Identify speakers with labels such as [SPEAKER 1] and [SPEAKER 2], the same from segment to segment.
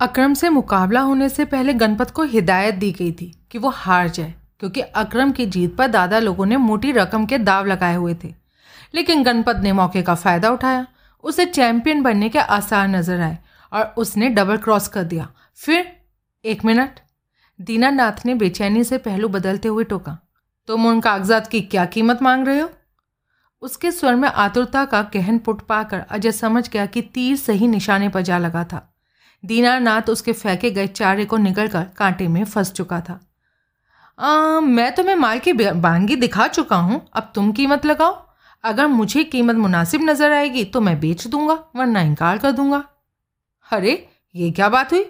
[SPEAKER 1] अक्रम से मुकाबला होने से पहले गणपत को हिदायत दी गई थी कि वो हार जाए, क्योंकि अक्रम की जीत पर दादा लोगों ने मोटी रकम के दाव लगाए हुए थे। लेकिन गणपत ने मौके का फ़ायदा उठाया। उसे चैंपियन बनने के आसार नज़र आए और उसने डबल क्रॉस कर दिया। फिर एक मिनट। दीनानाथ ने बेचैनी से पहलू बदलते हुए टोका। तुम उन कागजात की क्या कीमत मांग रहे हो? उसके स्वर में आतुरता का कहन पुट पाकर अजय समझ गया कि तीर सही निशाने पर जा लगा था। दीनानाथ उसके फेंके गए चारे को निकलकर कांटे में फंस चुका था। आ, मैं तुम्हें माल की बांगी दिखा चुका हूँ अब तुम कीमत लगाओ। अगर मुझे कीमत मुनासिब नज़र आएगी तो मैं बेच दूँगा वरना इनकार कर दूँगा। अरे ये क्या बात हुई?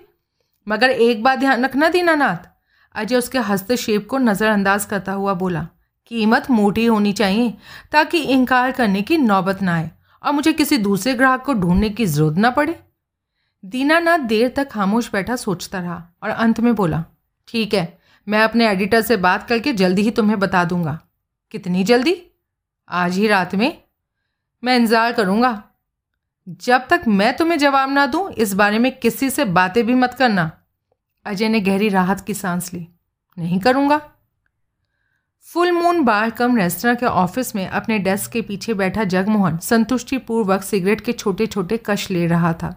[SPEAKER 1] मगर एक बात ध्यान रखना दीनानाथ। अजय उसके हस्तक्षेप को नज़रअंदाज करता हुआ बोला कीमत मोटी होनी चाहिए ताकि इनकार करने की नौबत ना आए और मुझे किसी दूसरे ग्राहक को ढूँढने की ज़रूरत ना पड़े। दीनानाथ देर तक खामोश बैठा सोचता रहा और अंत में बोला, ठीक है, मैं अपने एडिटर से बात करके जल्दी ही तुम्हें बता दूँगा। कितनी जल्दी? आज ही रात में। मैं इंतज़ार करूँगा। जब तक मैं तुम्हें जवाब ना दूँ, इस बारे में किसी से बातें भी मत करना। अजय ने गहरी राहत की सांस ली। नहीं करूँगा? Full Moon Bar cum Restaurant के ऑफ़िस में अपने डेस्क के पीछे बैठा जगमोहन संतुष्टिपूर्वक सिगरेट के छोटे छोटे कश ले रहा था।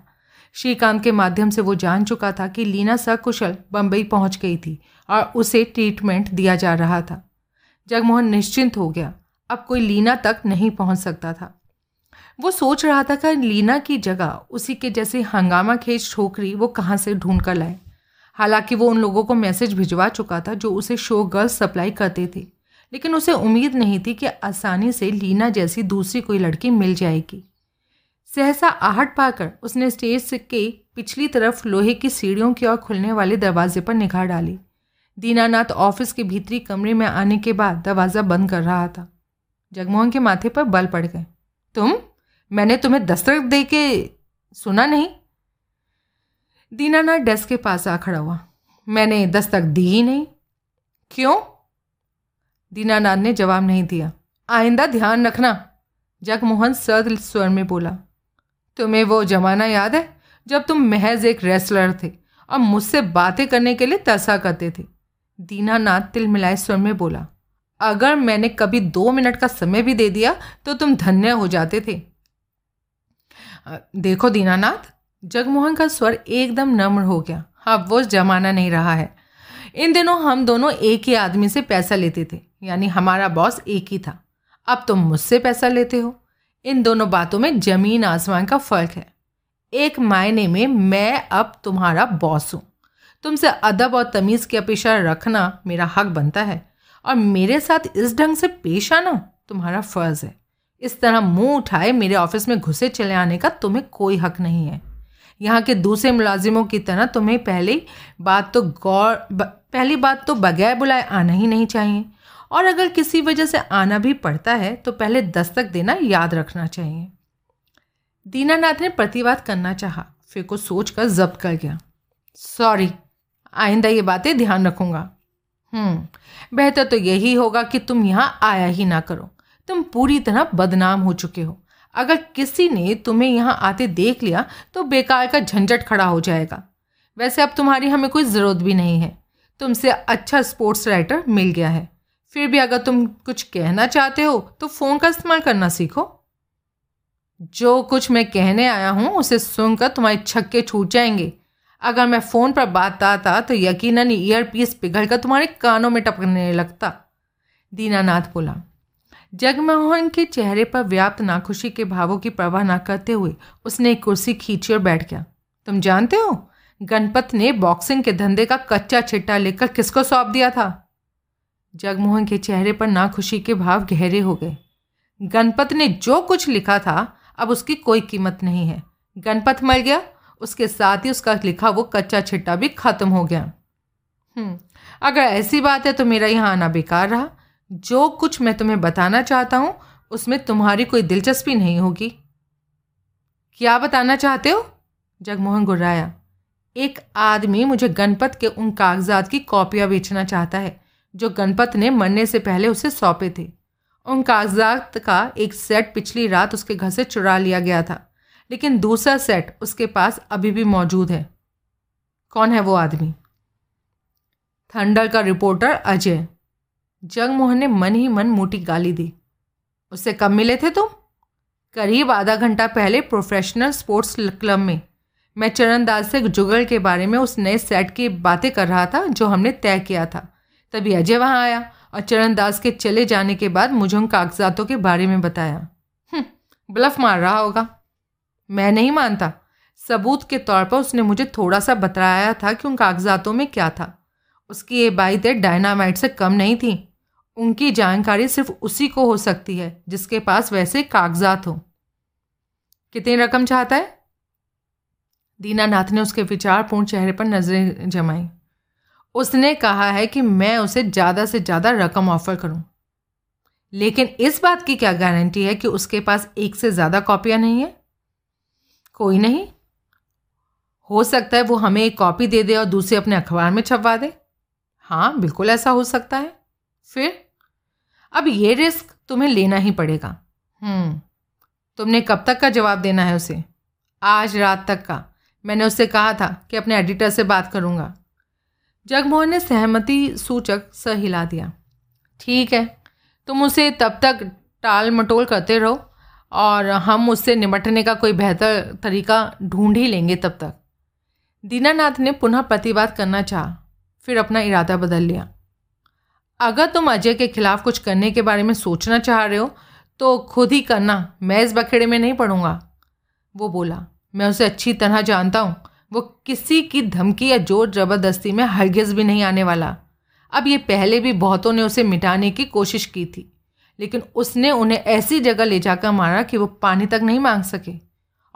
[SPEAKER 1] श्रीकांत के माध्यम से वो जान चुका था कि लीना सकुशल बम्बई पहुँच गई थी और उसे ट्रीटमेंट दिया जा रहा था। जगमोहन निश्चिंत हो गया। अब कोई लीना तक नहीं पहुँच सकता था। वो सोच रहा था कि लीना की जगह उसी के जैसे हंगामा खेज छोकरी वो कहाँ से ढूंढ कर लाए। हालाँकि वो उन लोगों को मैसेज भिजवा चुका था जो उसे शो गर्ल्स सप्लाई करते थे। लेकिन उसे उम्मीद नहीं थी कि आसानी से लीना जैसी दूसरी कोई लड़की मिल जाएगी। सहसा आहट पाकर उसने स्टेज के पिछली तरफ़ लोहे की सीढ़ियों की ओर खुलने वाले दरवाजे पर निगाह डाली। दीनानाथ ऑफ़िस के भीतरी कमरे में आने के बाद दरवाज़ा बंद कर रहा था। जगमोहन के माथे पर बल पड़ गए। तुम? मैंने तुम्हें दस्तक दे के सुना नहीं? दीनानाथ डेस्क के पास आ खड़ा हुआ। मैंने दस्तक दी ही नहीं। क्यों? दीनानाथ ने जवाब नहीं दिया। आइंदा ध्यान रखना, जगमोहन सर्द स्वर में बोला। तुम्हें वो जमाना याद है जब तुम महज एक रेसलर थे। और मुझसे बातें करने के लिए तरसा करते थे। दीनानाथ तिल मिलाए स्वर में बोला, अगर मैंने कभी दो मिनट का समय भी दे दिया तो तुम धन्य हो जाते थे। देखो दीनानाथ, जगमोहन का स्वर एकदम नम्र हो गया। अब वो जमाना नहीं रहा है। इन दिनों हम दोनों एक ही आदमी से पैसा लेते थे, यानी हमारा बॉस एक ही था। अब तुम मुझसे पैसा लेते हो। इन दोनों बातों में ज़मीन आसमान का फ़र्क है। एक मायने में मैं अब तुम्हारा बॉस हूँ। तुमसे अदब और तमीज़ की अपेक्षा रखना मेरा हक बनता है। और मेरे साथ इस ढंग से पेश आना तुम्हारा फ़र्ज़ है। इस तरह मुँह उठाए मेरे ऑफ़िस में घुसे चले आने का तुम्हें कोई हक नहीं है। यहाँ के दूसरे मुलाजिमों की तरह तुम्हें पहली बात तो गौर पहली बात तो बगैर बुलाए आना ही नहीं चाहिए। और अगर किसी वजह से आना भी पड़ता है तो पहले दस्तक देना याद रखना चाहिए। दीनानाथ ने प्रतिवाद करना चाहा, फिर को सोच कर जब्त कर गया। सॉरी, आइंदा ये बातें ध्यान रखूँगा। हम्म बेहतर तो यही होगा कि तुम यहाँ आया ही ना करो। तुम पूरी तरह बदनाम हो चुके हो। अगर किसी ने तुम्हें यहाँ आते देख लिया तो बेकार का झंझट खड़ा हो जाएगा। वैसे अब तुम्हारी हमें कोई ज़रूरत भी नहीं है। तुमसे अच्छा स्पोर्ट्स राइटर मिल गया है। फिर भी अगर तुम कुछ कहना चाहते हो तो फ़ोन का इस्तेमाल करना सीखो। जो कुछ मैं कहने आया हूँ, उसे सुनकर तुम्हारे छक्के छूट जाएँगे। अगर मैं फ़ोन पर बात आता तो यकीनन ईयर पीस पिघल कर तुम्हारे कानों में टपकने लगता। दीनानाथ बोला, जगमोहन के चेहरे पर व्याप्त नाखुशी के भावों की परवाह ना करते हुए उसने एक कुर्सी खींची और बैठ गया। तुम जानते हो, गणपत ने बॉक्सिंग के धंधे का कच्चा छिट्टा लेकर किसको सौंप दिया था? जगमोहन के चेहरे पर नाखुशी के भाव गहरे हो गए। गणपत ने जो कुछ लिखा था अब उसकी कोई कीमत नहीं है। गणपत मर गया उसके साथ ही उसका लिखा वो कच्चा छिट्टा भी खत्म हो गया। हम्म, अगर ऐसी बात है तो मेरा यहाँ आना बेकार रहा। जो कुछ मैं तुम्हें बताना चाहता हूँ उसमें तुम्हारी कोई दिलचस्पी नहीं होगी। क्या बताना चाहते हो? जगमोहन गुर्राया। एक आदमी मुझे गणपत के उन कागजात की कॉपियाँ बेचना चाहता है। जो गणपत ने मरने से पहले उसे सौंपे थे। उन कागजात का एक सेट पिछली रात उसके घर से चुरा लिया गया था, लेकिन दूसरा सेट उसके पास अभी भी मौजूद है। कौन है वो आदमी? थंडर का रिपोर्टर अजय। जगमोहन ने मन ही मन मोटी गाली दी। उससे कब मिले थे तुम? करीब आधा घंटा पहले प्रोफेशनल स्पोर्ट्स क्लब में। मैं चरण दास से जुगल के बारे में उस नए सेट की बातें कर रहा था जो हमने तय किया था। तभी अजय वहाँ आया और चरण दास के चले जाने के बाद मुझे उन कागजातों के बारे में बताया। हम्म, ब्लफ मार रहा होगा। मैं नहीं मानता। सबूत के तौर पर उसने मुझे थोड़ा सा बताया था कि उन कागजातों में क्या था। उसकी ये बाई बाइतें डायनामाइट से कम नहीं थी। उनकी जानकारी सिर्फ़ उसी को हो सकती है जिसके पास वैसे कागजात हो। कितनी रकम चाहता है? दीनानाथ ने उसके विचारपूर्ण चेहरे पर नज़रें जमाई। उसने कहा है कि मैं उसे ज़्यादा से ज़्यादा रकम ऑफ़र करूँ। लेकिन इस बात की क्या गारंटी है कि उसके पास एक से ज़्यादा कॉपियाँ नहीं है? कोई नहीं। हो सकता है वो हमें एक कॉपी दे दे और दूसरी अपने अखबार में छपवा दे। हाँ बिल्कुल ऐसा हो सकता है। फिर? अब ये रिस्क तुम्हें लेना ही पड़ेगा। हम्म तुमने कब तक का जवाब देना है उसे? आज रात तक का। मैंने उससे कहा था कि अपने एडिटर से बात करूँगा। जगमोहन ने सहमति सूचक स हिला दिया। ठीक है, तुम उसे तब तक टाल मटोल करते रहो और हम उससे निपटने का कोई बेहतर तरीका ढूंढ ही लेंगे तब तक। दीनानाथ ने पुनः प्रतिवाद करना चाहा, फिर अपना इरादा बदल लिया। अगर तुम अजय के खिलाफ कुछ करने के बारे में सोचना चाह रहे हो तो खुद ही करना, मैं इस बखेड़े में नहीं पढ़ूँगा। वो बोला, मैं उसे अच्छी तरह जानता हूँ वो किसी की धमकी या ज़ोर ज़बरदस्ती में हरगिज़ भी नहीं आने वाला। अब ये पहले भी बहुतों ने उसे मिटाने की कोशिश की थी लेकिन उसने उन्हें ऐसी जगह ले जाकर मारा कि वो पानी तक नहीं मांग सके।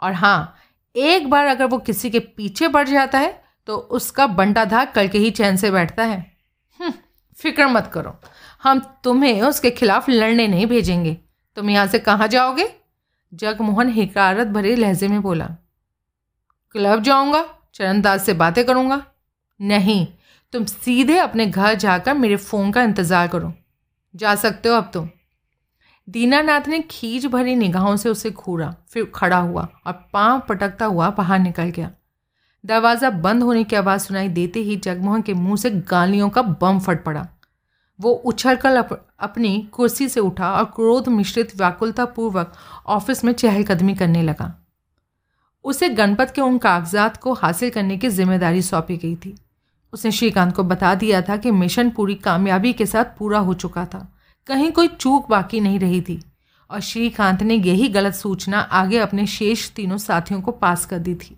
[SPEAKER 1] और हाँ एक बार अगर वो किसी के पीछे बढ़ जाता है तो उसका बंटा धाक कल के ही चैन से बैठता है। हम्म, फ़िक्र मत करो हम तुम्हें उसके खिलाफ लड़ने नहीं भेजेंगे। तुम यहाँ से कहाँ जाओगे? जगमोहन हिकारत भरे लहजे में बोला। क्लब जाऊँगा चरणदास से बातें करूँगा। नहीं तुम सीधे अपने घर जाकर मेरे फ़ोन का इंतज़ार करो। जा सकते हो अब तुम। दीनानाथ ने खींच भरी निगाहों से उसे घूरा फिर खड़ा हुआ और पाँव पटकता हुआ बाहर निकल गया। दरवाज़ा बंद होने की आवाज़ सुनाई देते ही जगमोहन के मुँह से गालियों का बम फट पड़ा। वो उछलकर अप, अपनी कुर्सी से उठा और क्रोध मिश्रित व्याकुलतापूर्वक ऑफ़िस में चहलकदमी करने लगा। उसे गणपत के उन कागजात को हासिल करने की ज़िम्मेदारी सौंपी गई थी। उसने श्रीकांत को बता दिया था कि मिशन पूरी कामयाबी के साथ पूरा हो चुका था। कहीं कोई चूक बाकी नहीं रही थी और श्रीकांत ने यही गलत सूचना आगे अपने शेष तीनों साथियों को पास कर दी थी।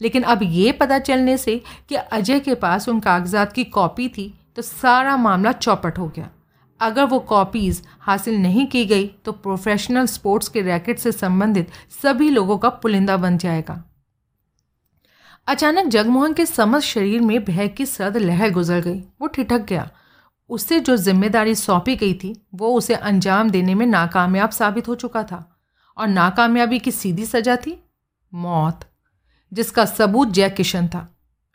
[SPEAKER 1] लेकिन अब ये पता चलने से कि अजय के पास उन कागजात की कॉपी थी तो सारा मामला चौपट हो गया। अगर वो कॉपीज़ हासिल नहीं की गई तो प्रोफेशनल स्पोर्ट्स के रैकेट से संबंधित सभी लोगों का पुलिंदा बन जाएगा। अचानक जगमोहन के समस्त शरीर में भय की सर्द लहर गुजर गई। वो ठिठक गया। उससे जो ज़िम्मेदारी सौंपी गई थी, वो उसे अंजाम देने में नाकामयाब साबित हो चुका था। और नाकामयाबी की सीधी सजा थी? मौत, जिसका सबूत जय किशन था।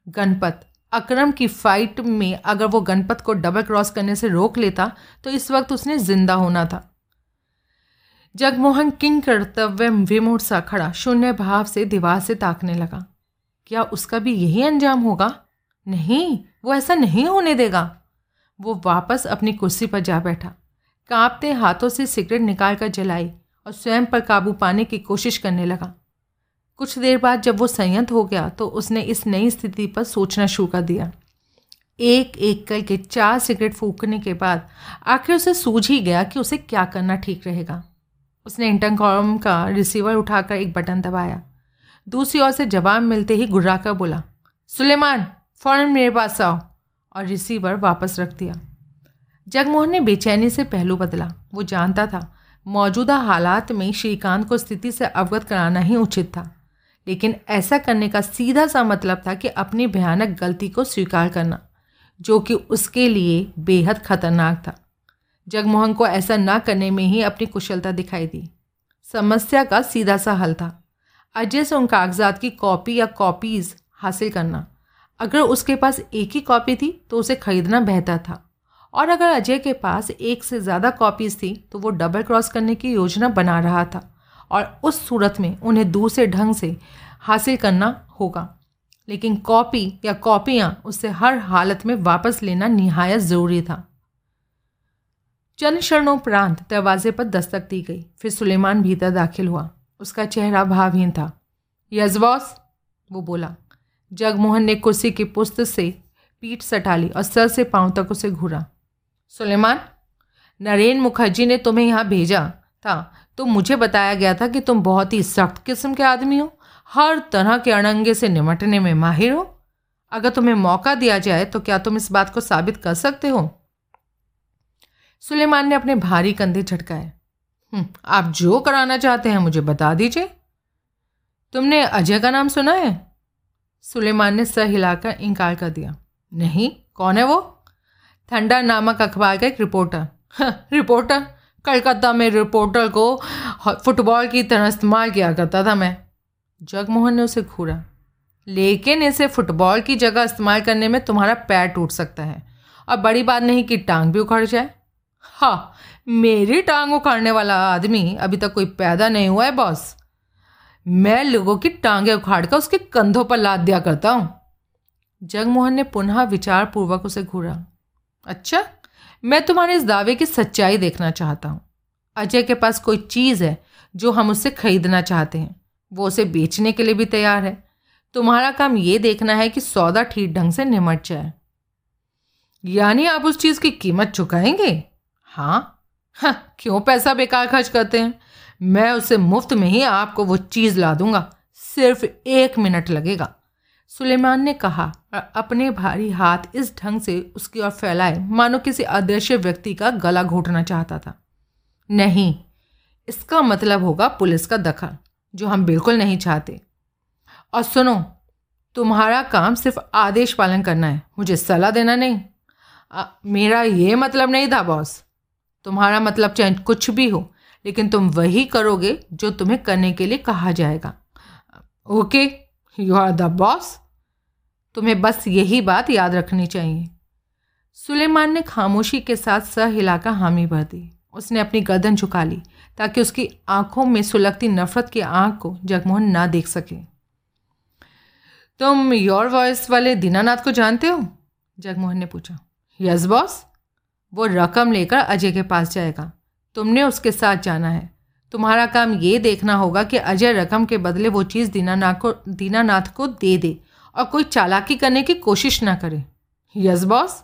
[SPEAKER 1] गणपत अकरम की फाइट में अगर वो गणपत को डबल क्रॉस करने से रोक लेता तो इस वक्त उसने ज़िंदा होना था। जगमोहन किंग कर्तव्य विमूढ़ सा खड़ा शून्य भाव से दीवार से ताकने लगा। क्या उसका भी यही अंजाम होगा? नहीं, वो ऐसा नहीं होने देगा। वो वापस अपनी कुर्सी पर जा बैठा। कांपते हाथों से सिगरेट निकाल कर जलाई और स्वयं पर काबू पाने की कोशिश करने लगा। कुछ देर बाद जब वो संयत हो गया तो उसने इस नई स्थिति पर सोचना शुरू कर दिया। एक एक करके चार सिगरेट फूकने के बाद आखिर उसे सूझ ही गया कि उसे क्या करना ठीक रहेगा। उसने इंटरकॉम का रिसीवर उठाकर एक बटन दबाया। दूसरी ओर से जवाब मिलते ही गुर्रा कर बोला, सुलेमान, फ़ौरन मेरे पास आओ। और रिसीवर वापस रख दिया। जगमोहन ने बेचैनी से पहलू बदला। वो जानता था, मौजूदा हालात में श्रीकांत को स्थिति से अवगत कराना ही उचित था। लेकिन ऐसा करने का सीधा सा मतलब था कि अपनी भयानक गलती को स्वीकार करना, जो कि उसके लिए बेहद खतरनाक था। जगमोहन को ऐसा ना करने में ही अपनी कुशलता दिखाई दी। समस्या का सीधा सा हल था। अजय से उन कागजात की कॉपी या कॉपीज़ हासिल करना। अगर उसके पास एक ही कॉपी थी तो उसे खरीदना बेहतर था। और अगर अजय के पास एक से ज़्यादा कॉपीज़ थी तो वो डबल क्रॉस करने की योजना बना रहा था। और उस सूरत में उन्हें दूसरे ढंग से हासिल करना होगा। लेकिन कॉपी या कॉपियाँ उससे हर हालत में वापस लेना निहायत ज़रूरी था। चंद क्षणोपरांत दरवाजे पर दस्तक दी गई। फिर सुलेमान भीतर दाखिल हुआ। उसका चेहरा भावहीन था। यस बॉस वो बोला, जगमोहन ने कुर्सी की पुस्त से पीठ सटा ली और सर से पाँव तक उसे घूरा। सुलेमान, नरेन मुखर्जी ने तुम्हें यहाँ भेजा था। तो मुझे बताया गया था कि तुम बहुत ही सख्त किस्म के आदमी हो। हर तरह के अड़ंगे से निमटने में माहिर हो। अगर तुम्हें मौका दिया जाए तो क्या तुम इस बात को साबित कर सकते हो? सुलेमान ने अपने भारी कंधे झटकाए। हम्म, आप जो कराना चाहते हैं मुझे बता दीजिए। तुमने अजय का नाम सुना है? सुलेमान ने सर हिलाकर इनकार कर दिया। नहीं कौन है वो? ठंडा नामक अखबार का एक रिपोर्टर। रिपोर्टर? कलकत्ता में रिपोर्टर को फुटबॉल की तरह इस्तेमाल किया करता था मैं। जगमोहन ने उसे घूरा। लेकिन इसे फुटबॉल की जगह इस्तेमाल करने में तुम्हारा पैर टूट सकता है। और बड़ी बात नहीं कि टांग भी उखड़ जाए। हाँ मेरी टांग उखाड़ने वाला आदमी अभी तक कोई पैदा नहीं हुआ है बॉस मैं लोगों की टांगें उखाड़ कर उसके कंधों पर लाद दिया करता हूँ। जगमोहन ने पुनः विचारपूर्वक उसे घूरा। अच्छा? मैं तुम्हारे इस दावे की सच्चाई देखना चाहता हूँ। अजय के पास कोई चीज़ है जो हम उससे खरीदना चाहते हैं। वो उसे बेचने के लिए भी तैयार है। तुम्हारा काम ये देखना है कि सौदा ठीक ढंग से निमट जाए। यानी आप उस चीज़ की कीमत चुकाएँगे? हाँ। हाँ क्यों पैसा बेकार खर्च करते हैं? मैं उसे मुफ़्त में ही आपको वो चीज़ ला दूँगा। सिर्फ़ एक मिनट लगेगा। सुलेमान ने कहा अपने भारी हाथ इस ढंग से उसकी ओर फैलाए मानो किसी अदृश्य व्यक्ति का गला घोटना चाहता था। नहीं इसका मतलब होगा पुलिस का दखल जो हम बिल्कुल नहीं चाहते। और सुनो तुम्हारा काम सिर्फ़ आदेश पालन करना है मुझे सलाह देना नहीं। आ, मेरा ये मतलब नहीं था बॉस। तुम्हारा मतलब चाहे कुछ भी हो लेकिन तुम वही करोगे जो तुम्हें करने के लिए कहा जाएगा। Okay? You are the boss तुम्हें बस यही बात याद रखनी चाहिए। सुलेमान ने खामोशी के साथ सर हिलाकर हामी भर दी। उसने अपनी गर्दन झुका ली, ताकि उसकी आँखों में सुलगती नफरत की आँख को जगमोहन ना देख सके। तुम योर वॉइस वाले दीनानाथ को जानते हो? जगमोहन ने पूछा। यस बॉस वो रकम लेकर अजय के पास जाएगा। तुमने उसके साथ जाना है। तुम्हारा काम ये देखना होगा कि अजय रकम के बदले वो चीज़ दीनानाथ को दीनानाथ को दे दे और कोई चालाकी करने की कोशिश ना करे। यस बॉस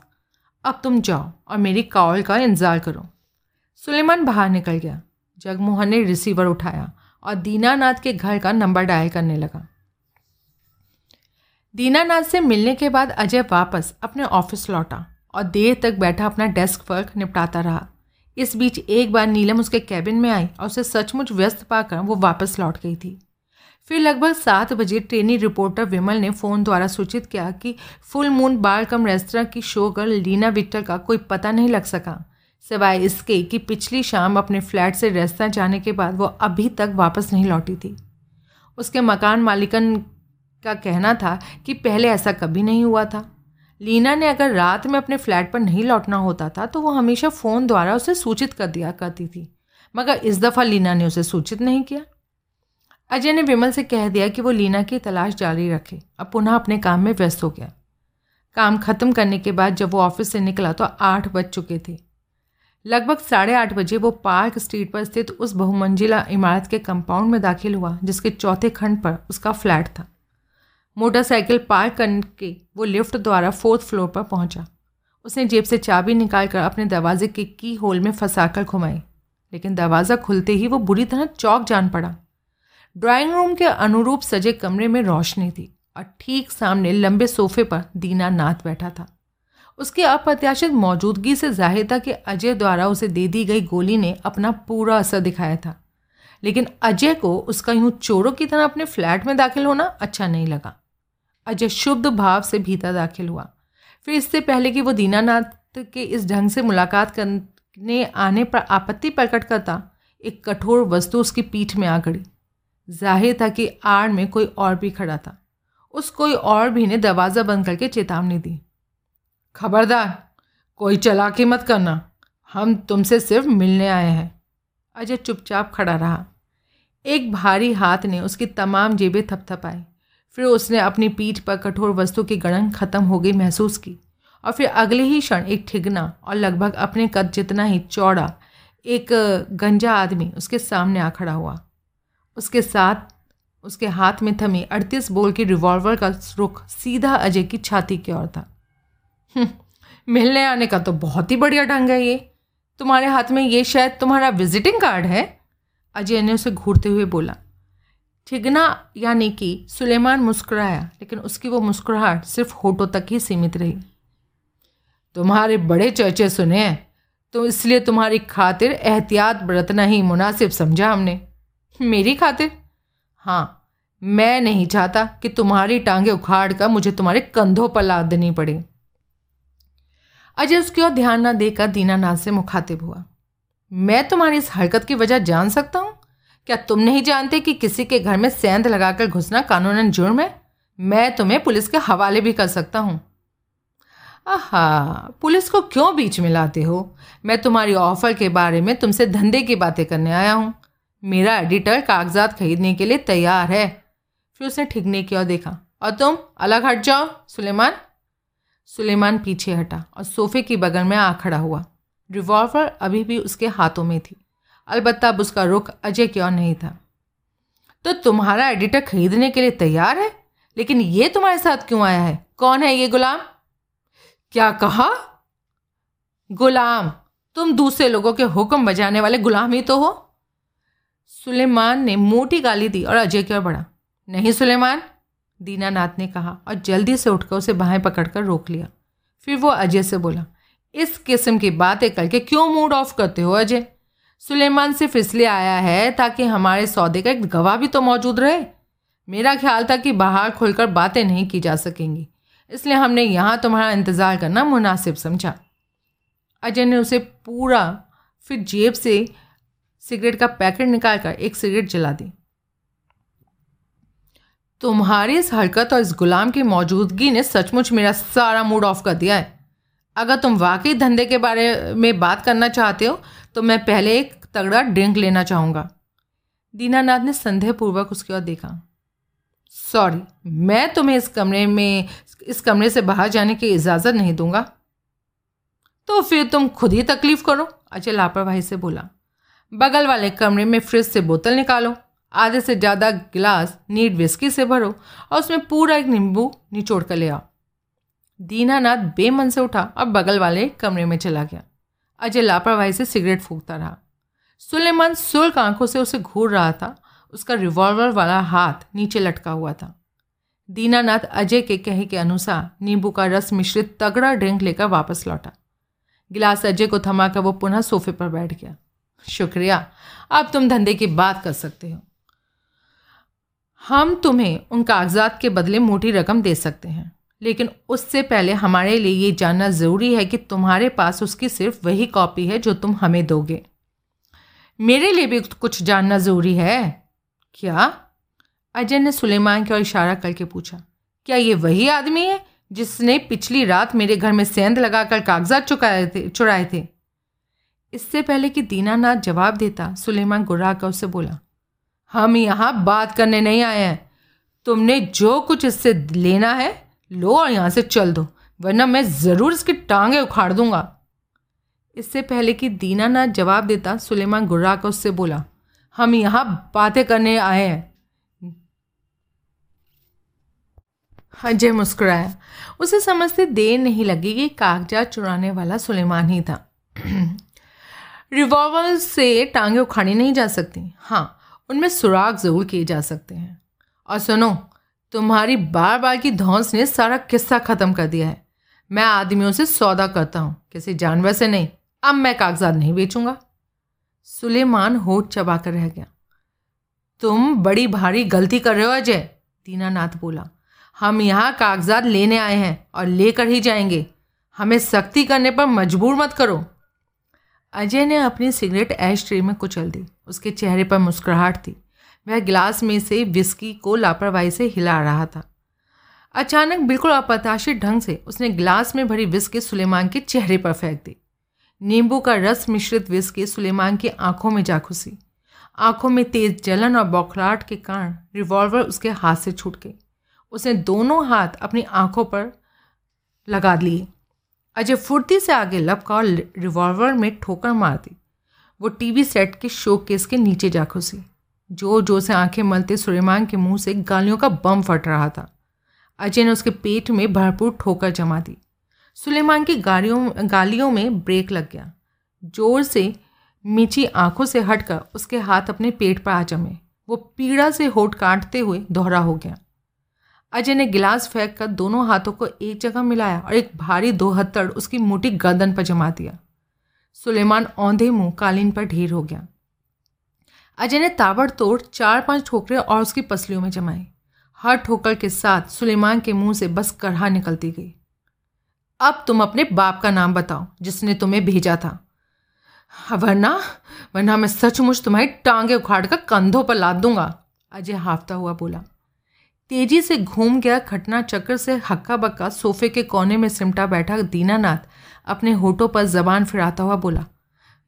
[SPEAKER 1] अब तुम जाओ और मेरी कॉल का इंतज़ार करो। सुलेमान बाहर निकल गया। जगमोहन ने रिसीवर उठाया और दीनानाथ के घर का नंबर डायल करने लगा। दीनानाथ से मिलने के बाद अजय वापस अपने ऑफ़िस लौटा और देर तक बैठा अपना डेस्क वर्क निपटाता रहा। इस बीच एक बार नीलम उसके कैबिन में आई और उसे सचमुच व्यस्त पाकर वो वापस लौट गई थी। फिर लगभग सात बजे ट्रेनी रिपोर्टर विमल ने फ़ोन द्वारा सूचित किया कि Full Moon Bar cum Restaurant की शो गर्ल लीना विक्टर का कोई पता नहीं लग सका, सिवाय इसके कि पिछली शाम अपने फ्लैट से रेस्तरा जाने के बाद वो अभी तक वापस नहीं लौटी थी। उसके मकान मालिकन का कहना था कि पहले ऐसा कभी नहीं हुआ था। लीना ने अगर रात में अपने फ्लैट पर नहीं लौटना होता था तो वो हमेशा फ़ोन द्वारा उसे सूचित कर दिया करती थी। मगर इस दफ़ा लीना ने उसे सूचित नहीं किया। अजय ने विमल से कह दिया कि वो लीना की तलाश जारी रखे, अब पुनः अपने काम में व्यस्त हो गया। काम ख़त्म करने के बाद जब वो ऑफ़िस से निकला तो आठ बज चुके थे। लगभग साढ़े आठ बजे वो पार्क स्ट्रीट पर स्थित उस बहुमंजिला इमारत के कंपाउंड में दाखिल हुआ, जिसके चौथे खंड पर उसका फ्लैट था। मोटरसाइकिल पार्क करके वो लिफ्ट द्वारा फोर्थ फ्लोर पर पहुँचा। उसने जेब से चाबी निकालकर अपने दरवाजे के की होल में फंसाकर घुमाई, लेकिन दरवाज़ा खुलते ही वो बुरी तरह चौक जान पड़ा। ड्राइंग रूम के अनुरूप सजे कमरे में रोशनी थी और ठीक सामने लंबे सोफे पर दीना नाथ बैठा था। उसकी अप्रत्याशित मौजूदगी से ज़ाहिर था कि अजय द्वारा उसे दे दी गई गोली ने अपना पूरा असर दिखाया था, लेकिन अजय को उसका यूँ चोरों की तरह अपने फ्लैट में दाखिल होना अच्छा नहीं लगा। अजय शुद्ध भाव से भीतर दाखिल हुआ। फिर इससे पहले कि वो दीनानाथ के इस ढंग से मुलाकात करने आने पर आपत्ति प्रकट करता, एक कठोर वस्तु उसकी पीठ में आ गड़ी ज़ाहिर था कि आड़ में कोई और भी खड़ा था। उस कोई और भी ने दरवाज़ा बंद करके चेतावनी दी। खबरदार, कोई चलाकी मत करना। हम तुमसे सिर्फ़ मिलने आए हैं। अजय चुपचाप खड़ा रहा। एक भारी हाथ ने उसकी तमाम जेबें थपथपाई। फिर उसने अपनी पीठ पर कठोर वस्तु की गणन खत्म हो गई महसूस की। और फिर अगले ही क्षण एक ठिगना और लगभग अपने कद जितना ही चौड़ा एक गंजा आदमी उसके सामने आ खड़ा हुआ। उसके साथ उसके हाथ में थमी अड़तीस बोल की रिवॉल्वर का रुख सीधा अजय की छाती की ओर था। हम्म, मिलने आने का तो बहुत ही बढ़िया ढंग है ये। तुम्हारे हाथ में ये शायद तुम्हारा विजिटिंग कार्ड है? अजय ने उसे घूरते हुए बोला। ठिगना यानी कि सुलेमान मुस्कुराया, लेकिन उसकी वो मुस्कुराहट सिर्फ़ होठों तक ही सीमित रही। तुम्हारे बड़े चर्चे सुने हैं तो इसलिए तुम्हारी खातिर एहतियात बरतना ही मुनासिब समझा हमने। मेरी खातिर? हाँ मैं नहीं चाहता कि तुम्हारी टांगे उखाड़ कर मुझे तुम्हारे कंधों पर लाद देनी पड़े। अजय उसकी ओर ध्यान न देकर दीनानाथ से मुखातिब हुआ। मैं तुम्हारी इस हरकत की वजह जान सकता हूँ? क्या तुम नहीं जानते कि किसी के घर में सेंध लगाकर घुसना कानूनन जुर्म है? मैं तुम्हें पुलिस के हवाले भी कर सकता हूँ। आहा, पुलिस को क्यों बीच में लाते हो? मैं तुम्हारी ऑफ़र के बारे में तुमसे धंधे की बातें करने आया हूँ। मेरा एडिटर कागजात खरीदने के लिए तैयार है। फिर उसने ठिकने की ओर देखा, और तुम अलग हट जाओ, सुलेमान? सुलेमान पीछे हटा और सोफे की बगल में आ खड़ा हुआ। रिवॉल्वर अभी भी उसके हाथों में थी। अलबत्ता अब उसका रुख अजय की ओर नहीं था। तो तुम्हारा एडिटर खरीदने के लिए तैयार है? लेकिन ये तुम्हारे साथ क्यों आया है? कौन है ये गुलाम? क्या कहा? गुलाम, तुम दूसरे लोगों के हुक्म बजाने वाले गुलाम ही तो हो। सुलेमान ने मोटी गाली दी और अजय की ओर बढ़ा। नहीं सुलेमान, दीनानाथ ने कहा और जल्दी से उठकर उसे बाहें पकड़कर रोक लिया। फिर वो अजय से बोला, इस किस्म की बातें करके क्यों मूड ऑफ़ करते हो अजय? सुलेमान सिर्फ़ इसलिए आया है ताकि हमारे सौदे का एक गवाह भी तो मौजूद रहे। मेरा ख्याल था कि बाहर खुलकर बातें नहीं की जा सकेंगी। इसलिए हमने यहाँ तुम्हारा इंतज़ार करना मुनासिब समझा। अजय ने उसे पूरा, फिर जेब से सिगरेट का पैकेट निकाल कर एक सिगरेट जला दी। तुम्हारी इस हरकत और इस गुलाम की मौजूदगी ने सचमुच मेरा सारा मूड ऑफ़ कर दिया है। अगर तुम वाकई धंधे के बारे में बात करना चाहते हो तो मैं पहले एक तगड़ा ड्रिंक लेना चाहूँगा। दीनानाथ ने संदेहपूर्वक उसकी ओर देखा। सॉरी, मैं तुम्हें इस कमरे में, इस कमरे से बाहर जाने की इजाज़त नहीं दूँगा। तो फिर तुम खुद ही तकलीफ़ करो अजय लापरवाही से बोला। बगल वाले कमरे में फ्रिज से बोतल निकालो, आधे से ज़्यादा गिलास नीट विस्की से भरो और उसमें पूरा एक नींबू निचोड़ कर ले आओ। दीनानाथ बेमन से उठा और बगल वाले कमरे में चला गया। अजय लापरवाही से सिगरेट फूकता रहा। सुलेमान सुल्क आँखों से उसे घूर रहा था। उसका रिवॉल्वर वाला हाथ नीचे लटका हुआ था। दीनानाथ अजय के कहे के अनुसार नींबू का रस मिश्रित तगड़ा ड्रिंक लेकर वापस लौटा। गिलास अजय को थमाकर वो पुनः सोफे पर बैठ गया। शुक्रिया, अब तुम धंधे की बात कर सकते हो। हम तुम्हें उन कागजात के बदले मोटी रकम दे सकते हैं। लेकिन उससे पहले हमारे लिए ये जानना ज़रूरी है कि तुम्हारे पास उसकी सिर्फ़ वही कॉपी है जो तुम हमें दोगे। मेरे लिए भी कुछ जानना ज़रूरी है? क्या? अजय ने सुलेमान की ओर इशारा करके पूछा। क्या ये वही आदमी है जिसने पिछली रात मेरे घर में सेंध लगाकर कागजात चुकाए थे, चुराए थे? इससे पहले कि दीनानाथ जवाब देता, सुलेमान गुर्रा कर उससे बोला, हम यहाँ बात करने नहीं आए हैं। तुमने जो कुछ इससे लेना है लो और यहाँ से चल दो, वरना मैं ज़रूर इसकी टांगे उखाड़ दूँगा। इससे पहले कि दीनानाथ जवाब देता, सुलेमान गुर्रा कर उससे बोला, हम यहाँ बातें करने आए हैं। अजय मुस्कुराया। उसे समझते देर नहीं लगी कि कागजात चुराने वाला सुलेमान ही था। रिवॉल्वर से टांगे उखाड़ी नहीं जा सकती। हाँ उनमें सुराग ज़रूर किए जा सकते हैं। और सुनो तुम्हारी बार बार की धौंस ने सारा किस्सा ख़त्म कर दिया है। मैं आदमियों से सौदा करता हूँ, किसी जानवर से नहीं। अब मैं कागजात नहीं बेचूँगा। सुलेमान होठ चबा कर रह गया। तुम बड़ी भारी गलती कर रहे हो, अजय, दीनानाथ बोला। हम यहाँ कागजात लेने आए हैं और लेकर ही जाएँगे। हमें सख्ती करने पर मजबूर मत करो। अजय ने अपनी सिगरेट ऐश ट्रे में कुचल दी। उसके चेहरे पर मुस्कुराहट थी। वह गिलास में से विस्की को लापरवाही से हिला रहा था। अचानक बिल्कुल अप्रत्याशित ढंग से उसने गिलास में भरी विस्की सुलेमान के चेहरे पर फेंक दी। नींबू का रस मिश्रित विस्की सुलेमान की आँखों में जा खुसी आँखों में तेज जलन और बौखलाहट के कारण रिवॉल्वर उसके हाथ से छूट गई। उसने दोनों हाथ अपनी आँखों पर लगा लिए। अजय फुर्ती से आगे लपका और रिवॉल्वर में ठोकर मार दी। वो टीवी सेट के शो केस के नीचे जा घुसी। जो ज़ोर से आँखें मलते सुलेमान के मुँह से गालियों का बम फट रहा था। अजय ने उसके पेट में भरपूर ठोकर जमा दी। सुलेमान की गाड़ियों गालियों में ब्रेक लग गया। ज़ोर से मीची आँखों से हटकर उसके हाथ अपने पेट पर आ जमे। वो पीड़ा से होठ काटते हुए दोहरा हो गया। अजय ने गिलास फेंक कर दोनों हाथों को एक जगह मिलाया और एक भारी दो हत्थड़ उसकी मोटी गर्दन पर जमा दिया। सुलेमान औंधे मुँह कालीन पर ढेर हो गया। अजय ने ताबड़तोड़ चार पाँच ठोकरे और उसकी पसलियों में जमाई। हर ठोकर के साथ सुलेमान के मुँह से बस कढ़ा निकलती गई। अब तुम अपने बाप का नाम बताओ, जिसने तुम्हें भेजा था। वरना वरना मैं सचमुच तुम्हारी टांगे उखाड़ कर कंधों पर लाद दूँगा, अजय हाफता हुआ बोला। तेज़ी से घूम गया घटना चक्र से हक्का बक्का सोफे के कोने में सिमटा बैठा दीनानाथ अपने होठों पर जबान फिराता हुआ बोला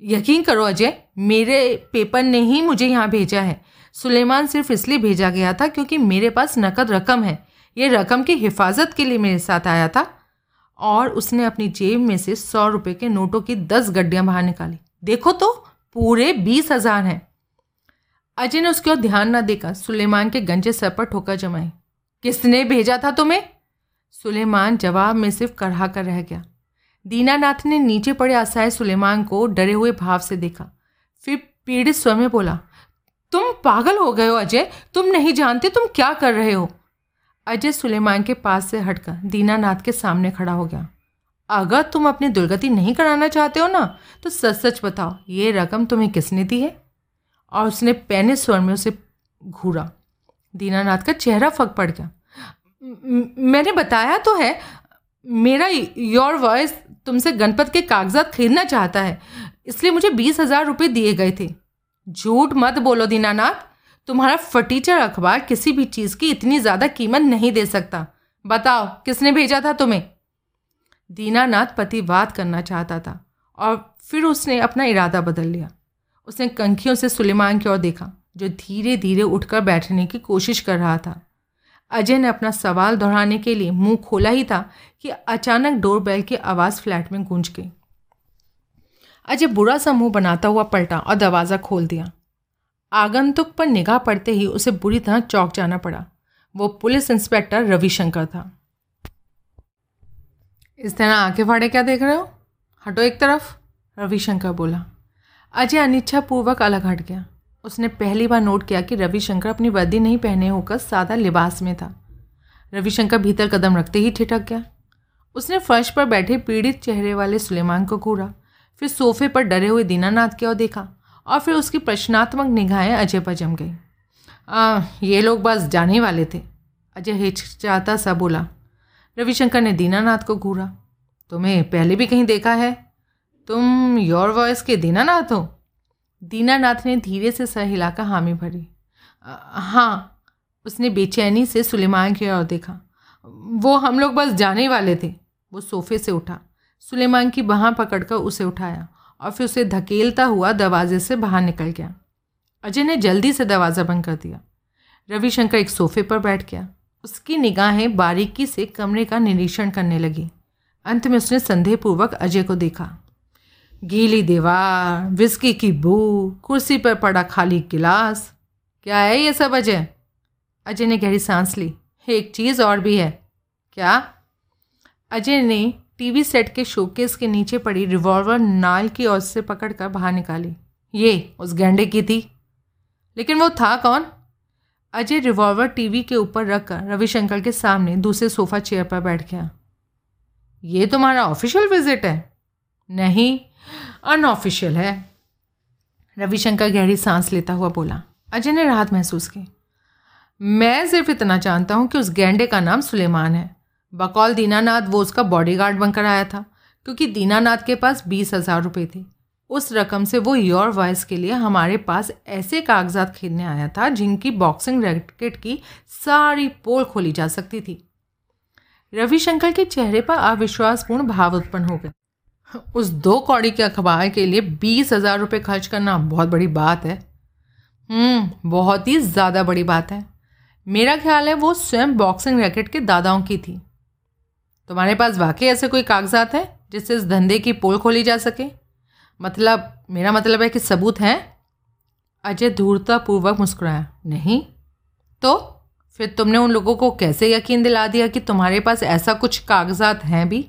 [SPEAKER 1] यकीन करो अजय, मेरे पेपर ने ही मुझे यहाँ भेजा है। सुलेमान सिर्फ़ इसलिए भेजा गया था क्योंकि मेरे पास नकद रकम है। ये रकम की हिफाजत के लिए मेरे साथ आया था। और उसने अपनी जेब में से सौ रुपये के नोटों की दस गड्डियाँ बाहर निकाली। देखो तो पूरे बीस हज़ार हैं। अजय ने उसकी ओर ध्यान न देखा सुलेमान के गंजे सर पर ठोकर जमाई। किसने भेजा था तुम्हें? सुलेमान जवाब में सिर्फ़ कढ़ा कर रह गया। दीनानाथ ने नीचे पड़े असहाय सुलेमान को डरे हुए भाव से देखा। फिर पीड़ित स्वर में बोला, तुम पागल हो गए हो, अजय। तुम नहीं जानते तुम क्या कर रहे हो? अजय सुलेमान के पास से हटकर दीनानाथ के सामने खड़ा हो गया। अगर तुम अपनी दुर्गति नहीं कराना चाहते हो ना तो सच सच बताओ, ये रकम तुम्हें किसने दी है? और उसने पैने स्वर में उसे घूरा। दीनानाथ का चेहरा फक पड़ गया। मैंने बताया तो है। मेरा योर वॉइस तुमसे गणपत के कागजात खरीदना चाहता है, इसलिए मुझे बीस हज़ार रुपये दिए गए थे। झूठ मत बोलो दीनानाथ, तुम्हारा फटीचर अखबार किसी भी चीज़ की इतनी ज़्यादा कीमत नहीं दे सकता। बताओ, किसने भेजा था तुम्हें? दीनानाथ पतिवाद करना चाहता था, और फिर उसने अपना इरादा बदल लिया। उसने कंखियों से सुलेमान की ओर देखा, जो धीरे धीरे उठकर बैठने की कोशिश कर रहा था। अजय ने अपना सवाल दोहराने के लिए मुँह खोला ही था कि अचानक डोरबेल की आवाज़ फ्लैट में गूंज गई। अजय बुरा सा मुँह बनाता हुआ पलटा और दरवाज़ा खोल दिया। आगंतुक पर निगाह पड़ते ही उसे बुरी तरह चौक जाना पड़ा। वो पुलिस इंस्पेक्टर रविशंकर था। इस तरह आँखें फाड़े क्या देख रहे हो? हटो एक तरफ़, रविशंकर बोला। अजय अनिच्छापूर्वक अलग हट गया। उसने पहली बार नोट किया कि रविशंकर अपनी वर्दी नहीं पहने होकर सादा लिबास में था। रविशंकर भीतर कदम रखते ही ठिठक गया। उसने फर्श पर बैठे पीड़ित चेहरे वाले सुलेमान को घूरा फिर सोफे पर डरे हुए दीनानाथ की ओर देखा और फिर उसकी प्रश्नात्मक निगाहें अजय पर जम गई। आ, ये लोग बस जाने वाले थे अजय हिचकिचाता सा बोला। रविशंकर ने दीनानाथ को घूरा। तुम्हें पहले भी कहीं देखा है? तुम योर वॉइस के दीनानाथ हो? दीनानाथ ने धीरे से सर हिलाकर हामी भरी। हाँ उसने बेचैनी से सुलेमान की ओर देखा। वो हम लोग बस जाने वाले थे, वो सोफे से उठा। सुलेमान की बाह पकड़कर उसे उठाया और फिर उसे धकेलता हुआ दरवाजे से बाहर निकल गया। अजय ने जल्दी से दरवाज़ा बंद कर दिया। रविशंकर एक सोफे पर बैठ गया। उसकी निगाहें बारीकी से कमरे का निरीक्षण करने लगी। अंत में उसने संदेहपूर्वक अजय को देखा। गीली दीवार, विस्की की बू कुर्सी पर पड़ा खाली गिलास। क्या है ये सब, अजय? अजय ने गहरी सांस ली। एक चीज़ और भी है। क्या? अजय ने टीवी सेट के शोकेस के नीचे पड़ी रिवॉल्वर नाल की ओर से पकड़कर बाहर निकाली। ये उस गेंडे की थी। लेकिन वो था कौन? अजय रिवॉल्वर टीवी के ऊपर रखकर रविशंकर के सामने दूसरे सोफा चेयर पर बैठ गया। ये तुम्हारा ऑफिशियल विज़िट है? नहीं अनऑफिशियल है। रविशंकर गहरी सांस लेता हुआ बोला, अजय ने राहत महसूस की। मैं सिर्फ़ इतना जानता हूँ कि उस गेंडे का नाम सुलेमान है। बकौल दीनानाथ वो उसका बॉडीगार्ड बनकर आया था, क्योंकि दीनानाथ के पास बीस हज़ार रुपये थे। उस रकम से वो योर वॉइस के लिए हमारे पास ऐसे कागजात खरीदने आया था, जिनकी बॉक्सिंग रैकेट की सारी पोल खोली जा सकती थी। रविशंकर के चेहरे पर अविश्वासपूर्ण भाव उत्पन्न हो गए उस दो कौड़ी के अखबार के लिए बीस हज़ार रुपये खर्च करना बहुत बड़ी बात है। हम्म बहुत ही ज़्यादा बड़ी बात है। मेरा ख्याल है वो स्वयं बॉक्सिंग रैकेट के दादाओं की थी। तुम्हारे पास वाकई ऐसे कोई कागजात हैं जिससे इस धंधे की पोल खोली जा सके? मतलब मेरा मतलब है कि सबूत हैं? अजय धूर्तापूर्वक मुस्कुराया। नहीं। तो फिर तुमने उन लोगों को कैसे यकीन दिला दिया कि तुम्हारे पास ऐसा कुछ कागजात हैं भी?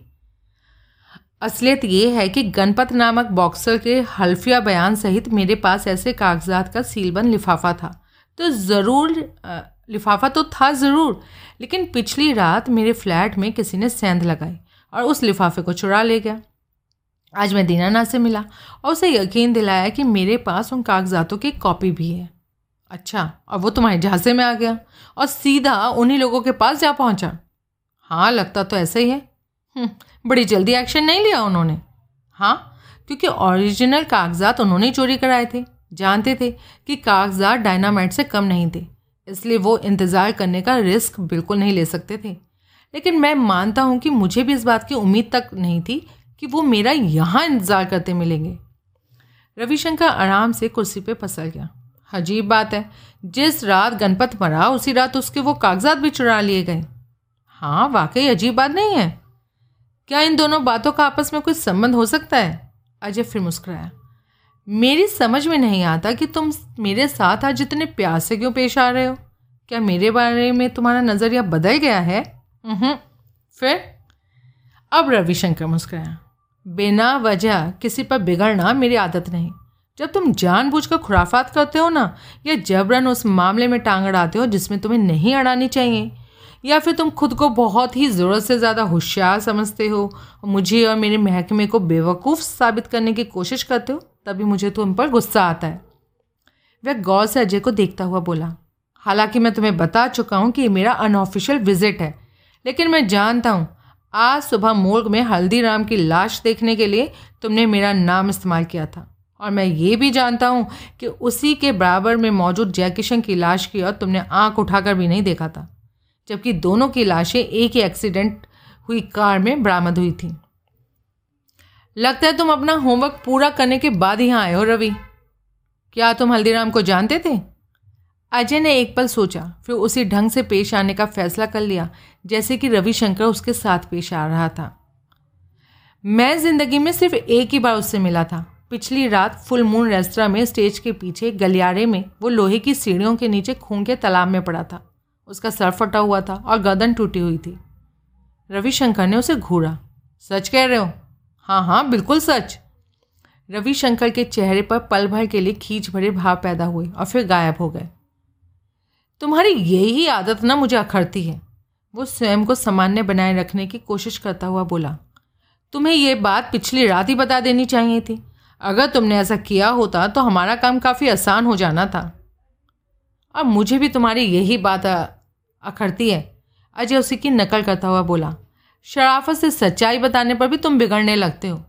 [SPEAKER 1] असलियत ये है कि गणपत नामक बॉक्सर के हल्फिया बयान सहित मेरे पास ऐसे कागजात का सीलबंद लिफाफा था। तो ज़रूर लिफाफा तो था ज़रूर, लेकिन पिछली रात मेरे फ्लैट में किसी ने सेंध लगाई और उस लिफाफे को चुरा ले गया। आज मैं दीनानाथ से मिला और उसे यकीन दिलाया कि मेरे पास उन कागजातों की कॉपी भी है। अच्छा और वो तुम्हारे झांसे में आ गया और सीधा उन्हीं लोगों के पास जा पहुँचा। हाँ लगता तो ऐसा ही है। बड़ी जल्दी एक्शन नहीं लिया उन्होंने। हाँ क्योंकि ओरिजिनल कागजात उन्होंने चोरी कराए थे। जानते थे कि कागजात डायनामाइट से कम नहीं थे, इसलिए वो इंतज़ार करने का रिस्क बिल्कुल नहीं ले सकते थे। लेकिन मैं मानता हूँ कि मुझे भी इस बात की उम्मीद तक नहीं थी कि वो मेरा यहाँ इंतज़ार करते मिलेंगे। रविशंकर आराम से कुर्सी पर फंसल गया। अजीब बात है, जिस रात गणपत मरा, उसी रात उसके वो कागजात भी चुरा लिए गए। हाँ वाकई अजीब बात नहीं है। क्या इन दोनों बातों का आपस में कोई संबंध हो सकता है? अजय फिर मुस्कुराया। मेरी समझ में नहीं आता कि तुम मेरे साथ आज जितने प्यार से क्यों पेश आ रहे हो? क्या मेरे बारे में तुम्हारा नज़रिया बदल गया है? फिर? अब रविशंकर मुस्कुराया। बिना वजह किसी पर बिगड़ना मेरी आदत नहीं। जब तुम जानबूझकर खुराफात करते हो ना, या जबरन उस मामले में टांग अड़ाते हो जिसमें तुम्हें नहीं अड़ानी चाहिए या फिर तुम खुद को बहुत ही ज़रूरत से ज़्यादा होशियार समझते हो? मुझे और मेरे महकमे को बेवकूफ़ साबित करने की कोशिश करते हो, तभी मुझे तुम पर गुस्सा आता है। वह गौर से अजय को देखता हुआ बोला, हालाँकि मैं तुम्हें बता चुका हूँ कि ये मेरा अनऑफिशियल विज़िट है, लेकिन मैं जानता हूँ, आज सुबह मोर्ग में हल्दीराम की लाश देखने के लिए तुमने मेरा नाम इस्तेमाल किया था। और मैं ये भी जानता हूँ कि उसी के बराबर में मौजूद जयकिशन की लाश की और तुमने आँख उठाकर भी नहीं देखा था। जबकि दोनों की लाशें एक ही एक्सीडेंट हुई कार में बरामद हुई थी। लगता है तुम अपना होमवर्क पूरा करने के बाद यहाँ आए हो, रवि। क्या तुम हल्दीराम को जानते थे? अजय ने एक पल सोचा, फिर उसी ढंग से पेश आने का फैसला कर लिया, जैसे कि रविशंकर उसके साथ पेश आ रहा था। मैं ज़िंदगी में सिर्फ़ एक ही बार उससे मिला था। पिछली रात फुल मून रेस्तरा में स्टेज के पीछे गलियारे में वो लोहे की सीढ़ियों के नीचे खून के तालाब में पड़ा था। उसका सर फटा हुआ था और गर्दन टूटी हुई थी। रविशंकर ने उसे घूरा। सच कह रहे हो? हाँ हाँ बिल्कुल सच। रविशंकर के चेहरे पर पल भर के लिए खींच भरे भाव पैदा हुए और फिर गायब हो गए। तुम्हारी यही आदत ना मुझे अखड़ती है। वो स्वयं को सामान्य बनाए रखने की कोशिश करता हुआ बोला, तुम्हें ये बात पिछली रात ही बता देनी चाहिए थी। अगर तुमने ऐसा किया होता तो हमारा काम काफ़ी आसान हो जाना था। अब मुझे भी तुम्हारी यही बात अखरती है। अजय उसी की नकल करता हुआ बोला, शराफत से सच्चाई बताने पर भी तुम बिगड़ने लगते हो।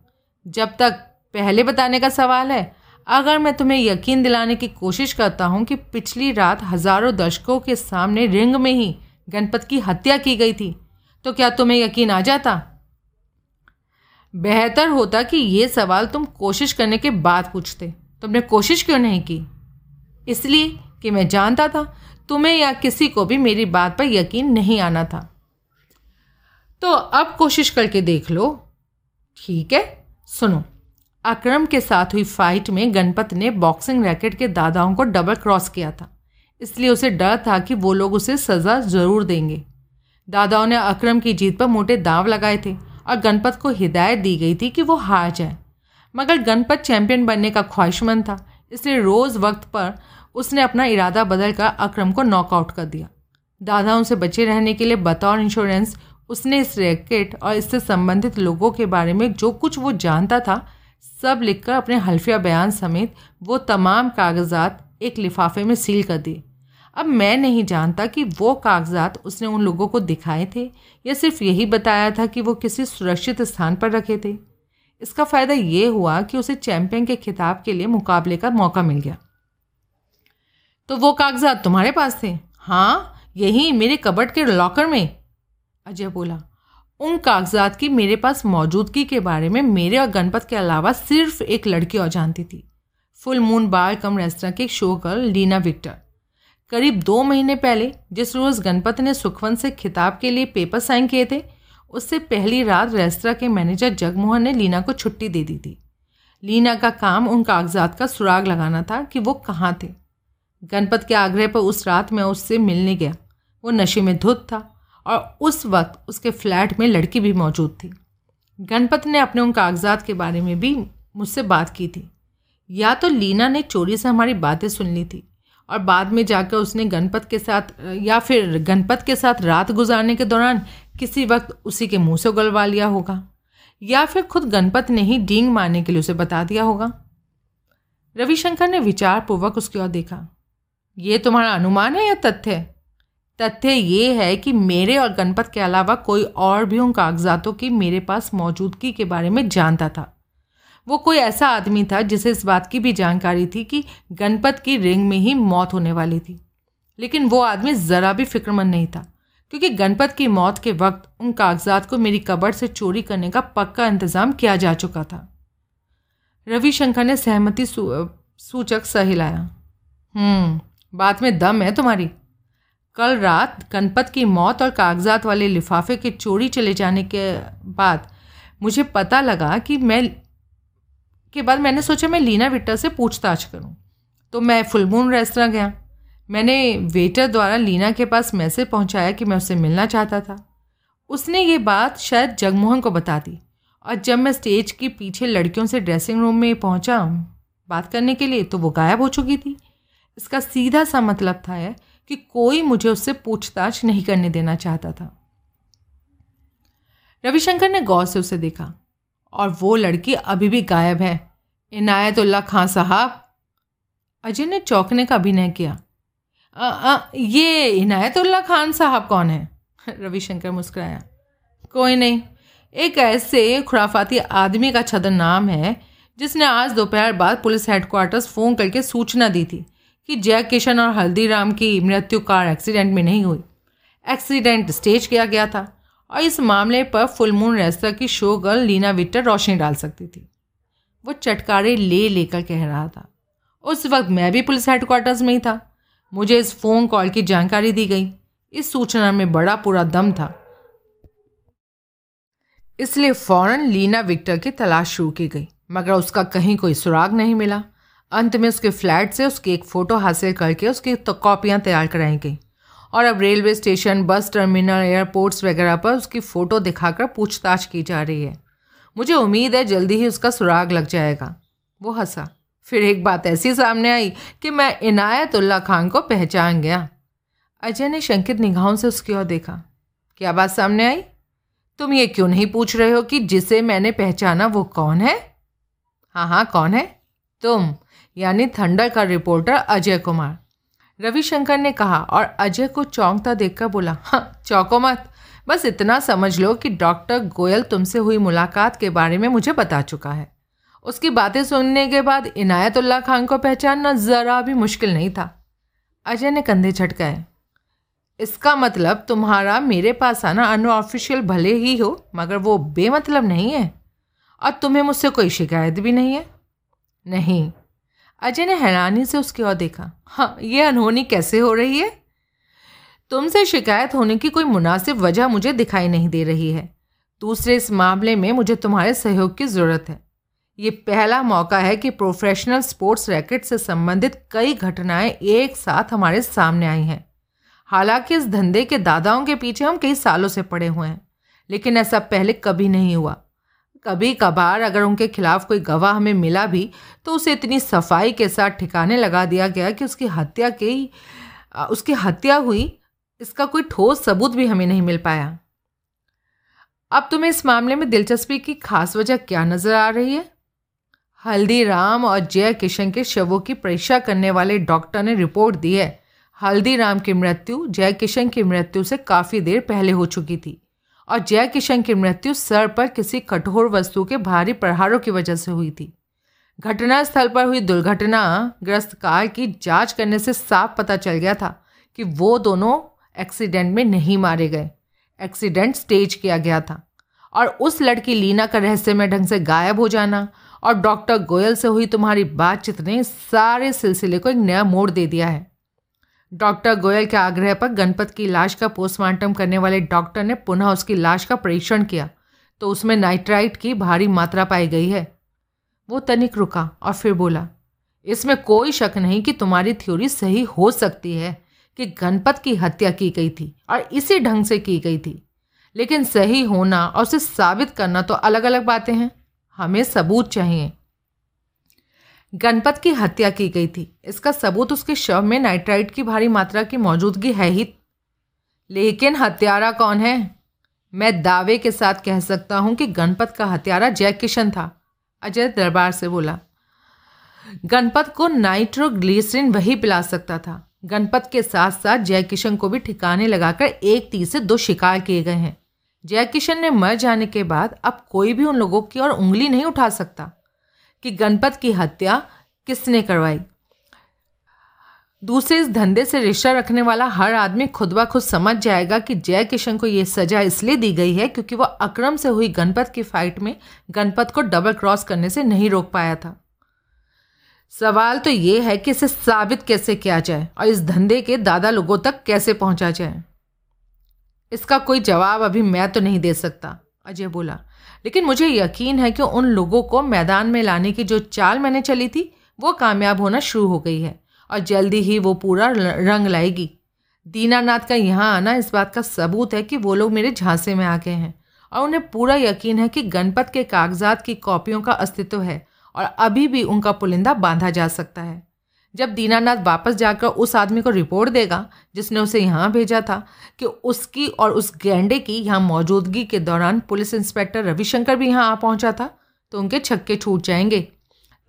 [SPEAKER 1] जब तक पहले बताने का सवाल है, अगर मैं तुम्हें यकीन दिलाने की कोशिश करता हूँ कि पिछली रात हज़ारों दर्शकों के सामने रिंग में ही गणपत की हत्या की गई थी तो क्या तुम्हें यकीन आ जाता? बेहतर होता कि ये सवाल तुम कोशिश करने के बाद पूछते। तुमने कोशिश क्यों नहीं की? इसलिए कि मैं जानता था तुम्हें या किसी को भी मेरी बात पर यकीन नहीं आना था। तो अब कोशिश करके देख लो। ठीक है? सुनो। अक्रम के साथ हुई फाइट में गणपत ने बॉक्सिंग रैकेट के दादाओं को डबल क्रॉस किया था। इसलिए उसे डर था कि वो लोग उसे सज़ा ज़रूर देंगे। दादाओं ने अक्रम की जीत पर मोटे दाव लगाए थे और गणपत को हिदायत दी गई थी कि वो हार जाए। मगर गणपत चैंपियन बनने का ख्वाहिशमंद था, इसलिए रोज़ वक्त पर उसने अपना इरादा बदल कर अक्रम को नॉकआउट कर दिया। दादाओं से बचे रहने के लिए बतौर इंश्योरेंस उसने इस रैकेट और इससे संबंधित लोगों के बारे में जो कुछ वो जानता था, सब लिखकर अपने हल्फिया बयान समेत वो तमाम कागजात एक लिफाफे में सील कर दिए। अब मैं नहीं जानता कि वो कागजात उसने उन लोगों को दिखाए थे, या सिर्फ़ यही बताया था कि वो किसी सुरक्षित स्थान पर रखे थे। इसका फ़ायदा ये हुआ कि उसे चैंपियन के खिताब के लिए मुकाबले का मौका मिल गया। तो वो कागजात तुम्हारे पास थे? हाँ यही मेरे कबट के लॉकर में। अजय बोला, उन कागजात की मेरे पास मौजूदगी के बारे में मेरे और गणपत के अलावा सिर्फ़ एक लड़की और जानती थी। Full Moon Bar cum Restaurant के शो गर्ल लीना विक्टर। करीब दो महीने पहले, जिस रोज़ गणपत ने सुखवंत से खिताब के लिए पेपर साइन किए थे, उससे पहली रात रेस्तरा के मैनेजर जगमोहन ने लीना को छुट्टी दे दी थी। लीना का काम उन कागजात का सुराग लगाना था कि वो कहाँ थे। गणपत के आग्रह पर उस रात मैं उससे मिलने गया। वो नशे में धुत था और उस वक्त उसके फ्लैट में लड़की भी मौजूद थी। गणपत ने अपने उन कागजात के बारे में भी मुझसे बात की थी। या तो लीना ने चोरी से हमारी बातें सुन ली थी और बाद में जाकर उसने गणपत के साथ, या फिर गणपत के साथ रात गुजारने के दौरान किसी वक्त उसी के मुँह से उगलवा लिया होगा। या फिर खुद गणपत ने ही डींग मारने के लिए उसे बता दिया होगा। रविशंकर ने विचारपूर्वक उसकी ओर देखा। ये तुम्हारा अनुमान है या तथ्य? तथ्य ये है कि मेरे और गणपत के अलावा कोई और भी उन कागजातों की मेरे पास मौजूदगी के बारे में जानता था। वो कोई ऐसा आदमी था जिसे इस बात की भी जानकारी थी कि गणपत की रिंग में ही मौत होने वाली थी। लेकिन वो आदमी ज़रा भी फिक्रमंद नहीं था, क्योंकि गणपत की मौत के वक्त उन कागजात को मेरी कबर से चोरी करने का पक्का इंतज़ाम किया जा चुका था। रविशंकर ने सहमति सूचक सहिलाया। हम्म बात में दम है तुम्हारी। कल रात गणपत की मौत और कागजात वाले लिफाफे के चोरी चले जाने के बाद मुझे पता लगा कि मैं के बाद मैंने सोचा मैं लीना विट्टर से पूछताछ करूँ। तो मैं फुलमून रेस्तरा गया। मैंने वेटर द्वारा लीना के पास मैसेज पहुँचाया कि मैं उससे मिलना चाहता था। उसने ये बात शायद जगमोहन को बता दी। और जब मैं स्टेज के पीछे लड़कियों से ड्रेसिंग रूम में पहुँचा बात करने के लिए तो वो गायब हो चुकी थी। इसका सीधा सा मतलब था है कि कोई मुझे उससे पूछताछ नहीं करने देना चाहता था। रविशंकर ने गौर से उसे देखा और वो लड़की अभी भी गायब है। इनायतुल्ला खां साहब। अजय ने चौंकने का अभिनय किया। आ, आ, ये इनायतुल्ला खान साहब कौन है? रविशंकर मुस्कुराया। कोई नहीं एक ऐसे खुराफाती आदमी का छदन नाम है जिसने आज दोपहर बाद पुलिस हेडक्वार्टर्स फ़ोन करके सूचना दी थी। कि जय किशन और हल्दीराम की मृत्यु कार एक्सीडेंट में नहीं हुई। एक्सीडेंट स्टेज किया गया था और इस मामले पर फुलमून रेस्तर की शो गर्ल लीना विक्टर रोशनी डाल सकती थी। वो चटकारे ले लेकर कह रहा था। उस वक्त मैं भी पुलिस हेडक्वार्टर्स में ही था। मुझे इस फ़ोन कॉल की जानकारी दी गई। इस सूचना में बड़ा पूरा दम था। इसलिए फ़ौरन लीना विक्टर की तलाश शुरू की गई, मगर उसका कहीं कोई सुराग नहीं मिला। अंत में उसके फ्लैट से उसकी एक फ़ोटो हासिल करके उसकी तो कॉपियाँ तैयार कराई गई और अब railway station, bus terminal, airports वगैरह पर उसकी फ़ोटो दिखाकर पूछताछ की जा रही है। मुझे उम्मीद है जल्दी ही उसका सुराग लग जाएगा। वो हंसा। फिर एक बात ऐसी सामने आई कि मैं इनायतुल्ला खान को पहचान गया। अजय ने शंकित निगाहों से उसकी ओर देखा। क्या बात सामने आई? तुम ये क्यों नहीं पूछ रहे हो कि जिसे मैंने पहचाना वो कौन है? हाँ हाँ कौन है? तुम। यानी थंडर का रिपोर्टर अजय कुमार। रविशंकर ने कहा, और अजय को चौंकता देखकर बोला हाँ चौंको मत। बस इतना समझ लो कि डॉक्टर गोयल तुमसे हुई मुलाकात के बारे में मुझे बता चुका है। उसकी बातें सुनने के बाद इनायतुल्ला खान को पहचानना ज़रा भी मुश्किल नहीं था। अजय ने कंधे छटकाए इसका मतलब तुम्हारा मेरे पास आना अनऑफिशियल भले ही हो, मगर वो बेमतलब नहीं है। और तुम्हें मुझसे कोई शिकायत भी नहीं है? नहीं। अजय ने हैरानी से उसकी ओर देखा। हाँ ये अनहोनी कैसे हो रही है? तुमसे शिकायत होने की कोई मुनासिब वजह मुझे दिखाई नहीं दे रही है। दूसरे इस मामले में मुझे तुम्हारे सहयोग की ज़रूरत है। ये पहला मौका है कि प्रोफेशनल स्पोर्ट्स रैकेट से संबंधित कई घटनाएँ एक साथ हमारे सामने आई हैं। हालाँकि इस धंधे के दादाओं के पीछे हम कई सालों से पड़े हुए हैं, लेकिन ऐसा पहले कभी नहीं हुआ। कभी कभार अगर उनके खिलाफ कोई गवाह हमें मिला भी तो उसे इतनी सफ़ाई के साथ ठिकाने लगा दिया गया कि उसकी हत्या की उसकी हत्या हुई, इसका कोई ठोस सबूत भी हमें नहीं मिल पाया। अब तुम्हें इस मामले में दिलचस्पी की खास वजह क्या नज़र आ रही है? हल्दीराम और जय किशन के शवों की परीक्षा करने वाले डॉक्टर ने रिपोर्ट दी है। हल्दीराम की मृत्यु, जय किशन की मृत्यु से काफ़ी देर पहले हो चुकी थी। और जय किशन की मृत्यु सर पर किसी कठोर वस्तु के भारी प्रहारों की वजह से हुई थी। घटनास्थल पर हुई दुर्घटना ग्रस्त कार की जाँच करने से साफ़ पता चल गया था कि वो दोनों एक्सीडेंट में नहीं मारे गए। एक्सीडेंट स्टेज किया गया था और उस लड़की लीना का रहस्यमय ढंग से गायब हो जाना और डॉक्टर गोयल से हुई तुम्हारी बातचीत ने सारे सिलसिले को एक नया मोड़ दे दिया है। डॉक्टर गोयल के आग्रह पर गणपत की लाश का पोस्टमार्टम करने वाले डॉक्टर ने पुनः उसकी लाश का परीक्षण किया तो उसमें नाइट्राइट की भारी मात्रा पाई गई है। वो तनिक रुका और फिर बोला, इसमें कोई शक नहीं कि तुम्हारी थ्योरी सही हो सकती है कि गणपत की हत्या की गई थी और इसी ढंग से की गई थी। लेकिन सही होना और उसे साबित करना तो अलग अलग बातें हैं। हमें सबूत चाहिए। गणपत की हत्या की गई थी। इसका सबूत उसके शव में नाइट्राइट की भारी मात्रा की मौजूदगी है ही। लेकिन हत्यारा कौन है? मैं दावे के साथ कह सकता हूँ कि गणपत का हत्यारा जय किशन था, अजय दरबार से बोला। गणपत को नाइट्रोग्लिसरिन वही पिला सकता था। गणपत के साथ साथ जय किशन को भी ठिकाने लगाकर एक तीर से दो शिकार किए गए हैं। जय किशन ने मर जाने के बाद अब कोई भी उन लोगों की ओर उंगली नहीं उठा सकता। कि गणपत की हत्या किसने करवाई? दूसरे, इस धंधे से रिश्ता रखने वाला हर आदमी खुद ब खुद समझ जाएगा कि जय किशन को यह सजा इसलिए दी गई है क्योंकि वह अक्रम से हुई गणपत की फाइट में गणपत को डबल क्रॉस करने से नहीं रोक पाया था। सवाल तो ये है कि इसे साबित कैसे किया जाए और इस धंधे के दादा लोगों तक कैसे पहुँचा जाए? इसका कोई जवाब अभी मैं तो नहीं दे सकता, अजय बोला। लेकिन मुझे यकीन है कि उन लोगों को मैदान में लाने की जो चाल मैंने चली थी, वो कामयाब होना शुरू हो गई है और जल्दी ही वो पूरा रंग लाएगी। दीनानाथ का यहाँ आना इस बात का सबूत है कि वो लोग मेरे झांसे में आ गए हैं और उन्हें पूरा यकीन है कि गणपत के कागजात की कॉपियों का अस्तित्व है और अभी भी उनका पुलिंदा बांधा जा सकता है। जब दीनानाथ वापस जाकर उस आदमी को रिपोर्ट देगा, जिसने उसे यहाँ भेजा था, कि उसकी और उस गेंडे की यहाँ मौजूदगी के दौरान पुलिस इंस्पेक्टर रविशंकर भी यहाँ आ पहुँचा था तो उनके छक्के छूट जाएँगे।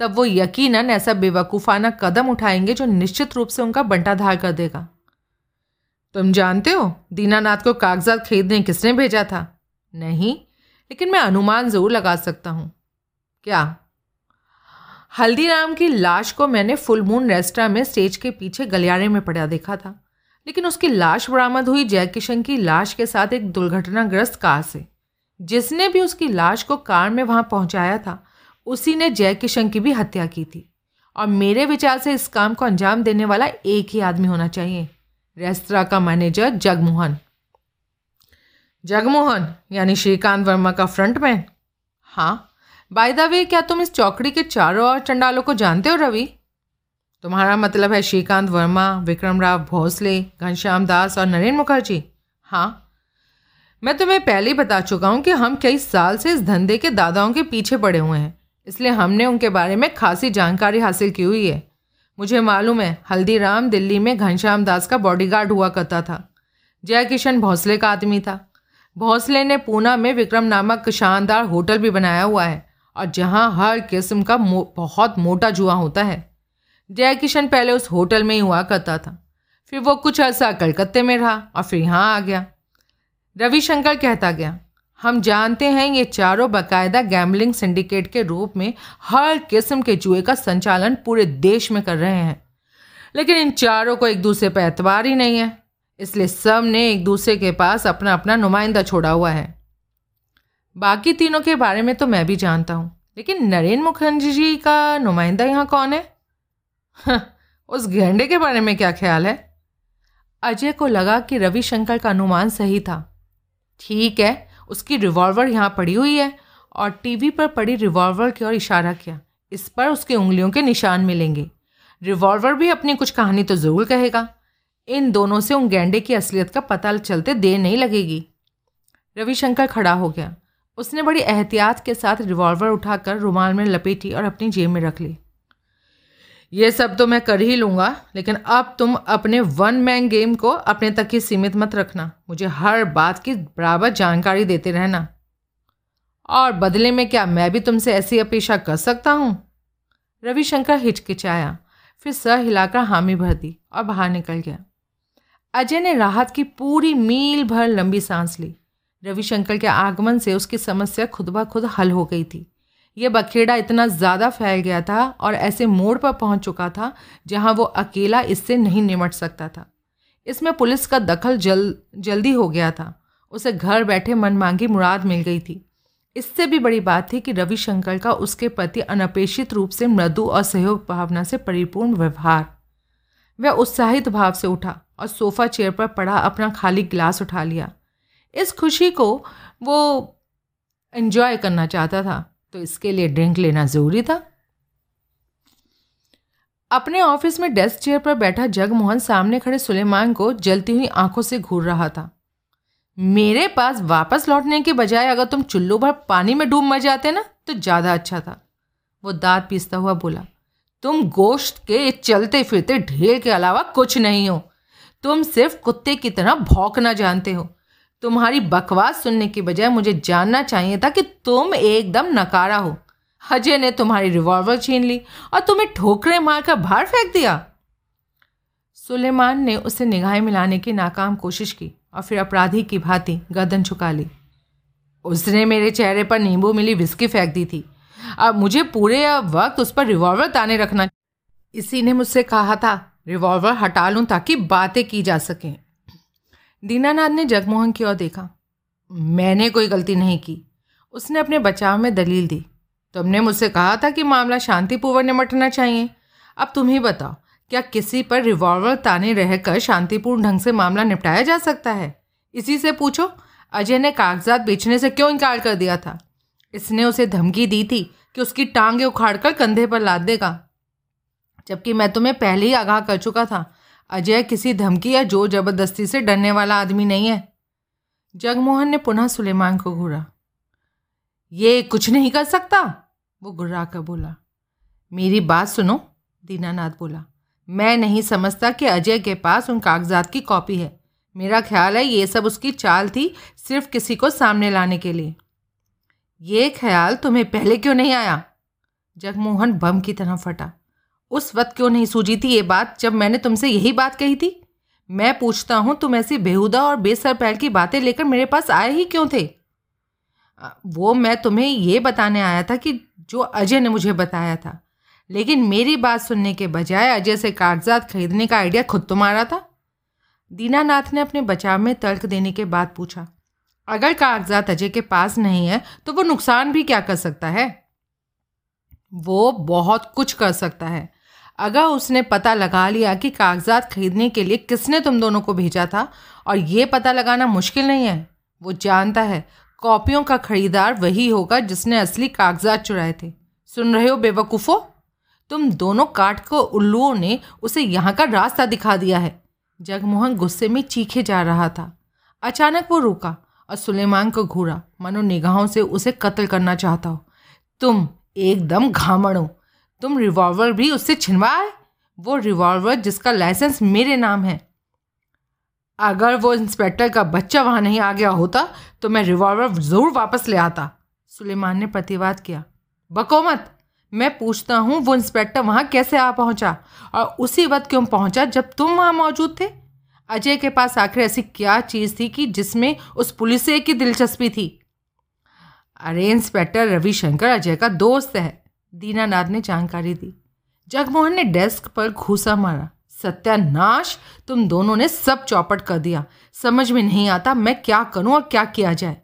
[SPEAKER 1] तब वो यकीनन ऐसा बेवकूफ़ाना कदम उठाएँगे जो निश्चित रूप से उनका बंटाधार कर देगा। तुम जानते हो, दीनानाथ को कागजात खरीदने किसने भेजा था? नहीं, लेकिन मैं अनुमान ज़रूर लगा सकता हूँ। क्या? हल्दीराम की लाश को मैंने फुल मून रेस्टोरेंट में स्टेज के पीछे गलियारे में पड़ा देखा था, लेकिन उसकी लाश बरामद हुई जयकिशन की लाश के साथ एक दुर्घटनाग्रस्त कार से। जिसने भी उसकी लाश को कार में वहाँ पहुँचाया था, उसी ने जयकिशन की भी हत्या की थी। और मेरे विचार से इस काम को अंजाम देने वाला एक ही आदमी होना चाहिए, रेस्तरा का मैनेजर जगमोहन। जगमोहन, यानी श्रीकांत वर्मा का फ्रंटमैन? हाँ बाय द वे क्या तुम इस चौकड़ी के चारों और चंडालों को जानते हो, रवि? तुम्हारा मतलब है श्रीकांत वर्मा, विक्रम राव भोसले, घनश्याम दास और नरेंद्र मुखर्जी? हाँ। मैं तुम्हें पहले ही बता चुका हूँ कि हम कई साल से इस धंधे के दादाओं के पीछे पड़े हुए हैं। इसलिए हमने उनके बारे में खासी जानकारी हासिल की हुई है। मुझे मालूम है, हल्दीराम दिल्ली में घनश्याम दास का बॉडीगार्ड हुआ करता था। जय किशन भोसले का आदमी था। भोसले ने पूना में विक्रम नामक शानदार होटल भी बनाया हुआ है। और जहाँ हर किस्म का मो, बहुत मोटा जुआ होता है। जय किशन पहले उस होटल में ही हुआ करता था। फिर वो कुछ अर्सा कलकत्ते में रहा और फिर यहाँ आ गया। रविशंकर कहता गया हम जानते हैं ये चारों बाकायदा गैम्बलिंग सिंडिकेट के रूप में हर किस्म के जुए का संचालन पूरे देश में कर रहे हैं। लेकिन इन चारों को एक दूसरे पर एतवार ही नहीं है। इसलिए सबने एक दूसरे के पास अपना अपना नुमाइंदा छोड़ा हुआ है। बाकी तीनों के बारे में तो मैं भी जानता हूँ। लेकिन नरेंद्र मुखर्जी जी का नुमाइंदा यहाँ कौन है, उस गेंडे के बारे में क्या ख्याल है? अजय को लगा कि रविशंकर का अनुमान सही था। ठीक है, उसकी रिवॉल्वर यहाँ पड़ी हुई है और टीवी पर पड़ी रिवॉल्वर की ओर इशारा किया। इस पर उसके उंगलियों के निशान मिलेंगे। रिवॉल्वर भी अपनी कुछ कहानी तो ज़रूर कहेगा। इन दोनों से उन गेंडे की असलियत का पता चलते देर नहीं लगेगी। रविशंकर खड़ा हो गया। उसने बड़ी एहतियात के साथ रिवॉल्वर उठाकर रुमाल में लपेटी और अपनी जेब में रख ली। ये सब तो मैं कर ही लूँगा, लेकिन अब तुम अपने वन मैन गेम को अपने तक ही सीमित मत रखना। मुझे हर बात की बराबर जानकारी देते रहना। और बदले में क्या मैं भी तुमसे ऐसी अपेक्षा कर सकता हूँ? रविशंकर हिचकिचाया, फिर सर हिलाकर हामी भर दी और बाहर निकल गया। अजय ने राहत की पूरी मील भर लंबी सांस ली। रविशंकर के आगमन से उसकी समस्या खुद ब खुद हल हो गई थी। ये बखेड़ा इतना ज़्यादा फैल गया था और ऐसे मोड़ पर पहुँच चुका था जहाँ वो अकेला इससे नहीं निमट सकता था। इसमें पुलिस का दखल जल, जल्दी हो गया था। उसे घर बैठे मनमांगी मुराद मिल गई थी। इससे भी बड़ी बात थी कि रविशंकर का उसके प्रति अनपेक्षित रूप से मृदु और सहयोग भावना से परिपूर्ण व्यवहार। वह उत्साहित भाव से उठा और सोफा चेयर पर पड़ा अपना खाली गिलास उठा लिया। इस खुशी को वो एंजॉय करना चाहता था तो इसके लिए ड्रिंक लेना ज़रूरी था। अपने ऑफ़िस में डेस्क चेयर पर बैठा जगमोहन सामने खड़े सुलेमान को जलती हुई आँखों से घूर रहा था। मेरे पास वापस लौटने के बजाय अगर तुम चुल्लू भर पानी में डूब मर जाते ना तो ज़्यादा अच्छा था। वो दांत पीसता हुआ बोला, तुम गोश्त के चलते फिरते ढेर के अलावा कुछ नहीं हो। तुम सिर्फ़ कुत्ते की तरह भौंकना जानते हो। तुम्हारी बकवास सुनने की बजाय मुझे जानना चाहिए था कि तुम एकदम नकारा हो। अजय ने तुम्हारी रिवॉल्वर छीन ली और तुम्हें ठोकरे मारकर बाहर फेंक दिया। सुलेमान ने उसे निगाहें मिलाने की नाकाम कोशिश की और फिर अपराधी की भांति गर्दन झुका ली। उसने मेरे चेहरे पर नींबू मिली विस्की फेंक दी थी। अब मुझे पूरे वक्त उस पर रिवॉल्वर ताने रखना। इसी ने मुझसे कहा था रिवॉल्वर हटा लूँ ताकि बातें की जा सकें। दीनानाथ ने जगमोहन की ओर देखा। मैंने कोई गलती नहीं की। उसने अपने बचाव में दलील दी। तुमने मुझसे कहा था कि मामला शांतिपूर्वक निमटना चाहिए। अब तुम ही बताओ, क्या किसी पर रिवॉल्वर ताने रहकर शांतिपूर्ण ढंग से मामला निपटाया जा सकता है? इसी से पूछो, अजय ने कागजात बेचने से क्यों इनकार कर दिया था? इसने उसे धमकी दी थी कि उसकी टांगे उखाड़कर कंधे पर लाद देगा। जबकि मैं तुम्हें पहले ही आगाह कर चुका था अजय किसी धमकी या ज़ोर ज़बरदस्ती से डरने वाला आदमी नहीं है। जगमोहन ने पुनः सुलेमान को घूरा। ये कुछ नहीं कर सकता? वो गुर्रा कर बोला। मेरी बात सुनो, दीनानाथ बोला। मैं नहीं समझता कि अजय के पास उन कागजात की कॉपी है। मेरा ख्याल है ये सब उसकी चाल थी सिर्फ़ किसी को सामने लाने के लिए। ये ख्याल तुम्हें पहले क्यों नहीं आया? जगमोहन बम की तरह फटा। उस वक्त क्यों नहीं सूझी थी ये बात जब मैंने तुमसे यही बात कही थी? मैं पूछता हूँ, तुम ऐसी बेहुदा और बेसर पैर की बातें लेकर मेरे पास आए ही क्यों थे? वो मैं तुम्हें ये बताने आया था कि जो अजय ने मुझे बताया था। लेकिन मेरी बात सुनने के बजाय अजय से कागजात खरीदने का आइडिया खुद तुम्हारा था। दीनानाथ ने अपने बचाव में तर्क देने के बाद पूछा, अगर कागजात अजय के पास नहीं है तो वो नुकसान भी क्या कर सकता है? वो बहुत कुछ कर सकता है। अगर उसने पता लगा लिया कि कागजात खरीदने के लिए किसने तुम दोनों को भेजा था, और ये पता लगाना मुश्किल नहीं है, वो जानता है कॉपियों का खरीदार वही होगा जिसने असली कागजात चुराए थे। सुन रहे हो बेवकूफ़ो? तुम दोनों काट को उल्लुओं ने उसे यहाँ का रास्ता दिखा दिया है। जगमोहन गुस्से में चीखे जा रहा था। अचानक वो रुका और सुलेमान को घूरा। मनो निगाहों से उसे कत्ल करना चाहता हो। तुम एकदम घामड़ हो। तुम रिवॉल्वर भी उससे छिनवाए? वो रिवॉल्वर जिसका लाइसेंस मेरे नाम है। अगर वो इंस्पेक्टर का बच्चा वहाँ नहीं आ गया होता तो मैं रिवॉल्वर ज़रूर वापस ले आता, सुलेमान ने प्रतिवाद किया। बकोमत मैं पूछता हूँ, वो इंस्पेक्टर वहाँ कैसे आ पहुँचा? और उसी वक्त क्यों पहुँचा जब तुम वहाँ मौजूद थे? अजय के पास आखिर ऐसी क्या चीज़ थी कि जिसमें उस पुलिस की दिलचस्पी थी? अरे इंस्पेक्टर रविशंकर, अजय का दोस्त है। दीनानाथ ने जानकारी दी। जगमोहन ने डेस्क पर घूसा मारा। सत्यानाश! तुम दोनों ने सब चौपट कर दिया। समझ में नहीं आता मैं क्या करूँ और क्या किया जाए।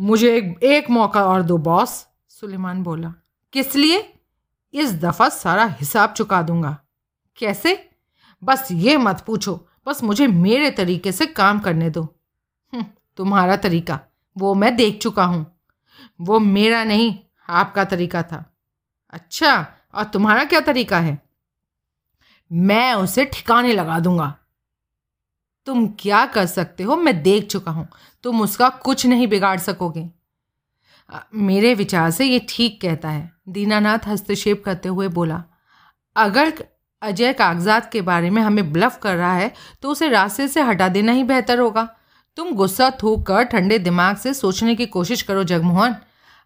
[SPEAKER 1] मुझे एक, एक मौका और दो बॉस सुलेमान बोला। किस लिए? इस दफ़ा सारा हिसाब चुका दूँगा। कैसे? बस ये मत पूछो। बस मुझे मेरे तरीके से काम करने दो। हम्म, तुम्हारा तरीका। वो मैं देख चुका हूँ। वो मेरा नहीं आपका तरीका था। अच्छा और तुम्हारा क्या तरीका है? मैं उसे ठिकाने लगा दूँगा। तुम क्या कर सकते हो? मैं देख चुका हूँ। तुम उसका कुछ नहीं बिगाड़ सकोगे। मेरे विचार से ये ठीक कहता है। दीनानाथ हस्तक्षेप करते हुए बोला, अगर अजय कागजात के बारे में हमें ब्लफ कर रहा है तो उसे रास्ते से हटा देना ही बेहतर होगा। तुम गुस्सा थूक कर ठंडे दिमाग से सोचने की कोशिश करो, जगमोहन।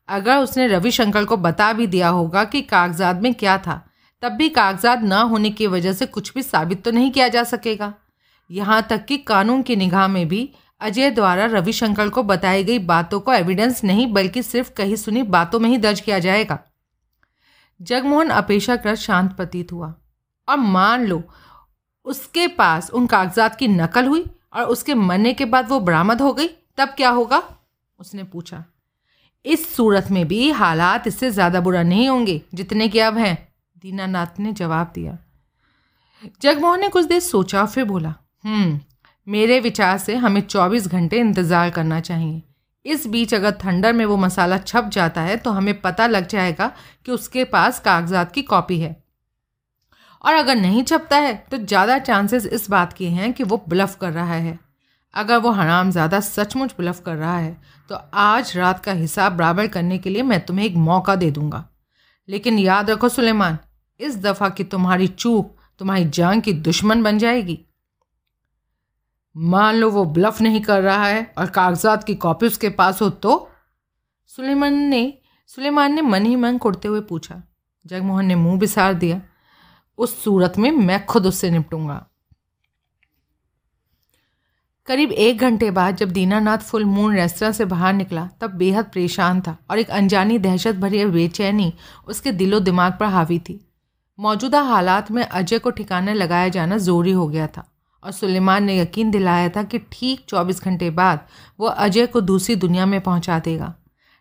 [SPEAKER 1] अगर उसने रविशंकर को बता भी दिया होगा कि कागजात में क्या था, तब भी कागजात न होने की वजह से कुछ भी साबित तो नहीं किया जा सकेगा। यहाँ तक कि कानून की निगाह में भी अजय द्वारा रविशंकर को बताई गई बातों को एविडेंस नहीं, बल्कि सिर्फ़ कही सुनी बातों में ही दर्ज किया जाएगा। जगमोहन अपेक्षाकृत शांत प्रतीत हुआ। और मान लो, उसके पास उन कागजात की नकल हुई और उसके मरने के बाद वो बरामद हो गई, तब क्या होगा? उसने पूछा। इस सूरत में भी हालात इससे ज़्यादा बुरा नहीं होंगे, जितने कि अब हैं। दीनानाथ ने जवाब दिया। जगमोहन ने कुछ देर सोचा, फिर बोला हम्म मेरे विचार से हमें चौबीस घंटे इंतज़ार करना चाहिए। इस बीच अगर थंडर में वो मसाला छप जाता है तो हमें पता लग जाएगा कि उसके पास कागजात की कॉपी है। और अगर नहीं छपता है तो ज़्यादा चांसेस इस बात के हैं कि वो ब्लफ कर रहा है। अगर वो हराम ज़्यादा सचमुच ब्लफ कर रहा है तो आज रात का हिसाब बराबर करने के लिए मैं तुम्हें एक मौका दे दूँगा। लेकिन याद रखो सुलेमान, इस दफ़ा की तुम्हारी चूक तुम्हारी जान की दुश्मन बन जाएगी। मान लो वो ब्लफ नहीं कर रहा है और कागजात की कॉपी उसके पास हो तो? सुलेमान ने सुलेमान ने मन ही मन कुड़ते हुए पूछा। जगमोहन ने मुँह बिसार दिया। उस सूरत में मैं खुद उससे निपटूँगा। करीब एक घंटे बाद जब दीनानाथ फुल मून रेस्तरा से बाहर निकला, तब बेहद परेशान था और एक अनजानी दहशत भरी बेचैनी उसके दिलो दिमाग पर हावी थी। मौजूदा हालात में अजय को ठिकाने लगाया जाना ज़रूरी हो गया था और सुलेमान ने यकीन दिलाया था कि ठीक चौबीस घंटे बाद वो अजय को दूसरी दुनिया में पहुँचा देगा।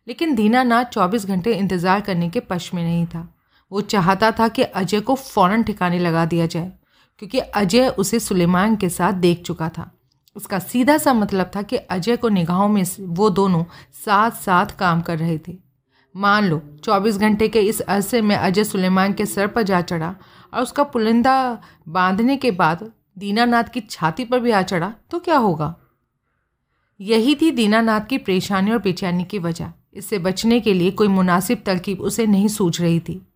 [SPEAKER 1] लेकिन दीनानाथ चौबीस घंटे इंतज़ार करने के पक्ष में नहीं था। वो चाहता था कि अजय को फ़ौरन ठिकाने लगा दिया जाए, क्योंकि अजय उसे सुलेमान के साथ देख चुका था। उसका सीधा सा मतलब था कि अजय को निगाहों में वो दोनों साथ साथ काम कर रहे थे। मान लो 24 घंटे के इस अरसे में अजय सुलेमान के सर पर जा चढ़ा और उसका पुलिंदा बांधने के बाद दीनानाथ की छाती पर भी आ चढ़ा तो क्या होगा? यही थी दीनानाथ की परेशानी और बेचैनी की वजह। इससे बचने के लिए कोई मुनासिब तरकीब उसे नहीं सूझ रही थी।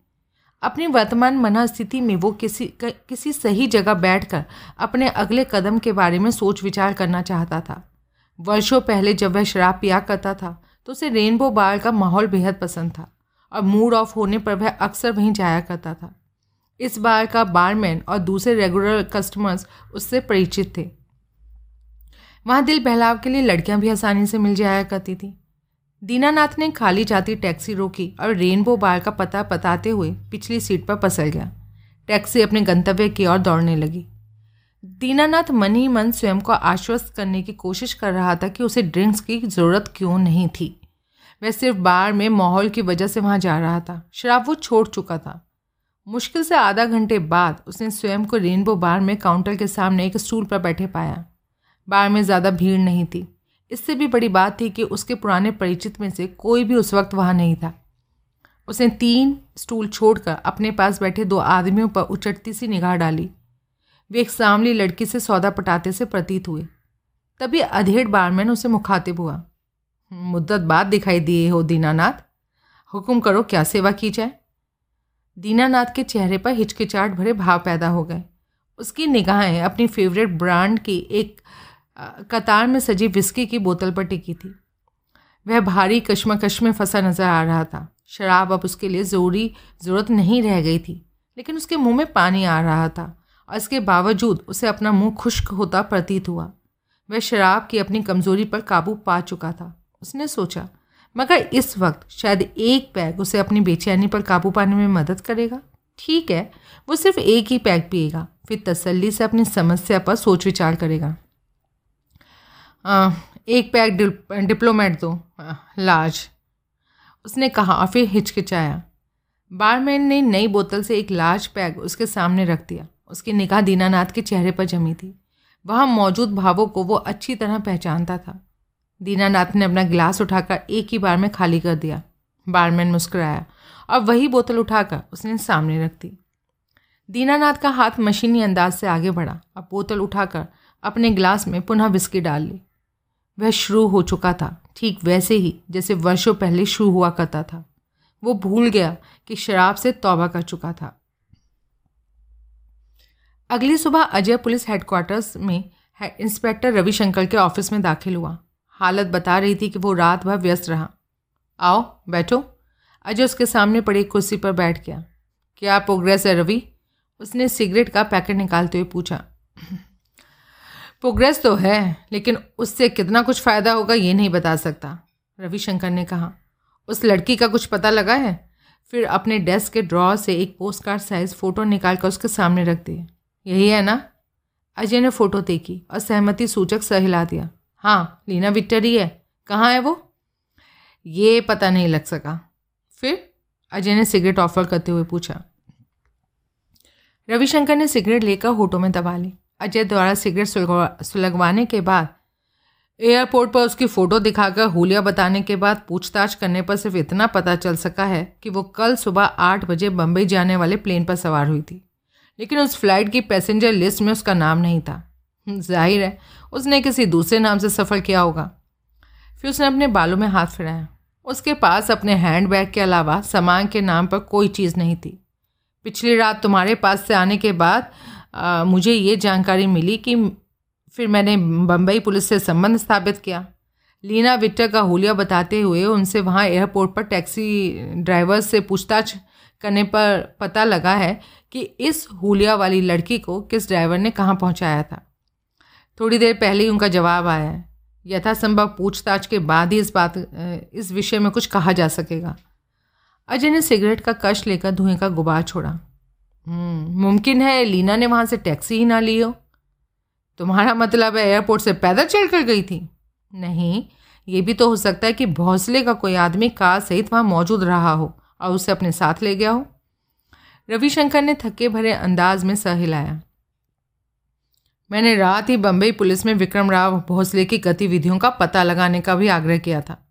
[SPEAKER 1] अपनी वर्तमान मना स्थिति में वो किसी किसी सही जगह बैठकर अपने अगले कदम के बारे में सोच विचार करना चाहता था। वर्षों पहले जब वह शराब पिया करता था तो उसे रेनबो बार का माहौल बेहद पसंद था और मूड ऑफ़ होने पर वह अक्सर वहीं जाया करता था। इस बार का बारमैन और दूसरे रेगुलर कस्टमर्स उससे परिचित थे। वहाँ दिल बहलाव के लिए लड़कियाँ भी आसानी से मिल जाया करती थी। दीनानाथ ने खाली जाती टैक्सी रोकी और रेनबो बार का पता बताते हुए पिछली सीट पर पसल गया। टैक्सी अपने गंतव्य की ओर दौड़ने लगी। दीनानाथ मन ही मन स्वयं को आश्वस्त करने की कोशिश कर रहा था कि उसे ड्रिंक्स की ज़रूरत क्यों नहीं थी। वह सिर्फ़ बार में माहौल की वजह से वहाँ जा रहा था। शराब वो छोड़ चुका था। मुश्किल से आधा घंटे बाद उसने स्वयं को रेनबो बार में काउंटर के सामने एक स्टूल पर बैठे पाया। बार में ज़्यादा भीड़ नहीं थी। इससे भी बड़ी बात थी कि उसके पुराने परिचित में से कोई भी उस वक्त वहाँ नहीं था। उसने तीन स्टूल छोड़कर अपने पास बैठे दो आदमियों पर उचटती सी निगाह डाली। वे एक सामली लड़की से सौदा पटाते से प्रतीत हुए। तभी अधेड़ बारमैन उसे मुखातिब हुआ। मुद्दत बाद दिखाई दिए हो, दीनानाथ। हुक्म करो क्या सेवा की जाए। दीनानाथ के चेहरे पर हिचकिचाहट भरे भाव पैदा हो गए। उसकी निगाहें अपनी फेवरेट ब्रांड की एक कतार में सजी विस्की की बोतल पर टिकी थी। वह भारी कश्मकश में फंसा नज़र आ रहा था। शराब अब उसके लिए ज़रूरी ज़रूरत नहीं रह गई थी, लेकिन उसके मुँह में पानी आ रहा था और इसके बावजूद उसे अपना मुँह खुश्क होता प्रतीत हुआ। वह शराब की अपनी कमज़ोरी पर काबू पा चुका था। उसने सोचा, मगर इस वक्त शायद एक पैग उसे अपनी बेचैनी पर काबू पाने में मदद करेगा? ठीक है, वो सिर्फ़ एक ही पैग पिएगा, फिर तसल्ली से अपनी समस्या पर सोच विचार करेगा। एक पैक डिप्लोमेट दो लार्ज। उसने कहा और फिर हिचकिचाया। बारमैन ने नई बोतल से एक लार्ज पैक उसके सामने रख दिया। उसकी निगाह दीनानाथ के चेहरे पर जमी थी। वहाँ मौजूद भावों को वो अच्छी तरह पहचानता था। दीनानाथ ने अपना गिलास उठाकर एक ही बार में खाली कर दिया। बारमैन मुस्कुराया और वही बोतल उठाकर उसने सामने रख दी। दीनानाथ का हाथ मशीनी अंदाज से आगे बढ़ा और बोतल उठाकर अपने गिलास में पुनः विस्की डाल ली। वह शुरू हो चुका था। ठीक वैसे ही, जैसे वर्षों पहले शुरू हुआ करता था। वो भूल गया कि शराब से तौबा कर चुका था। अगली सुबह अजय पुलिस हेडक्वार्टर्स में इंस्पेक्टर रविशंकर के ऑफ़िस में दाखिल हुआ। हालत बता रही थी कि वो रात भर व्यस्त रहा। आओ, बैठो। अजय उसके सामने पड़ी कुर्सी पर बैठ गया। क्या प्रोग्रेस है रवि? उसने सिगरेट का पैकेट निकालते हुए पूछा। प्रोग्रेस तो है, लेकिन उससे कितना कुछ फ़ायदा होगा ये नहीं बता सकता, रविशंकर ने कहा। उस लड़की का कुछ पता लगा है? फिर अपने डेस्क के ड्रॉ से एक पोस्ट कार्ड साइज़ फ़ोटो निकाल कर उसके सामने रख दिए। यही है ना? अजय ने फ़ोटो देखी और सहमति सूचक सहिला दिया। हाँ लीना विक्टरी है। कहाँ है वो? ये पता नहीं लग सका। फिर अजय ने सिगरेट ऑफ़र करते हुए पूछा। रविशंकर ने सिगरेट लेकर होठों में दबा ली। अजय द्वारा सिगरेट सुलगवाने के बाद, एयरपोर्ट पर उसकी फ़ोटो दिखाकर हुलिया बताने के बाद पूछताछ करने पर सिर्फ़ इतना पता चल सका है कि वो कल सुबह आठ बजे बम्बई जाने वाले प्लेन पर सवार हुई थी। लेकिन उस फ़्लाइट की पैसेंजर लिस्ट में उसका नाम नहीं था। ज़ाहिर है, उसने किसी दूसरे नाम से सफ़र किया होगा। फिर उसने अपने बालों में हाथ फिराया। उसके पास अपने हैंड बैग के अलावा सामान के नाम पर कोई चीज़ नहीं थी। पिछली रात तुम्हारे पास से आने के बाद आ, मुझे ये जानकारी मिली कि फिर मैंने बम्बई पुलिस से संबंध स्थापित किया। लीना विट्टर का हुलिया बताते हुए उनसे वहाँ एयरपोर्ट पर टैक्सी ड्राइवर से पूछताछ करने पर पता लगा है कि इस हुलिया वाली लड़की को किस ड्राइवर ने कहाँ पहुँचाया था। थोड़ी देर पहले ही उनका जवाब आया है। यथासंभव पूछताछ के बाद ही इस बात इस विषय में कुछ कहा जा सकेगा। अजय ने सिगरेट का कश लेकर धुएँ का गुबार छोड़ा। मुमकिन है लीना ने वहाँ से टैक्सी ही ना ली हो। तुम्हारा मतलब है एयरपोर्ट से पैदल चल कर गई थी? नहीं, ये भी तो हो सकता है कि भौसले का कोई आदमी कार सहित वहाँ मौजूद रहा हो और उसे अपने साथ ले गया हो। रविशंकर ने थके भरे अंदाज में सह हिलाया। मैंने रात ही बम्बई पुलिस में विक्रम राव भोसले की गतिविधियों का पता लगाने का भी आग्रह किया था।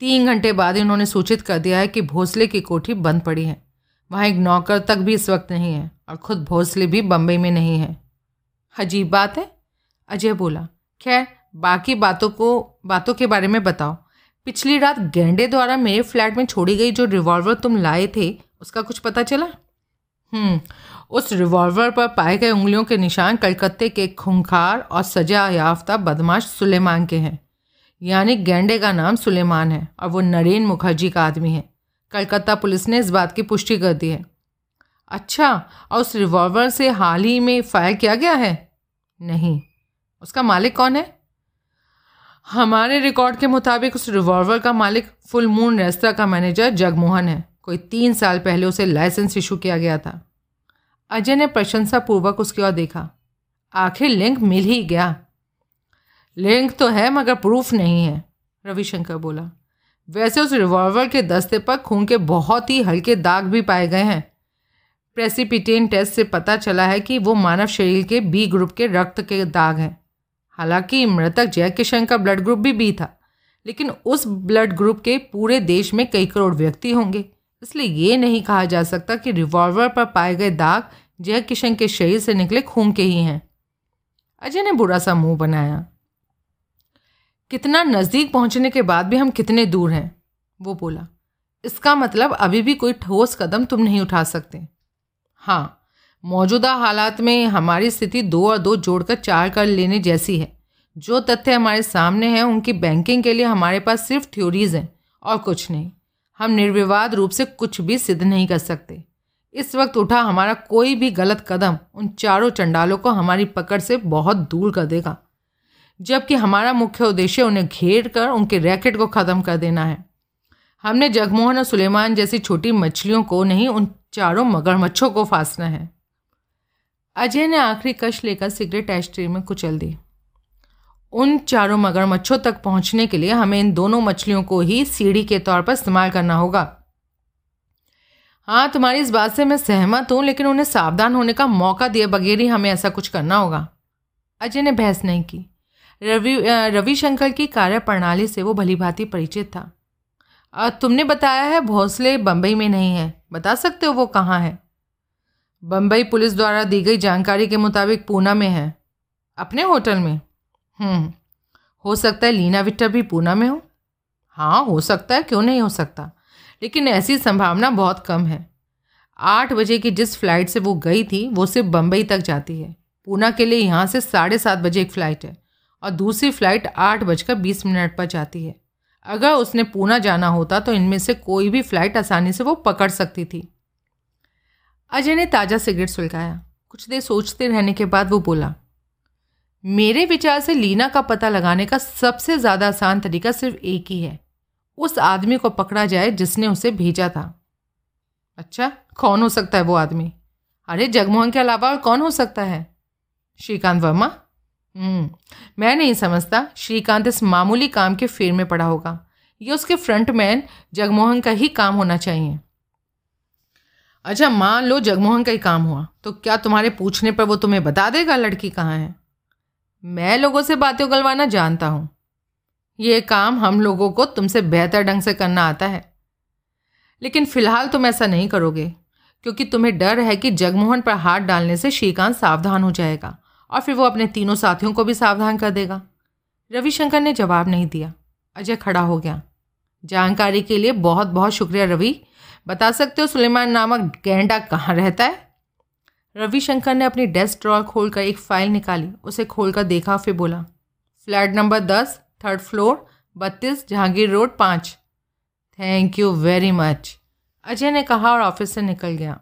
[SPEAKER 1] तीन घंटे बाद उन्होंने सूचित कर दिया है कि भोसले की कोठी बंद पड़ी है। वहाँ एक नौकर तक भी इस वक्त नहीं है और खुद भोसले भी बम्बई में नहीं है। अजीब बात है? अजय बोला, खैर, बाकी बातों को, बातों के बारे में बताओ। पिछली रात गेंडे द्वारा मेरे फ्लैट में छोड़ी गई जो रिवॉल्वर तुम लाए थे, उसका कुछ पता चला? हम्म उस रिवॉल्वर पर पाए गए उंगलियों के निशान कलकत्ते के खूंखार और सजा याफ्ता बदमाश सुलेमान के हैं। यानी गेंडे का नाम सुलेमान है और वो नरेन मुखर्जी का आदमी है। कलकत्ता पुलिस ने इस बात की पुष्टि कर दी है। अच्छा और उस रिवॉल्वर से हाल ही में फायर किया गया है? नहीं। उसका मालिक कौन है? हमारे रिकॉर्ड के मुताबिक उस रिवॉल्वर का मालिक फुल मून रेस्तरा का मैनेजर जगमोहन है। कोई तीन साल पहले उसे लाइसेंस इशू किया गया था। अजय ने प्रशंसापूर्वक उसकी ओर देखा। आखिर लिंक मिल ही गया। लिंक तो है, मगर प्रूफ नहीं है, रविशंकर बोला। वैसे उस रिवॉल्वर के दस्ते पर खून के बहुत ही हल्के दाग भी पाए गए हैं। प्रेसिपिटेन टेस्ट से पता चला है कि वो मानव शरीर के बी ग्रुप के रक्त के दाग हैं। हालाँकि मृतक जय किशन का ब्लड ग्रुप भी बी था, लेकिन उस ब्लड ग्रुप के पूरे देश में कई करोड़ व्यक्ति होंगे। इसलिए ये नहीं कहा जा सकता कि रिवॉल्वर पर पाए गए दाग जय किशन के शरीर से निकले खून के ही हैं। अजय ने बुरा सा मुँह बनाया। कितना नज़दीक पहुँचने के बाद भी हम कितने दूर हैं? वो बोला, इसका मतलब अभी भी कोई ठोस कदम तुम नहीं उठा सकते। हाँ मौजूदा हालात में हमारी स्थिति दो और दो जोड़कर चार कर लेने जैसी है। जो तथ्य हमारे सामने हैं, उनकी बैंकिंग के लिए हमारे पास सिर्फ़ थ्योरीज हैं और कुछ नहीं। हम निर्विवाद रूप से कुछ भी सिद्ध नहीं कर सकते। इस वक्त उठा हमारा कोई भी गलत कदम उन चारों चंडालों को हमारी पकड़ से बहुत दूर कर देगा। जबकि हमारा मुख्य उद्देश्य उन्हें घेर कर उनके रैकेट को ख़त्म कर देना है। हमने जगमोहन और सुलेमान जैसी छोटी मछलियों को नहीं, उन चारों मगरमच्छों को फांसना है। अजय ने आखिरी कश लेकर सिगरेट एस्ट्री में कुचल दी। उन चारों मगरमच्छों तक पहुँचने के लिए हमें इन दोनों मछलियों को ही सीढ़ी के तौर पर इस्तेमाल करना होगा। हाँ तुम्हारी इस बात से मैं सहमत हूँ, लेकिन उन्हें सावधान होने का मौका दिए बगैर ही हमें ऐसा कुछ करना होगा। अजय ने बहस नहीं की। रवि रविशंकर की कार्य प्रणाली से वो भली भांति परिचित था। तुमने बताया है भोसले बम्बई में नहीं है। बता सकते हो वो कहाँ है? बम्बई पुलिस द्वारा दी गई जानकारी के मुताबिक पूना में है। अपने होटल में? हम्म। हो सकता है लीना विट्टर भी पूना में हो? हाँ हो सकता है, क्यों नहीं हो सकता? लेकिन ऐसी संभावना बहुत कम है। आठ बजे की जिस फ़्लाइट से वो गई थी, वो सिर्फ़ बम्बई तक जाती है। पूना के लिए यहाँ से साढ़े सात बजे एक फ़्लाइट है। और दूसरी फ़्लाइट आठ बजकर बीस मिनट पर जाती है। अगर उसने पूना जाना होता तो इनमें से कोई भी फ़्लाइट आसानी से वो पकड़ सकती थी। अजय ने ताज़ा सिगरेट सुलगाया। कुछ देर सोचते रहने के बाद वो बोला, मेरे विचार से लीना का पता लगाने का सबसे ज़्यादा आसान तरीका सिर्फ़ एक ही है। उस आदमी को पकड़ा जाए जिसने उसे भेजा था। अच्छा कौन हो सकता है वो आदमी? अरे, जगमोहन के अलावा और कौन हो सकता है? श्रीकांत वर्मा? मैं नहीं समझता श्रीकांत इस मामूली काम के फेर में पड़ा होगा। ये उसके फ्रंटमैन जगमोहन का ही काम होना चाहिए। अच्छा मान लो जगमोहन का ही काम हुआ तो क्या तुम्हारे पूछने पर वो तुम्हें बता देगा लड़की कहाँ है? मैं लोगों से बातें उगलवाना जानता हूँ। ये काम हम लोगों को तुमसे बेहतर ढंग से करना आता है। लेकिन फ़िलहाल तुम ऐसा नहीं करोगे, क्योंकि तुम्हें डर है कि जगमोहन पर हाथ डालने से श्रीकांत सावधान हो जाएगा। और फिर वो अपने तीनों साथियों को भी सावधान कर देगा। रविशंकर ने जवाब नहीं दिया। अजय खड़ा हो गया। जानकारी के लिए बहुत बहुत शुक्रिया रवि। बता सकते हो सुलेमान नामक गैंडा कहाँ रहता है? रविशंकर ने अपनी डेस्क ड्रॉर खोलकर एक फ़ाइल निकाली। उसे खोलकर देखा, फिर बोला, फ्लैट नंबर दस, थर्ड फ्लोर, बत्तीस, जहांगीर रोड, पाँच। Thank you very much. Ajay ने कहा और ऑफ़िस से निकल गया।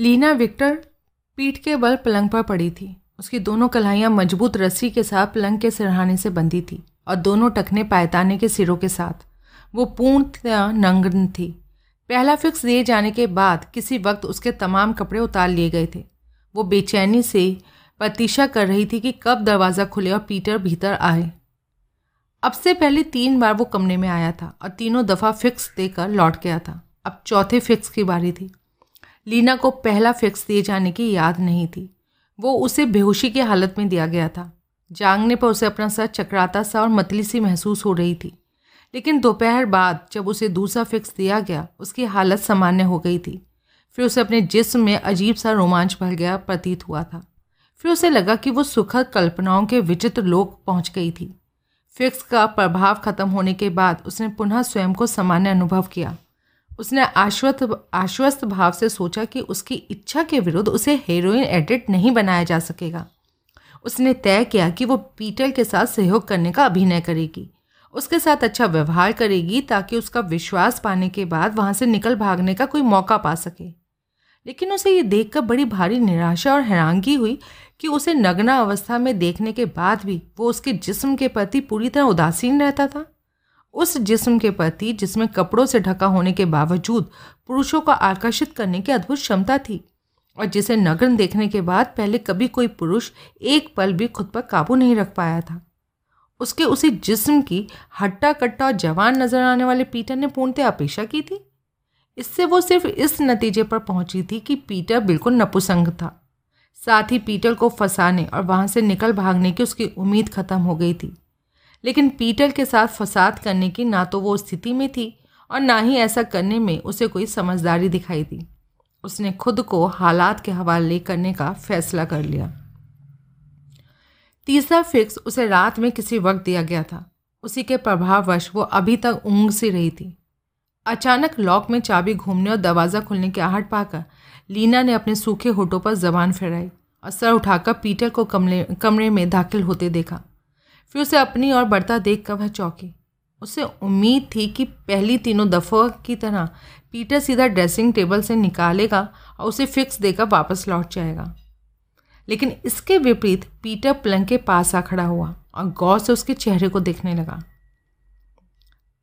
[SPEAKER 1] लीना विक्टर पीठ के बल पलंग पर पड़ी थी। उसकी दोनों कलाइयाँ मज़बूत रस्सी के साथ पलंग के सिरहाने से बंधी थी और दोनों टखने पायताने के सिरों के साथ। वो पूर्णतः नंगन थी। पहला फिक्स दिए जाने के बाद किसी वक्त उसके तमाम कपड़े उतार लिए गए थे। वो बेचैनी से प्रतीक्षा कर रही थी कि कब दरवाज़ा खुले और पीटर भीतर आए। अब से पहले तीन बार वो कमरे में आया था और तीनों दफ़ा फिक्स देकर लौट गया था। अब चौथे फिक्स की बारी थी। लीना को पहला फिक्स दिए जाने की याद नहीं थी। वो उसे बेहोशी की हालत में दिया गया था। जागने पर उसे अपना सर चकराता सा और मतली सी महसूस हो रही थी। लेकिन दोपहर बाद जब उसे दूसरा फिक्स दिया गया, उसकी हालत सामान्य हो गई थी। फिर उसे अपने जिस्म में अजीब सा रोमांच भर गया प्रतीत हुआ था। फिर उसे लगा कि वो सुखद कल्पनाओं के विचित्र लोक पहुँच गई थी। फिक्स का प्रभाव खत्म होने के बाद उसने पुनः स्वयं को सामान्य अनुभव किया। उसने आश्वस्त आश्वस्त भाव से सोचा कि उसकी इच्छा के विरुद्ध उसे हीरोइन एडिट नहीं बनाया जा सकेगा। उसने तय किया कि वो पीटर के साथ सहयोग करने का अभिनय करेगी। उसके साथ अच्छा व्यवहार करेगी ताकि उसका विश्वास पाने के बाद वहाँ से निकल भागने का कोई मौका पा सके। लेकिन उसे ये देखकर बड़ी भारी निराशा और हैरानगी हुई कि उसे नग्ना अवस्था में देखने के बाद भी वो उसके जिस्म के प्रति पूरी तरह उदासीन रहता था। उस जिस्म के प्रति जिसमें कपड़ों से ढका होने के बावजूद पुरुषों को आकर्षित करने की अद्भुत क्षमता थी और जिसे नग्न देखने के बाद पहले कभी कोई पुरुष एक पल भी खुद पर काबू नहीं रख पाया था। उसके उसी जिस्म की हट्टा कट्टा और जवान नज़र आने वाले पीटर ने पूर्णतः अपेक्षा की थी। इससे वो सिर्फ़ इस नतीजे पर पहुँची थी कि पीटर बिल्कुल नपुसंग था। साथ ही पीटर को फंसाने और वहाँ से निकल भागने की उसकी उम्मीद खत्म हो गई थी। लेकिन पीटर के साथ फसाद करने की ना तो वो स्थिति में थी और ना ही ऐसा करने में उसे कोई समझदारी दिखाई दी। उसने खुद को हालात के हवाले करने का फैसला कर लिया। तीसरा फिक्स उसे रात में किसी वक्त दिया गया था। उसी के प्रभाववश वो अभी तक ऊँग सी रही थी। अचानक लॉक में चाबी घूमने और दरवाज़ा खुलने की आहट पाकर लीना ने अपने सूखे होठों पर जबान फहराई और सर उठाकर पीटर को कमरे कमरे में दाखिल होते देखा। फिर उसे अपनी ओर बढ़ता देख कर वह चौंकी। उसे उम्मीद थी कि पहली तीनों दफ़ों की तरह पीटर सीधा ड्रेसिंग टेबल से निकालेगा और उसे फिक्स देकर वापस लौट जाएगा। लेकिन इसके विपरीत पीटर पलंग के पास आ खड़ा हुआ और गौर से उसके चेहरे को देखने लगा।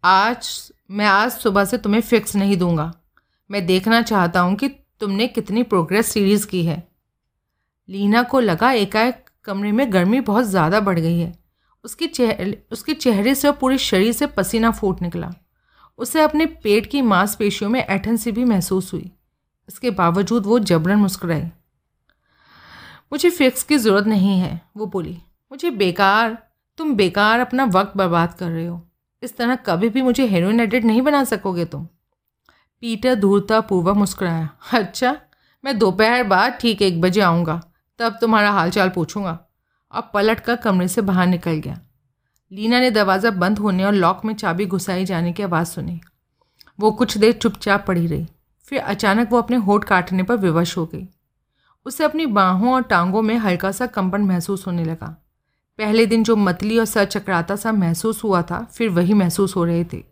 [SPEAKER 1] आज मैं आज सुबह से तुम्हें फिक्स नहीं दूँगा। मैं देखना चाहता हूँ कि तुमने कितनी प्रोग्रेस सीरीज़ की है। लीना को लगा एकाएक कमरे में गर्मी बहुत ज़्यादा बढ़ गई है। उसके चेहरे उसके चेहरे से और पूरे शरीर से पसीना फूट निकला। उसे अपने पेट की मांसपेशियों में ऐठन सी भी महसूस हुई। इसके बावजूद वो जबरन मुस्कुराई। मुझे फिक्स की ज़रूरत नहीं है, वो बोली। मुझे बेकार, तुम बेकार अपना वक्त बर्बाद कर रहे हो। इस तरह कभी भी मुझे हेरोइन एडिट नहीं बना सकोगे तुम। पीटर धूरता पूर्वक मुस्कुराया। अच्छा मैं दोपहर बाद ठीक एक बजे आऊँगा, तब तुम्हारा हालचाल पूछूँगा। और पलट कर कमरे से बाहर निकल गया। लीना ने दरवाज़ा बंद होने और लॉक में चाबी घुसाई जाने की आवाज़ सुनी। वो कुछ देर चुपचाप पड़ी रही। फिर अचानक वो अपने होठ काटने पर विवश हो गई। उसे अपनी बाहों और टांगों में हल्का सा कंपन महसूस होने लगा। पहले दिन जो मतली और सर सा महसूस हुआ था, फिर वही महसूस हो रहे थे।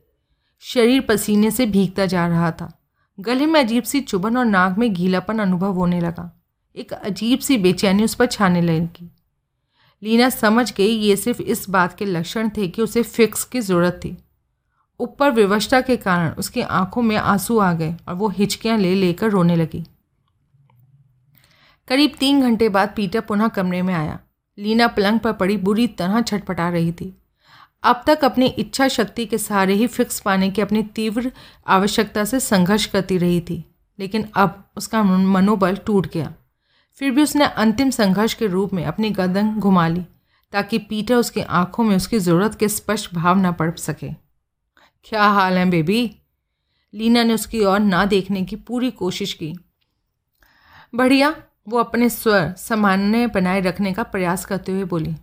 [SPEAKER 1] शरीर पसीने से भीगता जा रहा था। गले में अजीब सी चुभन और नाक में गीलापन अनुभव होने लगा। एक अजीब सी बेचैनी उस पर छाने लगी। लीना समझ गई ये सिर्फ़ इस बात के लक्षण थे कि उसे फिक्स की ज़रूरत थी। ऊपर विवशता के कारण उसकी आँखों में आँसू आ गए और वो हिचकियाँ ले लेकर रोने लगी। करीब तीन घंटे बाद पीटर पुनः कमरे में आया। लीना पलंग पर पड़ी बुरी तरह छटपटा रही थी। अब तक अपनी इच्छा शक्ति के सहारे ही फिक्स पाने की अपनी तीव्र आवश्यकता से संघर्ष करती रही थी, लेकिन अब उसका मनोबल टूट गया। फिर भी उसने अंतिम संघर्ष के रूप में अपनी गर्दन घुमा ली, ताकि पीटर उसकी आँखों में उसकी ज़रूरत के स्पष्ट भाव ना पड़ सके। क्या हाल है बेबी? लीना ने उसकी ओर ना देखने की पूरी कोशिश की। बढ़िया, वो अपने स्वर सामान्य बनाए रखने का प्रयास करते हुए बोली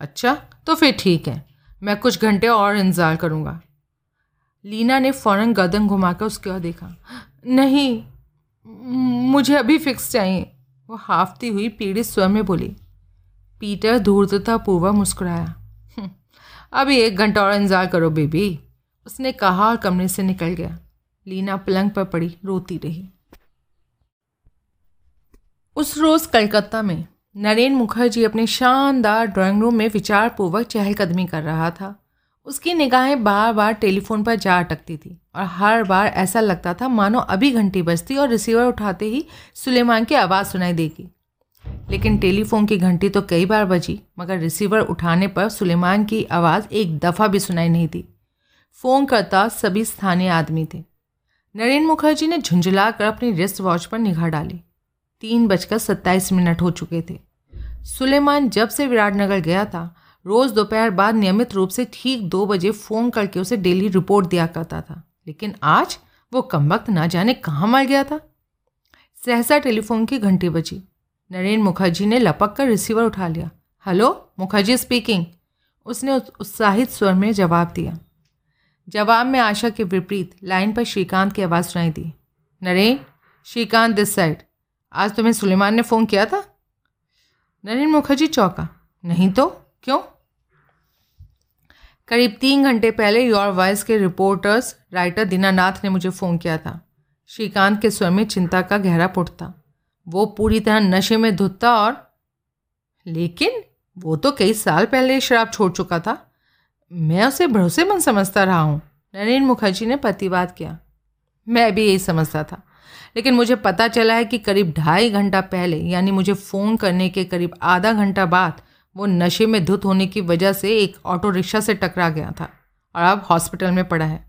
[SPEAKER 1] अच्छा तो फिर ठीक है, मैं कुछ घंटे और इंतज़ार करूँगा। लीना ने फ़ौरन गर्दन घुमाकर उसकी ओर देखा, नहीं, मुझे अभी फिक्स चाहिए। वो हाफती हुई पीड़ित स्वर में बोली पीटर धूर्ततापूर्वक मुस्कुराया हम्म, अभी एक घंटा और इंतज़ार करो बेबी। उसने कहा और कमरे से निकल गया। लीना पलंग पर पड़ी रोती रही। उस रोज़ कलकत्ता में नरेंद्र मुखर्जी अपने शानदार ड्राइंग रूम में विचारपूर्वक चहलकदमी कर रहा था। उसकी निगाहें बार बार टेलीफोन पर जा अटकती थी और हर बार ऐसा लगता था, मानो अभी घंटी बजती और रिसीवर उठाते ही सुलेमान की आवाज़ सुनाई देगी। लेकिन टेलीफोन की घंटी तो कई बार बजी, मगर रिसीवर उठाने पर सुलेमान की आवाज़ एक दफ़ा भी सुनाई नहीं थी फ़ोन करता सभी स्थानीय आदमी थे। नरेंद्र मुखर्जी ने झुंझला कर अपनी रिस्ट वॉच पर निगाह डाली। तीन बजकर सत्ताईस मिनट हो चुके थे। सुलेमान जब से विराटनगर गया था रोज़ दोपहर बाद नियमित रूप से ठीक दो बजे फ़ोन करके उसे डेली रिपोर्ट दिया करता था। लेकिन आज वो कम वक्त ना जाने कहाँ मर गया था? सहसा टेलीफोन की घंटी बजी। नरेन मुखर्जी ने लपक कर रिसीवर उठा लिया। हेलो, मुखर्जी स्पीकिंग उसने उत्साहित स्वर में जवाब दिया। जवाब में आशा के विपरीत लाइन पर श्रीकांत की आवाज़ सुनाई दी। नरेन, श्रीकांत दिस साइड आज तुम्हें सुलेमान ने फ़ोन किया था? नरेन मुखर्जी चौका। नहीं तो? क्यों? करीब तीन घंटे पहले योर वॉइस के रिपोर्टर्स राइटर दीनानाथ ने मुझे फ़ोन किया था। श्रीकांत के स्वर में चिंता का गहरा पुट था। वो पूरी तरह नशे में धुतता और लेकिन वो तो कई साल पहले शराब छोड़ चुका था। मैं उसे भरोसेमंद समझता रहा हूँ। नरेन मुखर्जी ने प्रतिवाद किया। मैं भी यही समझता था। लेकिन मुझे पता चला है कि करीब ढाई घंटा पहले, यानी मुझे फ़ोन करने के करीब आधा घंटा बाद वो नशे में धुत होने की वजह से एक ऑटो रिक्शा से टकरा गया था और अब हॉस्पिटल में पड़ा है।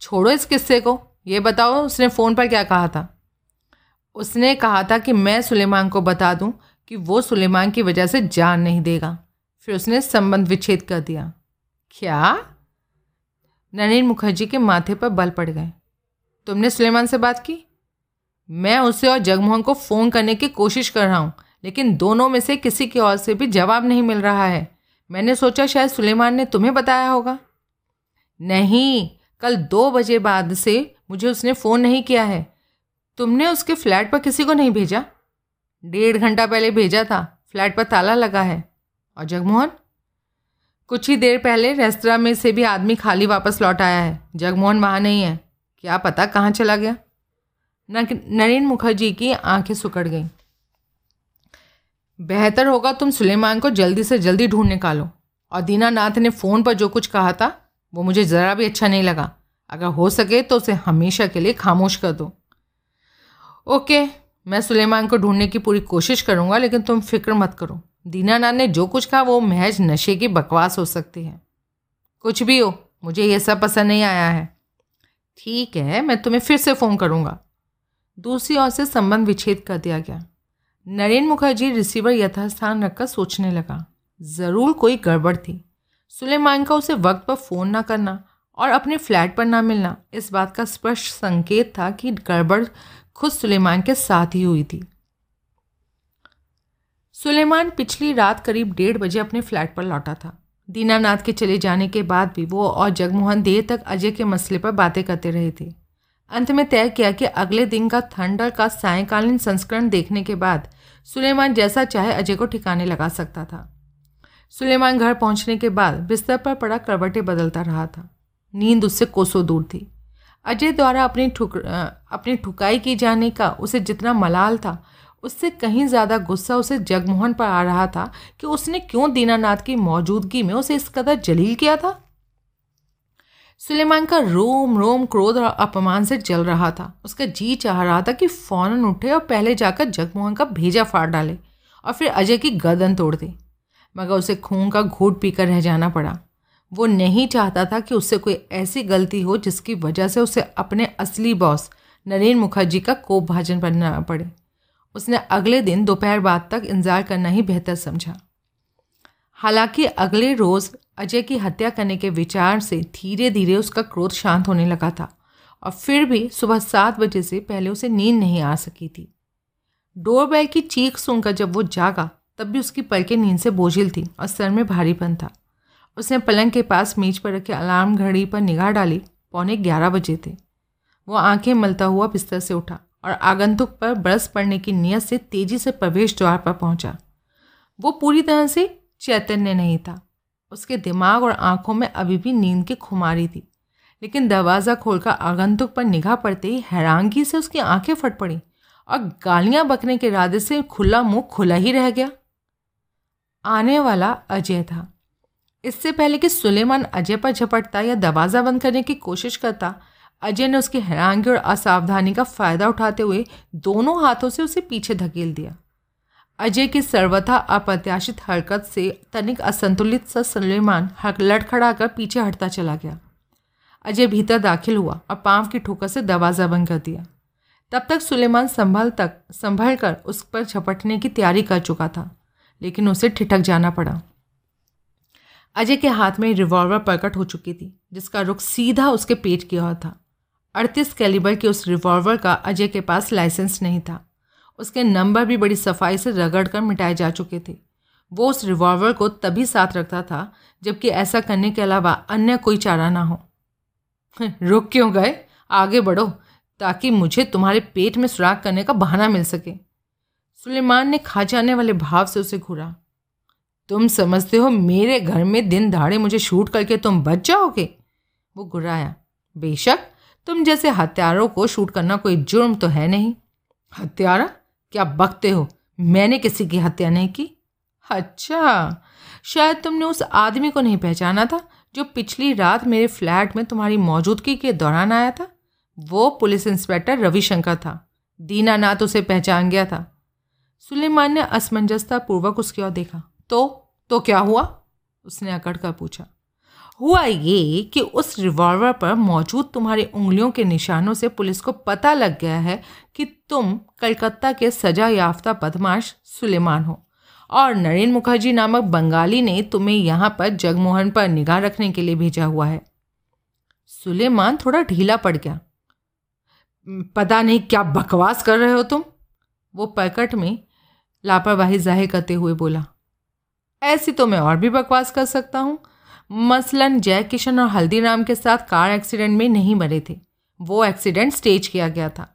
[SPEAKER 1] छोड़ो इस किस्से को। ये बताओ, उसने फ़ोन पर क्या कहा था? उसने कहा था कि मैं सुलेमान को बता दूँ कि वो सुलेमान की वजह से जान नहीं देगा। फिर उसने संबंध विच्छेद कर दिया। क्या? नरेन मुखर्जी के माथे पर बल पड़ गए। तुमने सुलेमान से बात की? मैं उसे और जगमोहन को फ़ोन करने की कोशिश कर रहा हूँ। लेकिन दोनों में से किसी की ओर से भी जवाब नहीं मिल रहा है। मैंने सोचा शायद सुलेमान ने तुम्हें बताया होगा। नहीं, कल दो बजे बाद से मुझे उसने फ़ोन नहीं किया है। तुमने उसके फ्लैट पर किसी को नहीं भेजा? डेढ़ घंटा पहले भेजा था, फ्लैट पर ताला लगा है। और जगमोहन? कुछ ही देर पहले रेस्तरा में से भी आदमी खाली वापस लौट आया है। जगमोहन वहाँ नहीं है। क्या पता कहाँ चला गया? नरेंद्र मुखर्जी की आँखें सुकड़ गईं। बेहतर होगा तुम सुलेमान को जल्दी से जल्दी ढूंढ निकालो। और दीनानाथ ने फ़ोन पर जो कुछ कहा था, वो मुझे ज़रा भी अच्छा नहीं लगा। अगर हो सके तो उसे हमेशा के लिए खामोश कर दो। ओके, मैं सुलेमान को ढूँढने की पूरी कोशिश करूँगा, लेकिन तुम फ़िक्र मत करो। दीनानाथ ने जो कुछ कहा, वो महज नशे की बकवास हो सकती है। कुछ भी हो, मुझे ये सब पसंद नहीं आया है। ठीक है, मैं तुम्हें फिर से फ़ोन करूँगा। दूसरी ओर से संबंध विच्छेद कर दिया गया। नरेन मुखर्जी रिसीवर यथास्थान रखकर सोचने लगा। ज़रूर कोई गड़बड़ थी। सुलेमान का उसे वक्त पर फ़ोन ना करना और अपने फ्लैट पर ना मिलना, इस बात का स्पष्ट संकेत था कि गड़बड़ खुद सुलेमान के साथ ही हुई थी। सुलेमान पिछली रात करीब डेढ़ बजे अपने फ्लैट पर लौटा था। दीनानाथ के चले जाने के बाद भी वो और जगमोहन देर तक अजय के मसले पर बातें करते रहे थे। अंत में तय किया कि अगले दिन का थंडर का सायकालीन संस्करण देखने के बाद सुलेमान जैसा चाहे अजय को ठिकाने लगा सकता था। सुलेमान घर पहुँचने के बाद बिस्तर पर पड़ा करवटें बदलता रहा था। नींद उससे कोसों दूर थी। अजय द्वारा अपनी ठुक अपनी ठुकाई की जाने का उसे जितना मलाल था, उससे कहीं ज़्यादा गुस्सा उसे जगमोहन पर आ रहा था कि उसने क्यों दीनानाथ की मौजूदगी में उसे इस कदर जलील किया था? सुलेमान का रोम रोम क्रोध और अपमान से जल रहा था। उसका जी चाह रहा था कि फ़ौरन उठे और पहले जाकर जगमोहन का भेजा फाड़ डाले और फिर अजय की गर्दन तोड़ दे। मगर उसे खून का घूट पीकर रह जाना पड़ा। वो नहीं चाहता था कि उससे कोई ऐसी गलती हो जिसकी वजह से उसे अपने असली बॉस नरेंद्र मुखर्जी का कोप भाजन बनना पड़े। उसने अगले दिन दोपहर बाद तक इंतज़ार करना ही बेहतर समझा। हालाँकि अगले रोज़ अजय की हत्या करने के विचार से धीरे धीरे उसका क्रोध शांत होने लगा था और फिर भी सुबह सात बजे से पहले उसे नींद नहीं आ सकी थी। डोरबेल की चीख सुनकर जब वो जागा, तब भी उसकी पलकें नींद से बोझिल थी और सर में भारीपन था। उसने पलंग के पास मेज पर रखे अलार्म घड़ी पर निगाह डाली, पौने ग्यारह बजे थे। वो आँखें मलता हुआ बिस्तर से उठा और आगंतुक पर बरस पड़ने की नीयत से तेज़ी से प्रवेश द्वार पर पहुँचा। वो पूरी तरह से चैतन्य नहीं था। उसके दिमाग और आँखों में अभी भी नींद की खुमारी थी। लेकिन दरवाज़ा खोलकर आगंतुक पर निगाह पड़ते ही हैरानगी से उसकी आँखें फट पड़ी और गालियाँ बकने के इरादे से खुला मुँह खुला ही रह गया। आने वाला अजय था। इससे पहले कि सुलेमान अजय पर झपटता या दरवाज़ा बंद करने की कोशिश करता, अजय ने उसकी हैरानगी और असावधानी का फ़ायदा उठाते हुए दोनों हाथों से उसे पीछे धकेल दिया। अजय की सर्वथा अप्रत्याशित हरकत से तनिक असंतुलित सा सुलेमान लड़खड़ा कर पीछे हटता चला गया। अजय भीतर दाखिल हुआ और पाँव की ठोकर से दरवाज़ा बंद कर दिया। तब तक सुलेमान संभल तक संभल कर उस पर झपटने की तैयारी कर चुका था, लेकिन उसे ठिठक जाना पड़ा। अजय के हाथ में रिवॉल्वर प्रकट हो चुकी थी, जिसका रुख सीधा उसके पेट की ओर था। अड़तीस कैलिबर के उस रिवॉल्वर का अजय के पास लाइसेंस नहीं था। उसके नंबर भी बड़ी सफ़ाई से रगड़ कर मिटाए जा चुके थे। वो उस रिवॉल्वर को तभी साथ रखता था, जबकि ऐसा करने के अलावा अन्य कोई चारा ना हो। रुक क्यों गए? आगे बढ़ो, ताकि मुझे तुम्हारे पेट में सुराख करने का बहाना मिल सके। सुलेमान ने खा जाने वाले भाव से उसे घूरा। तुम समझते हो मेरे घर में दिन दहाड़े मुझे शूट करके तुम बच जाओगे? वो घुराया। बेशक, तुम जैसे हत्यारों को शूट करना कोई जुर्म तो है नहीं। हत्यारा? क्या बकते हो? मैंने किसी की हत्या नहीं की। अच्छा शायद तुमने उस आदमी को नहीं पहचाना था जो पिछली रात मेरे फ्लैट में तुम्हारी मौजूदगी के दौरान आया था? वो पुलिस इंस्पेक्टर रविशंकर था। दीनानाथ उसे पहचान गया था। सुलेमान ने असमंजसता पूर्वक उसकी ओर देखा। तो तो क्या हुआ? उसने अकड़ कर पूछा। हुआ ये कि उस रिवॉल्वर पर मौजूद तुम्हारी उंगलियों के निशानों से पुलिस को पता लग गया है कि तुम कलकत्ता के सजा याफ्ता बदमाश सुलेमान हो। और नरेंद्र मुखर्जी नामक बंगाली ने तुम्हें यहाँ पर जगमोहन पर निगाह रखने के लिए भेजा हुआ है। सुलेमान थोड़ा ढीला पड़ गया। पता नहीं क्या बकवास कर रहे हो तुम? वो पैकट में लापरवाही ज़ाहिर करते हुए बोला। ऐसी तो मैं और भी बकवास कर सकता हूँ। मसलन जय किशन और हल्दीराम के साथ कार एक्सीडेंट में नहीं मरे थे वो एक्सीडेंट स्टेज किया गया था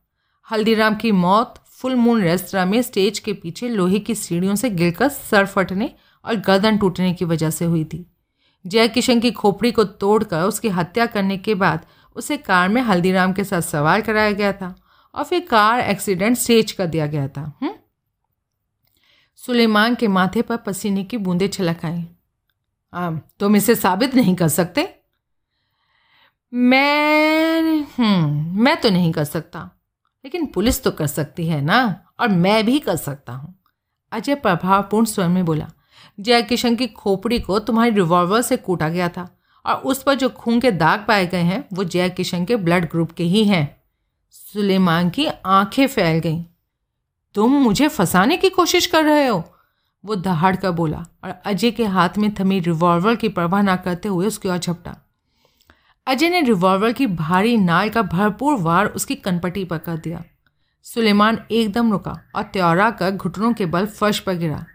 [SPEAKER 1] हल्दीराम की मौत फुल मून रेस्तरा में स्टेज के पीछे लोहे की सीढ़ियों से गिरकर सर फटने और गर्दन टूटने की वजह से हुई थी जय किशन की खोपड़ी को तोड़कर उसकी हत्या करने के बाद उसे कार में हल्दीराम के साथ सवार कराया गया था और फिर कार एक्सीडेंट स्टेज कर दिया गया था? हम्म? सुलेमान के माथे पर पसीने की बूंदें छलक आई तुम इसे साबित नहीं कर सकते? मैं हम्म मैं तो नहीं कर सकता। लेकिन पुलिस तो कर सकती है ना? और मैं भी कर सकता हूँ। अजय प्रभावपूर्ण स्वर में बोला जय किशन की खोपड़ी को तुम्हारी रिवॉल्वर से कूटा गया था, और उस पर जो खून के दाग पाए गए हैं, वो जय किशन के ब्लड ग्रुप के ही हैं। सुलेमान की आँखें फैल गईं। तुम मुझे फंसाने की कोशिश कर रहे हो? वो दहाड़ कर बोला और अजय के हाथ में थमी रिवॉल्वर की परवाह ना करते हुए उसकी ओर झपटा। अजय ने रिवॉल्वर की भारी नाल का भरपूर वार उसकी कनपटी पर कर दिया। सुलेमान एकदम रुका और त्योरा कर घुटनों के बल फर्श पर गिरा।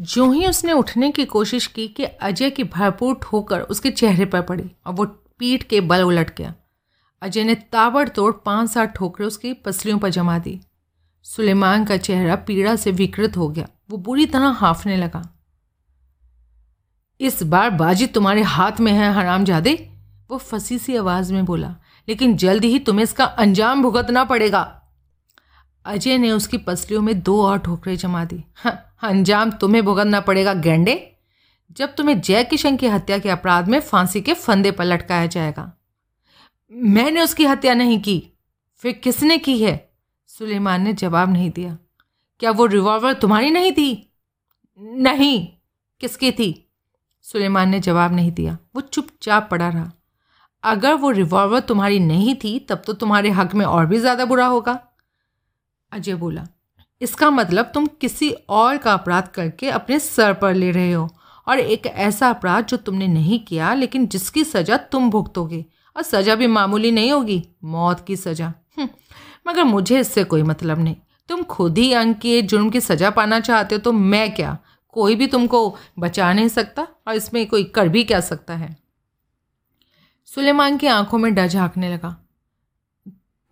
[SPEAKER 1] जो ही उसने उठने की कोशिश की कि अजय की भरपूर ठोकर उसके चेहरे पर पड़ी और वो पीठ के बल उलट गया। अजय ने ताबड़तोड़ पाँच सात ठोकरें उसकी पसलियों पर जमा दी। सुलेमान का चेहरा पीड़ा से विकृत हो गया। वो बुरी तरह हाफने लगा। इस बार बाजी तुम्हारे हाथ में है हराम जादे वो फंसी सी आवाज़ में बोला। लेकिन जल्द ही तुम्हें इसका अंजाम भुगतना पड़ेगा। अजय ने उसकी पसलियों में दो और ठोकरें जमा दी। हाँ, अंजाम तुम्हें भुगतना पड़ेगा गेंडे। जब तुम्हें जय किशन की हत्या के अपराध में फांसी के फंदे पर लटकाया जाएगा। मैंने उसकी हत्या नहीं की फिर किसने की है? सुलेमान ने जवाब नहीं दिया। क्या वो रिवॉल्वर तुम्हारी नहीं थी? नहीं। किसकी थी? सुलेमान ने जवाब नहीं दिया। वो चुपचाप पड़ा रहा। अगर वो रिवॉल्वर तुम्हारी नहीं थी तब तो तुम्हारे हक में और भी ज़्यादा बुरा होगा। अजय बोला इसका मतलब तुम किसी और का अपराध करके अपने सर पर ले रहे हो और एक ऐसा अपराध जो तुमने नहीं किया लेकिन जिसकी सज़ा तुम भुगतोगे। और सज़ा भी मामूली नहीं होगी मौत की सज़ा। हम्म, मगर मुझे इससे कोई मतलब नहीं। तुम खुद ही अंक के जुर्म की सज़ा पाना चाहते हो तो मैं क्या? कोई भी तुमको बचा नहीं सकता और इसमें कोई कर भी क्या सकता है? सुलेमान की आँखों में डर झाँकने लगा।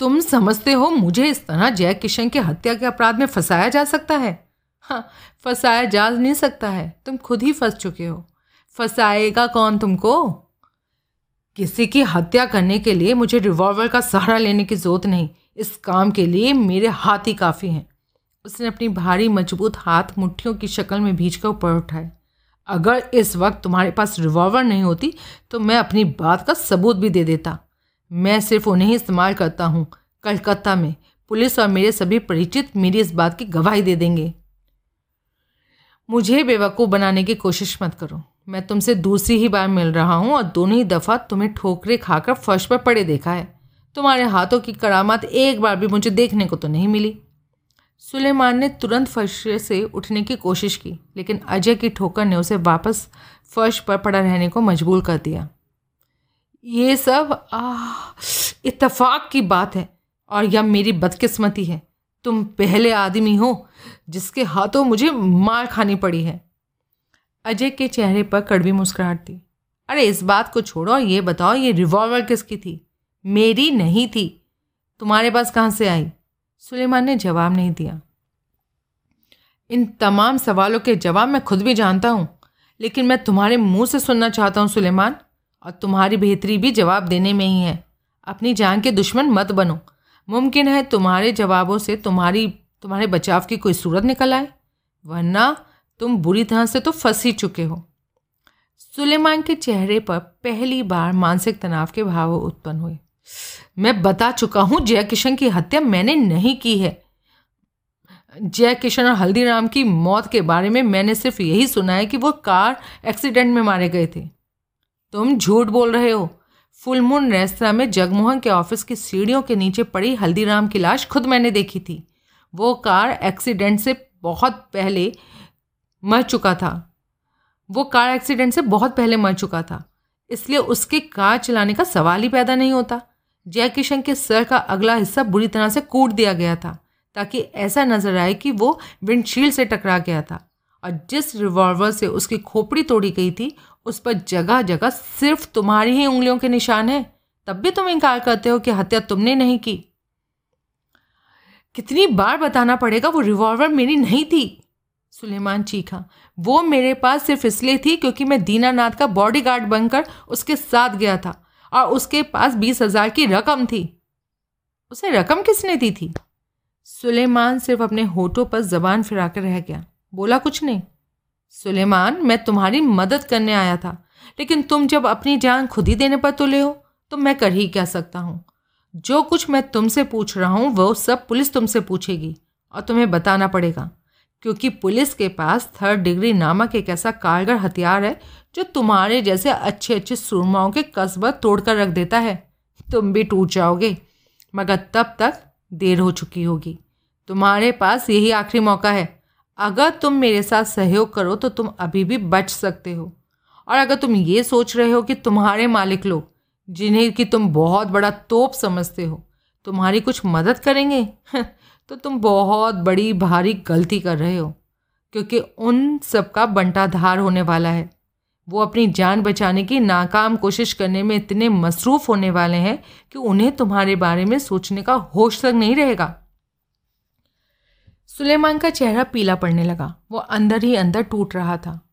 [SPEAKER 1] तुम समझते हो मुझे इस तरह जय किशन की हत्या के अपराध में फंसाया जा सकता है? हाँ फंसाया जा नहीं सकता है। तुम खुद ही फंस चुके हो। फंसाएगा कौन तुमको? किसी की हत्या करने के लिए मुझे रिवॉल्वर का सहारा लेने की ज़रूरत नहीं। इस काम के लिए मेरे हाथ ही काफ़ी हैं। उसने अपनी भारी मज़बूत हाथ मुट्ठियों की शक्ल में भीज कर ऊपर उठाए। अगर इस वक्त तुम्हारे पास रिवॉल्वर नहीं होती तो मैं अपनी बात का सबूत भी दे देता। मैं सिर्फ़ उन्हें ही इस्तेमाल करता हूँ, कलकत्ता में। पुलिस और मेरे सभी परिचित मेरी इस बात की गवाही दे देंगे। मुझे बेवकूफ़ बनाने की कोशिश मत करो। मैं तुमसे दूसरी ही बार मिल रहा हूँ और दोनों ही दफ़ा तुम्हें ठोकरे खाकर फर्श पर पड़े देखा है। तुम्हारे हाथों की करामात एक बार भी मुझे देखने को तो नहीं मिली। सुलेमान ने तुरंत फर्श से उठने की कोशिश की, लेकिन अजय की ठोकर ने उसे वापस फर्श पर पड़ा रहने को मजबूर कर दिया। ये सब इतफाक की बात है और यह मेरी बदकिस्मती है। तुम पहले आदमी हो जिसके हाथों मुझे मार खानी पड़ी है। अजय के चेहरे पर कड़वी मुस्कुराहट थी। अरे, इस बात को छोड़ो, ये बताओ, ये रिवॉल्वर किसकी थी? मेरी नहीं थी। तुम्हारे पास कहाँ से आई? सुलेमान ने जवाब नहीं दिया। इन तमाम सवालों के जवाब मैं खुद भी जानता हूँ, लेकिन मैं तुम्हारे मुँह से सुनना चाहता हूँ, सुलेमान, और तुम्हारी बेहतरी भी जवाब देने में ही है। अपनी जान के दुश्मन मत बनो। मुमकिन है तुम्हारे जवाबों से तुम्हारी, तुम्हारे बचाव की कोई सूरत निकल आए, वरना तुम बुरी तरह से तो फंस ही चुके हो। सुलेमान के चेहरे पर पहली बार मानसिक तनाव के भाव उत्पन्न हुए। मैं बता चुका हूँ जय किशन की हत्या मैंने नहीं की है। जय किशन और हल्दीराम की मौत के बारे में मैंने सिर्फ़ यही सुना है कि वो कार एक्सीडेंट में मारे गए थे। तुम झूठ बोल रहे हो। फुलमून रेस्तरा में जगमोहन के ऑफ़िस की सीढ़ियों के नीचे पड़ी हल्दीराम की लाश खुद मैंने देखी थी। वो कार एक्सीडेंट से बहुत पहले मर चुका था। वो कार एक्सीडेंट से बहुत पहले मर चुका था, इसलिए उसके कार चलाने का सवाल ही पैदा नहीं होता। जय किशन के सर का अगला हिस्सा बुरी तरह से कूट दिया गया था, ताकि ऐसा नज़र आए कि वो विंडशील्ड से टकरा गया था। और जिस रिवॉल्वर से उसकी खोपड़ी तोड़ी गई थी, उस पर जगह जगह सिर्फ़ तुम्हारी ही उंगलियों के निशान हैं। तब भी तुम इनकार करते हो कि हत्या तुमने नहीं की। कितनी बार बताना पड़ेगा, वो रिवॉल्वर मेरी नहीं थी। सुलेमान चीखा, वो मेरे पास सिर्फ़ इसलिए थी क्योंकि मैं दीनानाथ का बॉडीगार्ड बनकर उसके साथ गया था। और उसके पास बीस हज़ार की रकम थी। उसे रकम किसने दी थी? सुलेमान सिर्फ़ अपने होठों पर जबान फिरा कर रह गया। बोला कुछ नहीं। सुलेमान, मैं तुम्हारी मदद करने आया था, लेकिन तुम जब अपनी जान खुद ही देने पर तुले हो तो मैं कर ही क्या सकता हूँ? जो कुछ मैं तुमसे पूछ रहा हूँ, वो सब पुलिस तुमसे पूछेगी, और तुम्हें बताना पड़ेगा, क्योंकि पुलिस के पास थर्ड डिग्री नामक एक ऐसा कारगर हथियार है जो तुम्हारे जैसे अच्छे अच्छे सुरमाओं के कसबत तोड़कर रख देता है। तुम भी टूट जाओगे, मगर तब तक देर हो चुकी होगी। तुम्हारे पास यही आखिरी मौका है। अगर तुम मेरे साथ सहयोग करो तो तुम अभी भी बच सकते हो। और अगर तुम ये सोच रहे हो कि तुम्हारे मालिक लोग, जिन्हें कि तुम बहुत बड़ा तोप समझते हो, तुम्हारी कुछ मदद करेंगे? तो तुम बहुत बड़ी भारी गलती कर रहे हो, क्योंकि उन सबका बंटाधार होने वाला है। वो अपनी जान बचाने की नाकाम कोशिश करने में इतने मसरूफ़ होने वाले हैं कि उन्हें तुम्हारे बारे में सोचने का होश तक नहीं रहेगा। सुलेमान का चेहरा पीला पड़ने लगा। वो अंदर ही अंदर टूट रहा था।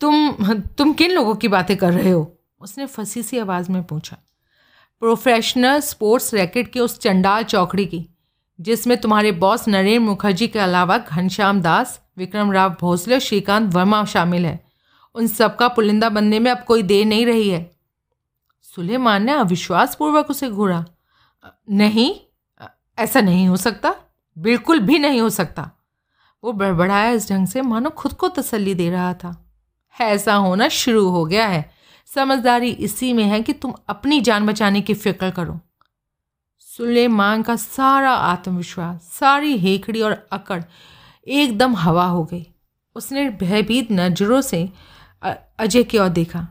[SPEAKER 1] तुम तुम किन लोगों की बातें कर रहे हो? उसने फंसी सी आवाज़ में पूछा। प्रोफेशनल स्पोर्ट्स रैकेट की उस चंडाल चौकड़ी की, जिसमें तुम्हारे बॉस नरेंद्र मुखर्जी के अलावा घनश्याम दास, विक्रम राव भोसले और श्रीकांत वर्मा शामिल है। उन सबका पुलिंदा बनने में अब कोई देर नहीं रही है। सुलेमान ने अविश्वासपूर्वक उसे घूरा। नहीं, ऐसा नहीं हो सकता। बिल्कुल भी नहीं हो सकता। वो बड़बड़ाया इस ढंग से, मानो खुद को तसल्ली दे रहा था। ऐसा होना शुरू हो गया है। समझदारी इसी में है कि तुम अपनी जान बचाने की फ़िक्र करो। सुलेमान का सारा आत्मविश्वास, सारी हेखड़ी और अकड़ एकदम हवा हो गई। उसने भयभीत नज़रों से अजय की ओर देखा।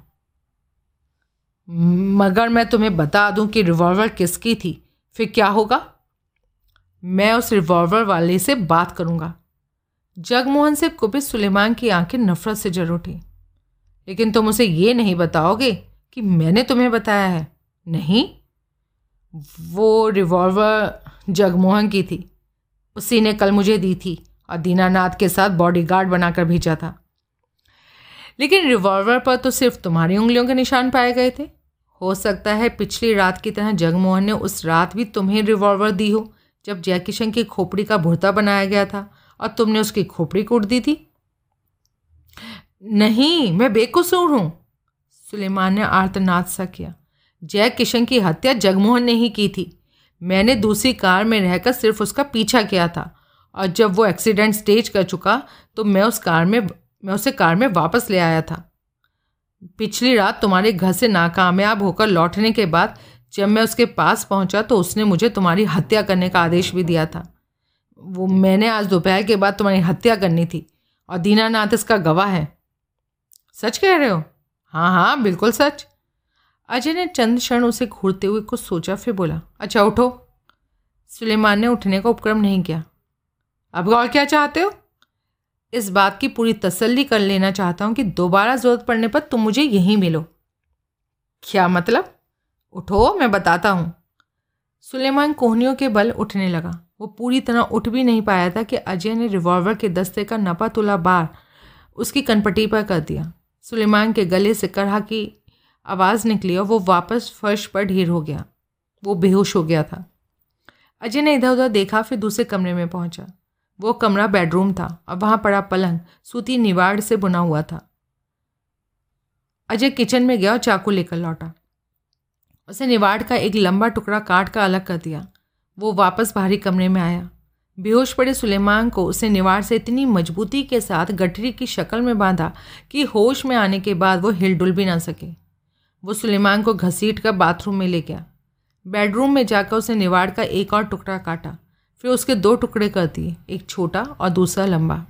[SPEAKER 1] मगर मैं तुम्हें बता दूँ कि रिवॉल्वर किसकी थी, फिर क्या होगा? मैं उस रिवॉल्वर वाले से बात करूँगा। जगमोहन से कुपित सुलेमान की आँखें नफरत से जर उठी। लेकिन तुम उसे ये नहीं बताओगे कि मैंने तुम्हें बताया है, नहीं? वो रिवॉल्वर जगमोहन की थी। उसी ने कल मुझे दी थी और दीनानाथ के साथ बॉडीगार्ड बनाकर भेजा था। लेकिन रिवॉल्वर पर तो सिर्फ़ तुम्हारी उंगलियों के निशान पाए गए थे। हो सकता है पिछली रात की तरह जगमोहन ने उस रात भी तुम्हें रिवॉल्वर दी हो, जब जयकिशन की खोपड़ी का भुरता बनाया गया था और तुमने उसकी खोपड़ी कूट दी थी। नहीं, मैं बेकसूर हूँ, सुलेमान ने आर्तनाद सा किया। जय किशन की हत्या जगमोहन ने ही की थी। मैंने दूसरी कार में रहकर सिर्फ़ उसका पीछा किया था और जब वो एक्सीडेंट स्टेज कर चुका तो मैं उस कार में मैं उसे कार में वापस ले आया था। पिछली रात तुम्हारे घर से नाकामयाब होकर लौटने के बाद जब मैं उसके पास पहुँचा तो उसने मुझे तुम्हारी हत्या करने का आदेश भी दिया था। वो मैंने आज दोपहर के बाद तुम्हारी हत्या करनी थी और दीनानाथ इसका गवाह है। सच कह रहे हो? हाँ हाँ बिल्कुल सच। अजय ने चंद क्षण उसे घूरते हुए कुछ सोचा, फिर बोला अच्छा उठो। सुलेमान ने उठने का उपक्रम नहीं किया। अब और क्या चाहते हो? इस बात की पूरी तसल्ली कर लेना चाहता हूँ कि दोबारा ज़रूरत पड़ने पर तुम मुझे यहीं मिलो। क्या मतलब? उठो, मैं बताता हूँ। सुलेमान कोहनियों के बल उठने लगा। वो पूरी तरह उठ भी नहीं पाया था कि अजय ने रिवॉल्वर के दस्ते का नपा तुला बार उसकी कनपटी पर कर दिया। सुलेमान के गले से करहा की आवाज़ निकली और वो वापस फर्श पर ढेर हो गया। वो बेहोश हो गया था। अजय ने इधर उधर देखा, फिर दूसरे कमरे में पहुँचा। वो कमरा बेडरूम था। और वहाँ पड़ा पलंग, सूती निवाड़ से बुना हुआ था। अजय किचन में गया और चाकू लेकर लौटा। उसे निवाड़ का एक लंबा टुकड़ा काट कर अलग कर दिया। वो वापस बाहरी कमरे में आया। बेहोश पड़े सुलेमान को उसे निवाड़ से इतनी मजबूती के साथ गठरी की शक्ल में बांधा कि होश में आने के बाद वो हिलडुल भी ना सके। वो सुलेमान को घसीट कर बाथरूम में ले गया। बेडरूम में जाकर उसने निवाड़ का एक और टुकड़ा काटा। फिर उसके दो टुकड़े कर दिए एक छोटा और दूसरा लंबा।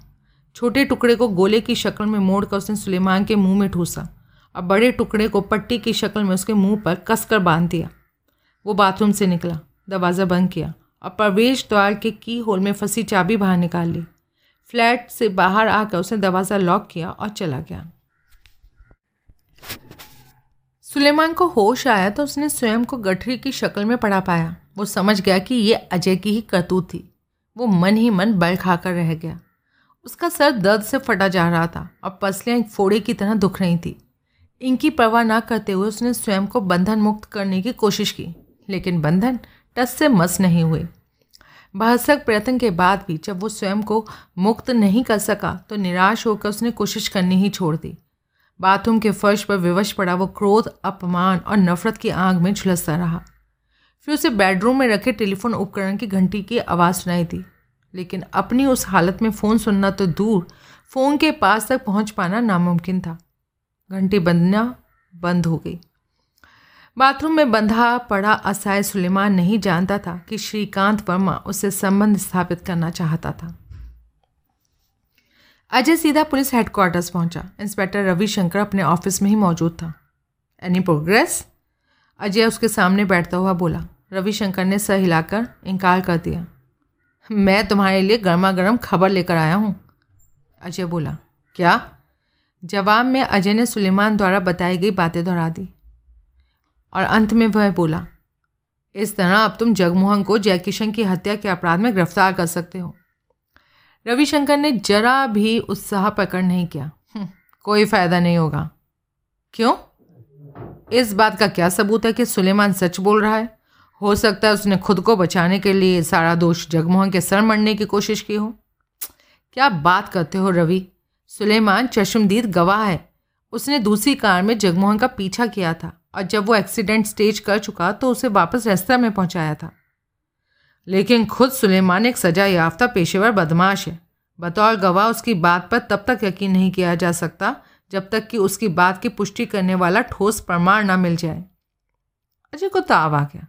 [SPEAKER 1] छोटे टुकड़े को गोले की शक्ल में मोड़कर उसने सुलेमान के मुँह में ठूसा और बड़े टुकड़े को पट्टी की शक्ल में उसके मुँह पर कसकर बाँध दिया। वो बाथरूम से निकला, दरवाज़ा बंद किया और प्रवेश द्वार के की होल में फंसी चाबी बाहर निकाल ली। फ्लैट से बाहर आकर उसने दरवाज़ा लॉक किया और चला गया। सुलेमान को होश आया तो उसने स्वयं को गठरी की शक्ल में पड़ा पाया। वो समझ गया कि ये अजय की ही करतूत थी। वो मन ही मन बल खाकर रह गया। उसका सर दर्द से फटा जा रहा था और पसलियाँ एक फोड़े की तरह दुख रही थी। इनकी परवाह ना करते हुए उसने स्वयं को बंधन मुक्त करने की कोशिश की, लेकिन बंधन टस से मस नहीं हुए। भरसक प्रयत्न के बाद भी जब वो स्वयं को मुक्त नहीं कर सका तो निराश होकर उसने कोशिश करनी ही छोड़ दी। बाथरूम के फर्श पर विवश पड़ा वो क्रोध, अपमान और नफरत की आग में झुलसता रहा। फिर उसे बेडरूम में रखे टेलीफोन उपकरण की घंटी की आवाज़ सुनाई दी। लेकिन अपनी उस हालत में फ़ोन सुनना तो दूर, फ़ोन के पास तक पहुँच पाना नामुमकिन था। घंटी बंदना बंद हो गई। बाथरूम में बंधा पड़ा असहाय सुलेमान नहीं जानता था कि श्रीकांत वर्मा उससे संबंध स्थापित करना चाहता था। अजय सीधा पुलिस हेडक्वार्टर्स पहुँचा। इंस्पेक्टर रविशंकर अपने ऑफ़िस में ही मौजूद था। एनी प्रोग्रेस अजय उसके सामने बैठता हुआ बोला। रविशंकर ने सह हिलाकर इनकार कर दिया। मैं तुम्हारे लिए गर्मा गर्म खबर लेकर आया हूँ। अजय बोला क्या? जवाब में अजय ने सुलेमान द्वारा बताई गई बातें दोहरा दी। और अंत में वह बोला इस तरह अब तुम जगमोहन को जयकिशन की हत्या के अपराध में गिरफ़्तार कर सकते हो। रविशंकर ने जरा भी उत्साह प्रकट नहीं किया। हम्म, कोई फ़ायदा नहीं होगा। क्यों? इस बात का क्या सबूत है कि सुलेमान सच बोल रहा है? हो सकता है उसने खुद को बचाने के लिए सारा दोष जगमोहन के सर मरने की कोशिश की हो। क्या बात करते हो रवि? सुलेमान चश्मदीद गवाह है। उसने दूसरी कार में जगमोहन का पीछा किया था और जब वो एक्सीडेंट स्टेज कर चुका तो उसे वापस रेस्तरा में पहुँचाया था। लेकिन खुद सुलेमान एक सजा याफ्ता पेशेवर बदमाश है। बतौर गवाह उसकी बात पर तब तक यकीन नहीं किया जा सकता जब तक कि उसकी बात की पुष्टि करने वाला ठोस प्रमाण ना मिल जाए। अजय को ताव आ गया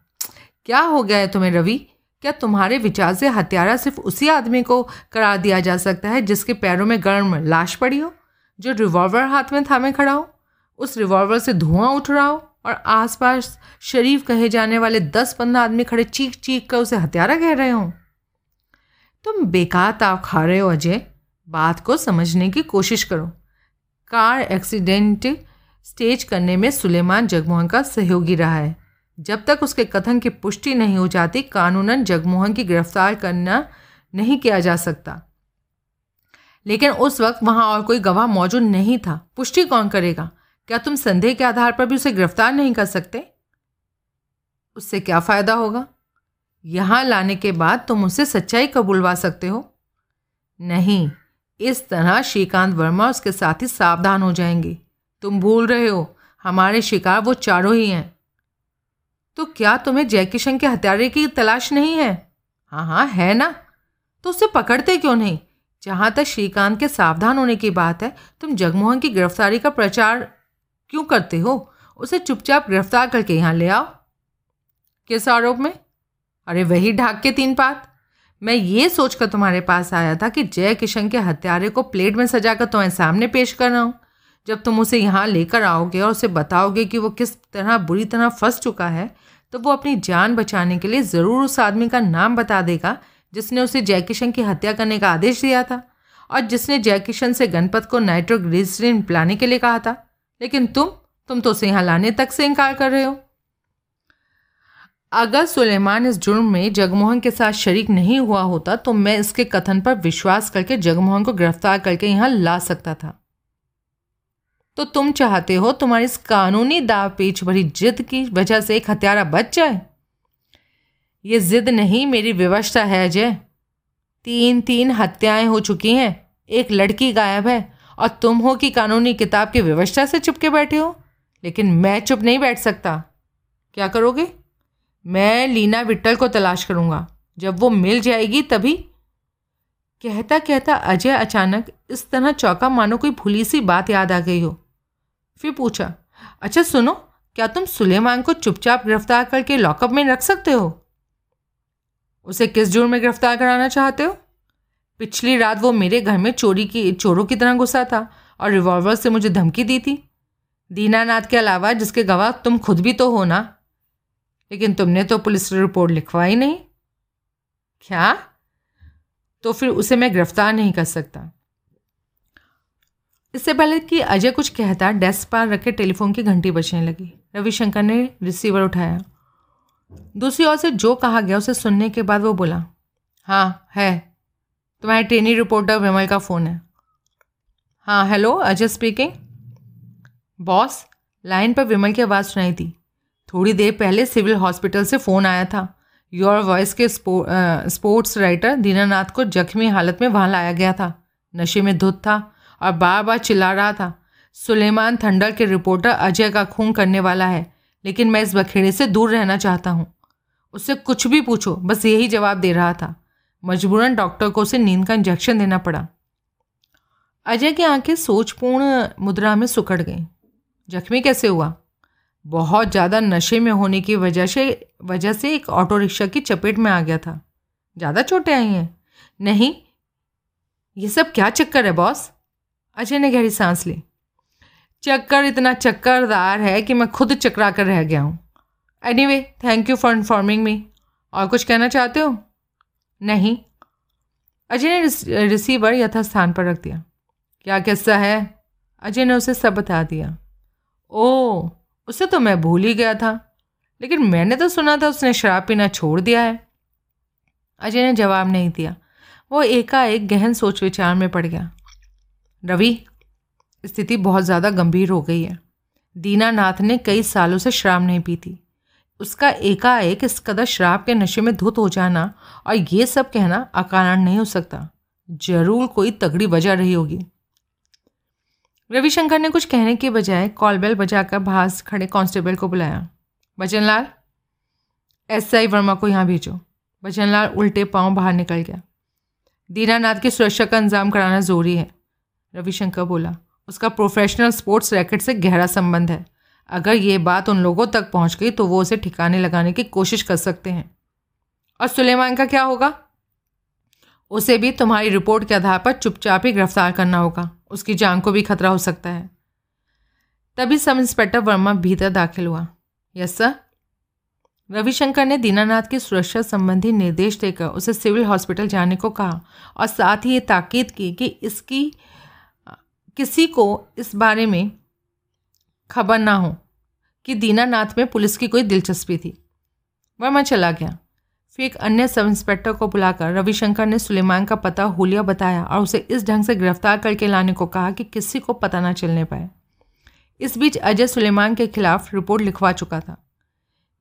[SPEAKER 1] क्या हो गया है तुम्हें, रवि? क्या तुम्हारे विचार से हत्यारा सिर्फ़ उसी आदमी को करार दिया जा सकता है जिसके पैरों में गर्म लाश पड़ी हो, जो रिवॉल्वर हाथ में थामे खड़ा हो? उस रिवॉल्वर से धुआँ उठ रहा हो और आसपास शरीफ कहे जाने वाले दस पंद्रह आदमी खड़े चीख चीख कर उसे हत्यारा कह रहे हो? तुम बेकार ताव खा रहे हो, अजय। बात को समझने की कोशिश करो। कार एक्सीडेंट स्टेज करने में सुलेमान जगमोहन का सहयोगी रहा है। जब तक उसके कथन की पुष्टि नहीं हो जाती, कानूनन जगमोहन की गिरफ़्तार करना नहीं किया जा सकता। लेकिन उस वक्त वहाँ और कोई गवाह मौजूद नहीं था। पुष्टि कौन करेगा? क्या तुम संदेह के आधार पर भी उसे गिरफ़्तार नहीं कर सकते? उससे क्या फ़ायदा होगा? यहाँ लाने के बाद तुम उसे सच्चाई कबूलवा सकते हो। नहीं, इस तरह श्रीकांत वर्मा उसके साथ ही सावधान हो जाएँगे। तुम भूल रहे हो, हमारे शिकार वो चारों ही हैं। तो क्या तुम्हें जयकिशन के हत्यारे की तलाश नहीं है? हाँ हाँ है ना। तो उसे पकड़ते क्यों नहीं? जहाँ तक श्रीकांत के सावधान होने की बात है, तुम जगमोहन की गिरफ्तारी का प्रचार क्यों करते हो? उसे चुपचाप गिरफ़्तार करके यहाँ ले आओ। किस आरोप में? अरे, वही ढाक के तीन पात। मैं ये सोचकर तुम्हारे पास आया था कि जय किशन के हत्यारे को प्लेट में सजा कर तुम्हें सामने पेश कर रहा हूँ। जब तुम उसे यहाँ लेकर आओगे और उसे बताओगे कि वो किस तरह बुरी तरह फंस चुका है तो वो अपनी जान बचाने के लिए ज़रूर उस आदमी का नाम बता देगा, जिसने उसे जयकिशन की हत्या करने का आदेश दिया था और जिसने जयकिशन से गणपत को नाइट्रोग्लिसरीन पिलाने के लिए कहा था। लेकिन तुम तुम तो उसे यहाँ लाने तक से इनकार कर रहे हो। अगर सुलेमान इस जुर्म में जगमोहन के साथ शरीक नहीं हुआ होता तो मैं इसके कथन पर विश्वास करके जगमोहन को गिरफ़्तार करके यहाँ ला सकता था। तो तुम चाहते हो तुम्हारी इस कानूनी दाव पेच भरी जिद की वजह से एक हत्यारा बच जाए? ये जिद नहीं, मेरी व्यवस्था है, अजय। तीन तीन हत्याएँ हो चुकी हैं। एक लड़की गायब है और तुम हो कि कानूनी किताब की व्यवस्था से चुपके बैठे हो। लेकिन मैं चुप नहीं बैठ सकता। क्या करोगे? मैं लीना विट्टल को तलाश करूँगा। जब वो मिल जाएगी तभी। कहता कहता अजय अचानक इस तरह चौका मानो कोई भूली सी बात याद आ गई हो। फिर पूछा अच्छा सुनो, क्या तुम सुलेमान को चुपचाप गिरफ़्तार करके लॉकअप में रख सकते हो? उसे किस जुर्म में गिरफ़्तार कराना चाहते हो? पिछली रात वो मेरे घर में चोरी की, चोरों की तरह घुसा था और रिवॉल्वर से मुझे धमकी दी थी। दीनानाथ के अलावा जिसके गवाह तुम खुद भी तो हो ना? लेकिन तुमने तो पुलिस रिपोर्ट लिखवाई नहीं। क्या? तो फिर उसे मैं गिरफ़्तार नहीं कर सकता। इससे पहले कि अजय कुछ कहता डेस्क पर रखे टेलीफोन की घंटी बजने लगी। रविशंकर ने रिसीवर उठाया। दूसरी ओर से जो कहा गया उसे सुनने के बाद वो बोला हाँ है। तुम्हारे ट्रेनी रिपोर्टर विमल का फ़ोन है। हाँ hello Ajay speaking boss line पर विमल की आवाज़ सुनाई थी थोड़ी देर पहले सिविल हॉस्पिटल से फ़ोन आया था। योर वॉइस के स्पो, आ, स्पोर्ट्स राइटर दीनानाथ को जख्मी हालत में वहाँ लाया गया था। नशे में धुत था। और बार बार चिल्ला रहा था। सुलेमान थंडर के रिपोर्टर अजय का खून करने वाला है, लेकिन मैं इस बखेड़े से दूर रहना चाहता हूँ। उससे कुछ भी पूछो, बस यही जवाब दे रहा था। मजबूरन डॉक्टर को उसे नींद का इंजेक्शन देना पड़ा। अजय की आँखें सोचपूर्ण मुद्रा में सुकड़ गईं। जख्मी कैसे हुआ? बहुत ज़्यादा नशे में होने की वजह से वजह से एक ऑटो रिक्शा की चपेट में आ गया था। ज़्यादा चोटें आई हैं। नहीं, ये सब क्या चक्कर है, बॉस? अजय ने गहरी सांस ली। चक्कर, इतना चक्करदार है कि मैं खुद चकरा कर रह गया हूँ। Anyway thank you for informing me और कुछ कहना चाहते हो? नहीं। अजय ने रिसीवर यथास्थान पर रख दिया। क्या किस्सा है? अजय ने उसे सब बता दिया। ओ उसे तो मैं भूल ही गया था। लेकिन मैंने तो सुना था उसने शराब पीना छोड़ दिया है। अजय ने जवाब नहीं दिया। वो एकाएक गहन सोच विचार में पड़ गया। रवि, स्थिति बहुत ज़्यादा गंभीर हो गई है। दीनानाथ ने कई सालों से शराब नहीं पी थी उसका एकाएक इस कदर शराब के नशे में धुत हो जाना और ये सब कहना अकारण नहीं हो सकता। ज़रूर कोई तगड़ी वजह रही होगी। रविशंकर ने कुछ कहने के बजाय कॉल बेल बजाकर बाहर खड़े कांस्टेबल को बुलाया। बचनलाल एस आई वर्मा को यहाँ भेजो। बचनलाल उल्टे पाँव बाहर निकल गया। दीनानाथ की सुरक्षा का इंतज़ाम कराना ज़रूरी है। रविशंकर बोला, उसका प्रोफेशनल स्पोर्ट्स रैकेट से गहरा संबंध है। अगर ये बात उन लोगों तक पहुँच गई तो वो उसे ठिकाने लगाने की कोशिश कर सकते हैं। और सुलेमान का क्या होगा? उसे भी तुम्हारी रिपोर्ट के आधार पर चुपचाप ही गिरफ़्तार करना होगा। उसकी जान को भी खतरा हो सकता है। तभी सब इंस्पेक्टर वर्मा भीतर दाखिल हुआ। यस सर रविशंकर ने दीनानाथ की सुरक्षा संबंधी निर्देश देकर उसे सिविल हॉस्पिटल जाने को कहा और साथ ही ये ताकीद की कि इसकी किसी को इस बारे में खबर ना हो कि दीनानाथ में पुलिस की कोई दिलचस्पी थी। वर्मा चला गया। फिर एक अन्य सब इंस्पेक्टर को बुलाकर रविशंकर ने सुलेमान का पता होलिया बताया और उसे इस ढंग से गिरफ़्तार करके लाने को कहा कि किसी को पता ना चलने पाए। इस बीच अजय सुलेमान के खिलाफ रिपोर्ट लिखवा चुका था।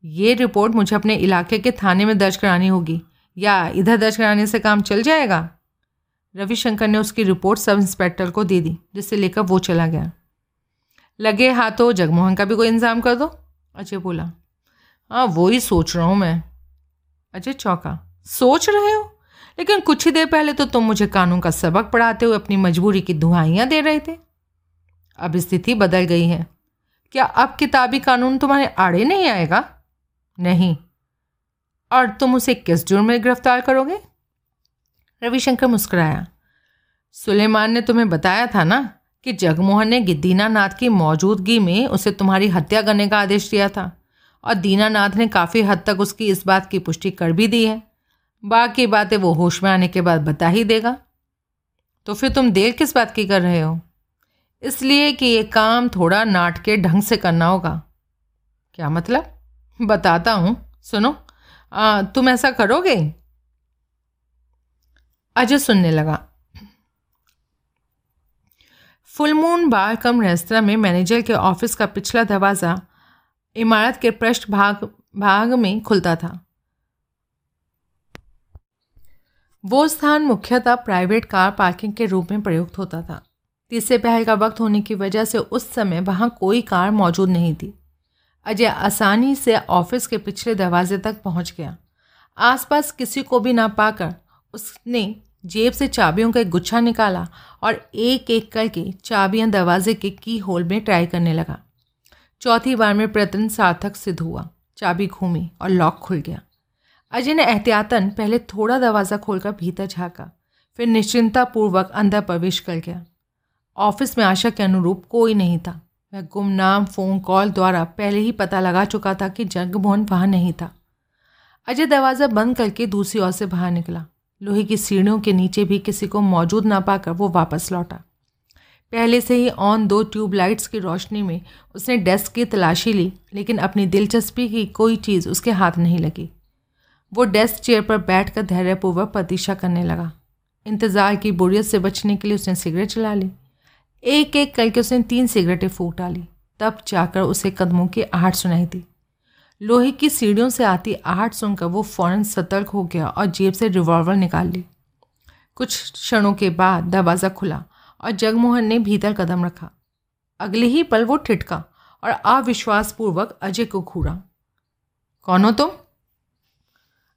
[SPEAKER 1] ये रिपोर्ट मुझे अपने इलाके के थाने में दर्ज करानी होगी या इधर दर्ज कराने से काम चल जाएगा? रविशंकर ने उसकी रिपोर्ट सब इंस्पेक्टर को दे दी जिसे लेकर वो चला गया। लगे हाथों जगमोहन का भी कोई इंतज़ाम कर दो? अजय बोला हाँ वो ही सोच रहा हूँ मैं। अजय चौका, सोच रहे हो? लेकिन कुछ ही देर पहले तो तुम मुझे कानून का सबक पढ़ाते हुए अपनी मजबूरी की दुहाइयाँ दे रहे थे। अब स्थिति बदल गई है। क्या अब किताबी कानून तुम्हारे आड़े नहीं आएगा? नहीं। और तुम उसे किस जुर्म में गिरफ़्तार करोगे? रविशंकर मुस्कुराया। सुलेमान ने तुम्हें बताया था ना कि जगमोहन ने दीनानाथ की मौजूदगी में उसे तुम्हारी हत्या करने का आदेश दिया था और दीनानाथ ने काफ़ी हद तक उसकी इस बात की पुष्टि कर भी दी है। बाकी बातें वो होश में आने के बाद बता ही देगा। तो फिर तुम देर किस बात की कर रहे हो? इसलिए कि ये काम थोड़ा नाटके ढंग से करना होगा। क्या मतलब? बताता हूँ सुनो। आ, तुम ऐसा करोगे? अजय सुनने लगा। Full Moon Bar cum Restaurant में मैनेजर के ऑफ़िस का पिछला दरवाज़ा इमारत के पृष्ठ भाग भाग में खुलता था। वो स्थान मुख्यतः प्राइवेट कार पार्किंग के रूप में प्रयुक्त होता था। तीसरे पहल का वक्त होने की वजह से उस समय वहाँ कोई कार मौजूद नहीं थी। अजय आसानी से ऑफ़िस के पिछले दरवाजे तक पहुँच गया। आसपास किसी को भी ना पाकर उसने जेब से चाबियों का एक गुच्छा निकाला और एक एक करके चाबियाँ दरवाजे के की होल में ट्राई करने लगा। चौथी बार में प्रयत्न सार्थक सिद्ध हुआ। चाबी घूमी और लॉक खुल गया। अजय ने एहतियातन पहले थोड़ा दरवाज़ा खोलकर भीतर झाँका, फिर निश्चिंतापूर्वक अंदर प्रवेश कर गया। ऑफ़िस में आशा के अनुरूप कोई नहीं था। वह गुमनाम फ़ोन कॉल द्वारा पहले ही पता लगा चुका था कि जगमोहन वहाँ नहीं था। अजय दरवाज़ा बंद करके दूसरी ओर से बाहर निकला। लोहे की सीढ़ियों के नीचे भी किसी को मौजूद ना पाकर वो वापस लौटा। पहले से ही ऑन दो ट्यूबलाइट्स की रोशनी में उसने डेस्क की तलाशी ली, लेकिन अपनी दिलचस्पी की कोई चीज़ उसके हाथ नहीं लगी। वो डेस्क चेयर पर बैठ कर धैर्यपूर्वक प्रतीक्षा करने लगा। इंतज़ार की बुढ़ियत से बचने के लिए उसने सिगरेट चला ली। एक एक करके उसने तीन सिगरेटें फूक डाली तब जाकर उसे कदमों की आहट सुनाई दी। लोहे की सीढ़ियों से आती आहट सुनकर वो फ़ौरन सतर्क हो गया और जेब से रिवॉल्वर निकाल ली। कुछ क्षणों के बाद दरवाज़ा खुला और जगमोहन ने भीतर कदम रखा। अगले ही पल वो ठिटका और अविश्वासपूर्वक अजय को घूरा। कौन हो तुम?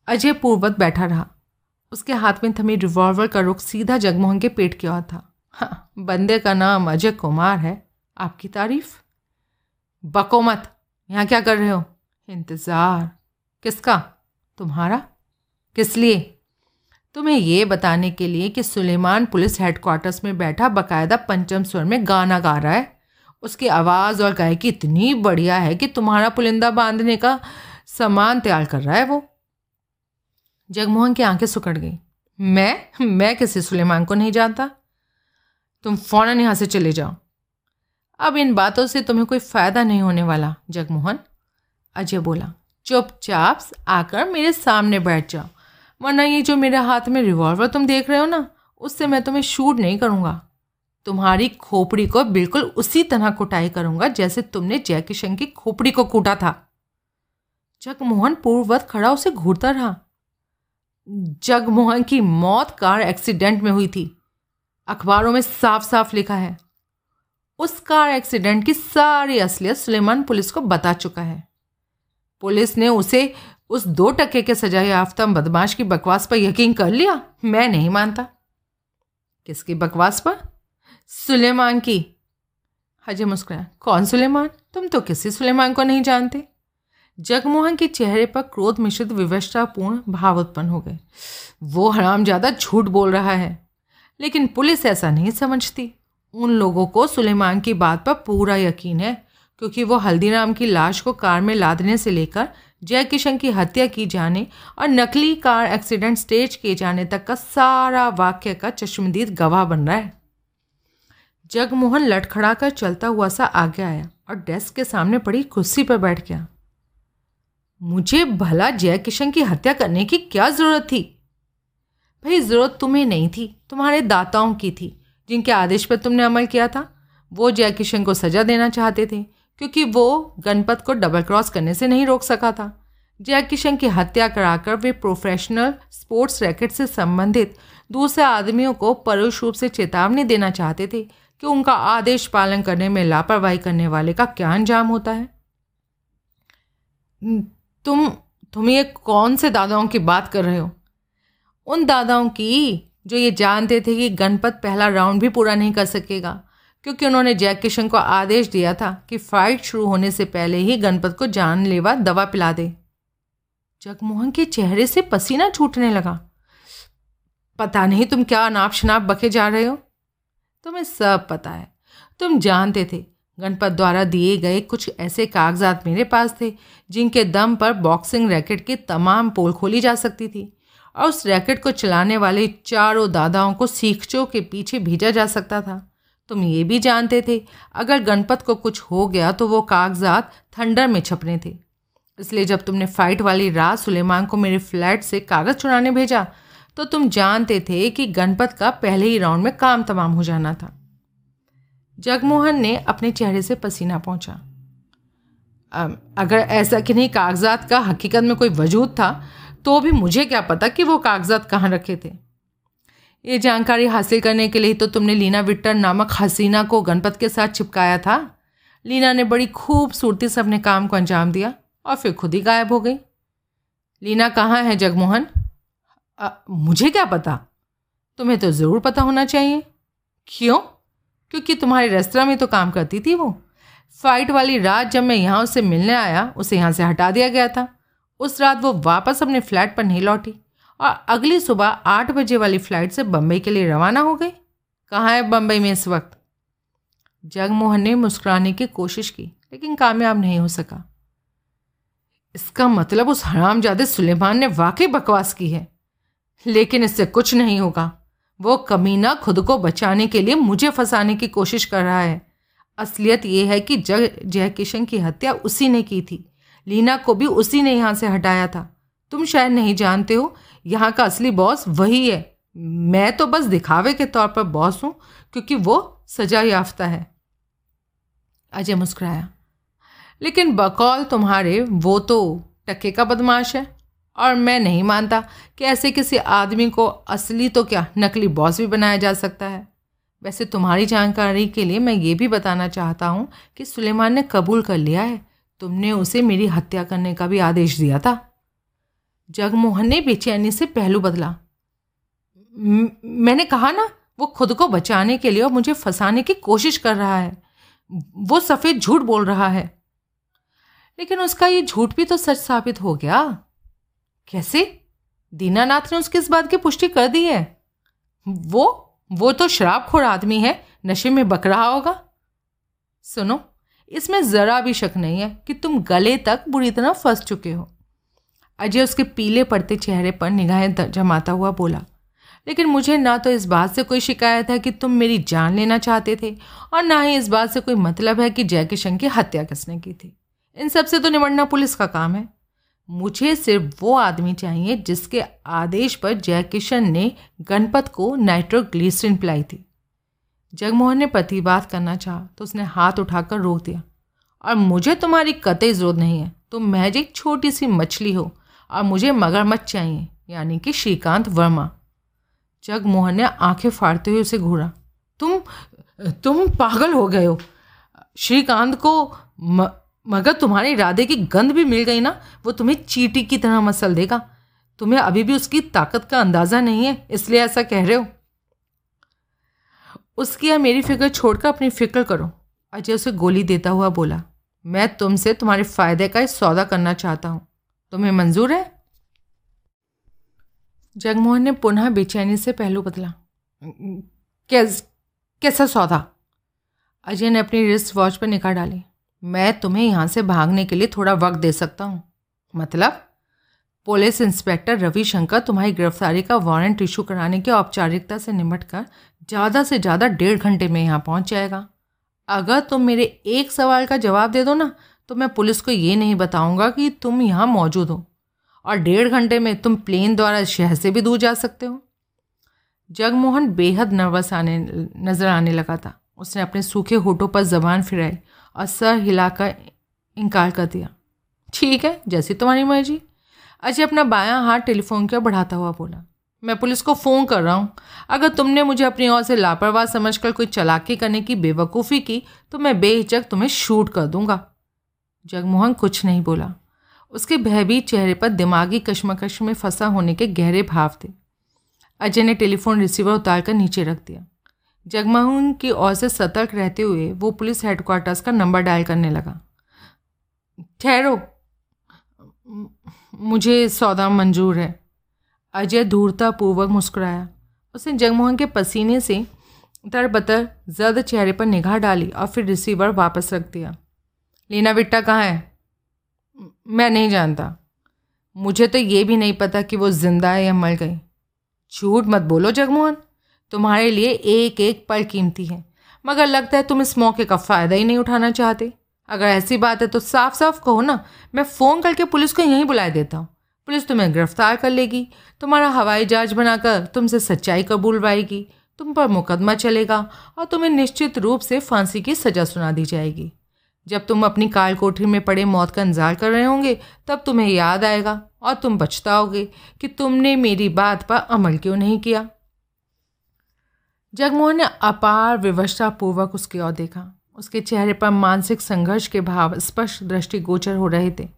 [SPEAKER 1] अजय पूर्वक बैठा रहा। उसके हाथ में थमी रिवॉल्वर का रुख सीधा जगमोहन के पेट की ओर था। हाँ बंदे का नाम अजय कुमार है। आपकी तारीफ़? बको मत। यहाँ क्या कर रहे हो? इंतज़ार। किसका? तुम्हारा? किस लिए? तुम्हें ये बताने के लिए कि सुलेमान पुलिस हेडक्वार्टर्स में बैठा बकायदा पंचम स्वर में गाना गा रहा है। उसकी आवाज़ और गायकी इतनी बढ़िया है कि तुम्हारा पुलिंदा बांधने का सामान तैयार कर रहा है वो। जगमोहन की आँखें सुकड़ गई। मैं? मैं किसी सुलेमान को नहीं जानता। तुम फ़ौरन यहाँ से चले जाओ। अब इन बातों से तुम्हें कोई फ़ायदा नहीं होने वाला, जगमोहन। अजय बोला, चुपचाप आकर मेरे सामने बैठ जाओ, वरना ये जो मेरे हाथ में रिवॉल्वर तुम देख रहे हो ना, उससे मैं तुम्हें शूट नहीं करूँगा। तुम्हारी खोपड़ी को बिल्कुल उसी तरह कुटाई करूँगा जैसे तुमने जयकिशन की खोपड़ी को कूटा था। जगमोहन पूर्ववत खड़ा उसे घूरता रहा। जगमोहन की मौत कार एक्सीडेंट में हुई थी। अखबारों में साफ़ साफ़ लिखा है। उस कार एक्सीडेंट की सारी असलियत सुलेमान पुलिस को बता चुका है। पुलिस ने उसे उस दो टके के सजा याफ्ता बदमाश की बकवास पर यकीन कर लिया? मैं नहीं मानता। किसकी बकवास पर? सुलेमान की। अजय मुस्कुराया। कौन सुलेमान? तुम तो किसी सुलेमान को नहीं जानते। जगमोहन के चेहरे पर क्रोध मिश्रित विवशतापूर्ण भाव उत्पन्न हो गए। वो हराम ज़्यादा झूठ बोल रहा है। लेकिन पुलिस ऐसा नहीं समझती। उन लोगों को सुलेमान की बात पर पूरा यकीन है। क्योंकि वो हल्दीराम की लाश को कार में लादने से लेकर जय किशन की हत्या की जाने और नकली कार एक्सीडेंट स्टेज किए जाने तक का सारा वाक्य का चश्मदीद गवाह बन रहा है। जगमोहन लटखड़ा कर चलता हुआ सा आगे आया और डेस्क के सामने पड़ी कुर्सी पर बैठ गया। मुझे भला जय किशन की हत्या करने की क्या ज़रूरत थी? भाई, ज़रूरत तुम्हें नहीं थी, तुम्हारे दाताओं की थी। जिनके आदेश पर तुमने अमल किया था, वो जय किशन को सज़ा देना चाहते थे। क्योंकि वो गणपत को डबल क्रॉस करने से नहीं रोक सका था। जय किशन की हत्या कराकर वे प्रोफेशनल स्पोर्ट्स रैकेट से संबंधित दूसरे आदमियों को परोक्ष रूप से चेतावनी देना चाहते थे कि उनका आदेश पालन करने में लापरवाही करने वाले का क्या अंजाम होता है। तुम तुम ये कौन से दादाओं की बात कर रहे हो? उन दादाओं की जो ये जानते थे कि गणपत पहला राउंड भी पूरा नहीं कर सकेगा। क्योंकि उन्होंने जैक किशन को आदेश दिया था कि फाइट शुरू होने से पहले ही गणपत को जानलेवा दवा पिला दे। जगमोहन के चेहरे से पसीना छूटने लगा। पता नहीं तुम क्या अनाप शनाप बखे जा रहे हो? तुम्हें सब पता है। तुम जानते थे, गणपत द्वारा दिए गए कुछ ऐसे कागजात मेरे पास थे, जिनके दम पर बॉक्सिंग रैकेट की तमाम पोल खोली जा सकती थी, और उस रैकेट को चलाने वाले चारों दादाओं को सीखचों के पीछे भेजा जा सकता था। तुम ये भी जानते थे, अगर गणपत को कुछ हो गया तो वो कागजात थंडर में छपने थे। इसलिए जब तुमने फाइट वाली रात सुलेमान को मेरे फ्लैट से कागज़ चुराने भेजा तो तुम जानते थे कि गणपत का पहले ही राउंड में काम तमाम हो जाना था। जगमोहन ने अपने चेहरे से पसीना पहुँचा। अगर ऐसा कि नहीं, कागजात का हकीकत में कोई वजूद था तो भी मुझे क्या पता कि वो कागजात कहाँ रखे थे। ये जानकारी हासिल करने के लिए तो तुमने लीना विट्टर नामक हसीना को गणपत के साथ चिपकाया था। लीना ने बड़ी खूबसूरती से अपने काम को अंजाम दिया और फिर खुद ही गायब हो गई। लीना कहाँ है जगमोहन? मुझे क्या पता? तुम्हें तो ज़रूर पता होना चाहिए। क्यों? क्योंकि तुम्हारे रेस्तरा में तो काम करती थी वो। फाइट वाली रात जब मैं यहाँ उससे मिलने आया, उसे यहाँ से हटा दिया गया था। उस रात वो वापस अपने फ्लैट पर नहीं लौटी। और अगली सुबह आठ बजे वाली फ़्लाइट से बम्बई के लिए रवाना हो गई। कहाँ है बम्बई में इस वक्त? जगमोहन ने मुस्कुराने की कोशिश की, लेकिन कामयाब नहीं हो सका। इसका मतलब उस हरामजादे सुलेमान ने वाकई बकवास की है। लेकिन इससे कुछ नहीं होगा। वो कमीना खुद को बचाने के लिए मुझे फंसाने की कोशिश कर रहा है। असलियत ये है कि जग जय किशन की हत्या उसी ने की थी। लीना को भी उसी ने यहाँ से हटाया था। तुम शायद नहीं जानते हो, यहाँ का असली बॉस वही है। मैं तो बस दिखावे के तौर पर बॉस हूँ, क्योंकि वो सजा याफ्ता है। अजय मुस्कुराया। लेकिन बकौल तुम्हारे, वो तो टके का बदमाश है। और मैं नहीं मानता कि ऐसे किसी आदमी को असली तो क्या नकली बॉस भी बनाया जा सकता है। वैसे तुम्हारी जानकारी के लिए मैं ये भी बताना चाहता हूँ कि सुलेमान ने कबूल कर लिया है। तुमने उसे मेरी हत्या करने का भी आदेश दिया था। जगमोहन ने बेचैनी से पहलू बदला। मैंने कहा ना, वो खुद को बचाने के लिए और मुझे फंसाने की कोशिश कर रहा है। वो सफ़ेद झूठ बोल रहा है। लेकिन उसका ये झूठ भी तो सच साबित हो गया। कैसे? दीनानाथ ने उसकी इस बात की पुष्टि कर दी है। वो वो तो शराबखोर आदमी है, नशे में बक रहा होगा। सुनो, इसमें ज़रा भी शक नहीं है कि तुम गले तक बुरी तरह फंस चुके हो। अजय उसके पीले पड़ते चेहरे पर निगाहें जमाता हुआ बोला, लेकिन मुझे ना तो इस बात से कोई शिकायत है कि तुम मेरी जान लेना चाहते थे, और ना ही इस बात से कोई मतलब है कि जय किशन की हत्या किसने की थी। इन सबसे तो निमटना पुलिस का काम है। मुझे सिर्फ़ वो आदमी चाहिए जिसके आदेश पर जयकिशन ने गणपत को नाइट्रोग्लिसरिन पिलाई थी। जगमोहन ने प्रतिवाद करना चाहा तो उसने हाथ उठाकर रोक दिया, और मुझे तुम्हारी कतई ज़रूरत नहीं है। तुम महज एक छोटी सी मछली हो और मुझे मगरमच्छ चाहिए यानी कि श्रीकांत वर्मा। जगमोहन ने आँखें फाड़ते हुए उसे घूरा। तुम तुम पागल हो गए हो। श्रीकांत को म, मगर तुम्हारे इरादे की गंध भी मिल गई ना वो तुम्हें चीटी की तरह मसल देगा। तुम्हें अभी भी उसकी ताकत का अंदाज़ा नहीं है इसलिए ऐसा कह रहे हो। उसकी या मेरी फ़िक्र छोड़कर अपनी फ़िक्र करो अजय उसे गोली देता हुआ बोला। मैं तुमसे तुम्हारे फ़ायदे का सौदा करना चाहता हूँ। तुम्हें मंजूर है? जगमोहन ने पुनः बेचैनी से पहलू बदला। कैस, कैसा सौदा? अजय ने अपनी रिस्ट वॉच पर निकाह डाली। मैं तुम्हें यहाँ से भागने के लिए थोड़ा वक्त दे सकता हूँ। मतलब? पुलिस इंस्पेक्टर रविशंकर तुम्हारी गिरफ्तारी का वारंट इशू कराने की औपचारिकता से निमट कर ज़्यादा से ज़्यादा डेढ़ घंटे में यहाँ पहुँच जाएगा। अगर तुम मेरे एक सवाल का जवाब दे दो ना तो मैं पुलिस को ये नहीं बताऊँगा कि तुम यहाँ मौजूद हो। और डेढ़ घंटे में तुम प्लेन द्वारा शहर से भी दूर जा सकते हो। जगमोहन बेहद नर्वस आने, नज़र आने लगा था। उसने अपने सूखे होठों पर जबान फिराई और सर हिलाकर इनकार कर दिया। ठीक है, जैसी तुम्हारी मर्ज़ी। अजय अपना बायां हाथ टेलीफोन की ओर बढ़ाता हुआ बोला, मैं पुलिस को फ़ोन कर रहा हूँ। अगर तुमने मुझे अपनी ओर से लापरवाह समझकर कोई चलाकी करने की बेवकूफ़ी की तो मैं बेहिचक तुम्हें शूट कर दूँगा। जगमोहन कुछ नहीं बोला। उसके भयभीत चेहरे पर दिमागी कश्मकश में फंसा होने के गहरे भाव थे। अजय ने टेलीफोन रिसीवर उतार कर नीचे रख दिया। जगमोहन की ओर से सतर्क रहते हुए वो पुलिस हेडक्वार्टर्स का नंबर डायल करने लगा। ठहरो। मुझे सौदा मंजूर है। अजय धूर्तापूर्वक मुस्कुराया। उसने जगमोहन के पसीने से तरबतर जर्द चेहरे पर निगाह डाली और फिर रिसीवर वापस रख दिया। लीना बिट्टा कहाँ है? मैं नहीं जानता। मुझे तो ये भी नहीं पता कि वो ज़िंदा है या मर गई। झूठ मत बोलो जगमोहन। तुम्हारे लिए एक एक पल कीमती है। मगर लगता है तुम इस मौके का फ़ायदा ही नहीं उठाना चाहते। अगर ऐसी बात है तो साफ़ साफ़ कहो ना, मैं फ़ोन करके पुलिस को यहीं बुला देता हूँ। पुलिस तुम्हें गिरफ़्तार कर लेगी। तुम्हारा हवाई जहाज़ बनाकर तुमसे सच्चाई कबूलवाएगी तुम पर मुकदमा चलेगा और तुम्हें निश्चित रूप से फांसी की सज़ा सुना दी जाएगी। जब तुम अपनी काल कोठरी में पड़े मौत का इंतज़ार कर रहे होंगे, तब तुम्हें याद आएगा और तुम बचताओगे कि तुमने मेरी बात पर अमल क्यों नहीं किया। जगमोहन ने अपार विवशतापूर्वक उसकी ओर देखा। उसके चेहरे पर मानसिक संघर्ष के भाव स्पष्ट दृष्टि गोचर हो रहे थे।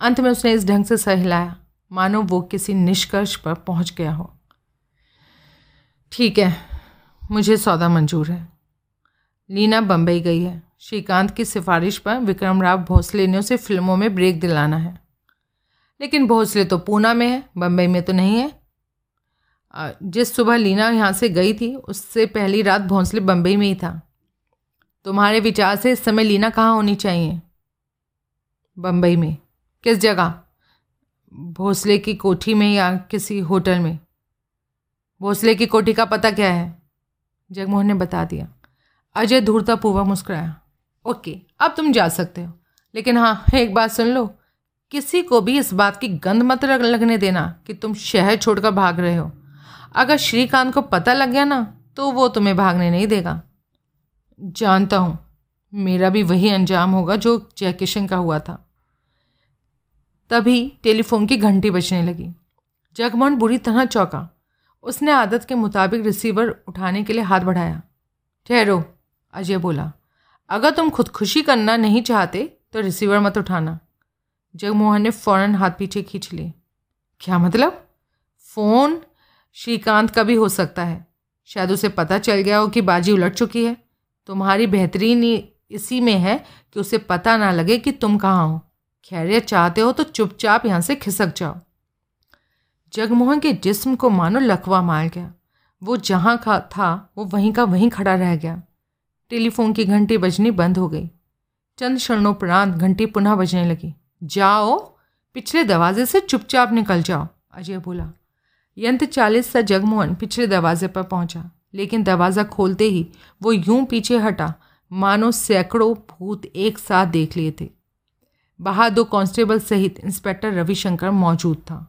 [SPEAKER 1] अंत में उसने इस ढंग से सहलाया, मानो वो किसी निष्कर्ष पर पहुँच गया हो। ठीक है, मुझे सौदा मंजूर है। लीना बम्बई गई है। श्रीकांत की सिफारिश पर विक्रम राव भोसले ने उसे फ़िल्मों में ब्रेक दिलाना है। लेकिन भोसले तो पूना में है बम्बई में तो नहीं है। जिस सुबह लीना यहाँ से गई थी, उससे पहली रात भोसले बम्बई में ही था। तुम्हारे विचार से इस समय लीना कहाँ होनी चाहिए? बम्बई में। किस जगह? भोसले की कोठी में या किसी होटल में? भोसले की कोठी का पता क्या है? जगमोहन ने बता दिया। अजय धूर्ता पूर्वा मुस्कुराया। ओके, अब तुम जा सकते हो। लेकिन हाँ एक बात सुन लो। किसी को भी इस बात की गंध मत लगने देना कि तुम शहर छोड़कर भाग रहे हो। अगर श्रीकांत को पता लग गया ना तो वो तुम्हें भागने नहीं देगा। जानता हूँ, मेरा भी वही अंजाम होगा जो जयकिशन का हुआ था। तभी टेलीफोन की घंटी बजने लगी। जगमोहन बुरी तरह चौंका। उसने आदत के मुताबिक रिसीवर उठाने के लिए हाथ बढ़ाया। ठहरो, अजय बोला। अगर तुम खुदकुशी करना नहीं चाहते तो रिसीवर मत उठाना। जगमोहन ने फ़ौरन हाथ पीछे खींच लिए। क्या मतलब? फ़ोन श्रीकांत का भी हो सकता है। शायद उसे पता चल गया हो कि बाजी उलट चुकी है। तुम्हारी बेहतरीन इसी में है कि उसे पता ना लगे कि तुम कहाँ हो। खैरियत चाहते हो तो चुपचाप यहाँ से खिसक जाओ। जगमोहन के जिस्म को मानो लकवा मार गया। वो जहाँ का था, वो वहीं का वहीं खड़ा रह गया। टेलीफोन की घंटी बजनी बंद हो गई चंद क्षणोपरांत घंटी पुनः बजने लगी। जाओ, पिछले दरवाजे से चुपचाप निकल जाओ, अजय बोला। यंत्र चालीस सा जगमोहन पिछले दरवाजे पर पहुँचा, लेकिन दरवाज़ा खोलते ही वो यूँ पीछे हटा, मानो सैकड़ों भूत एक साथ देख लिए थे। बाहर दो कांस्टेबल सहित इंस्पेक्टर रविशंकर मौजूद था।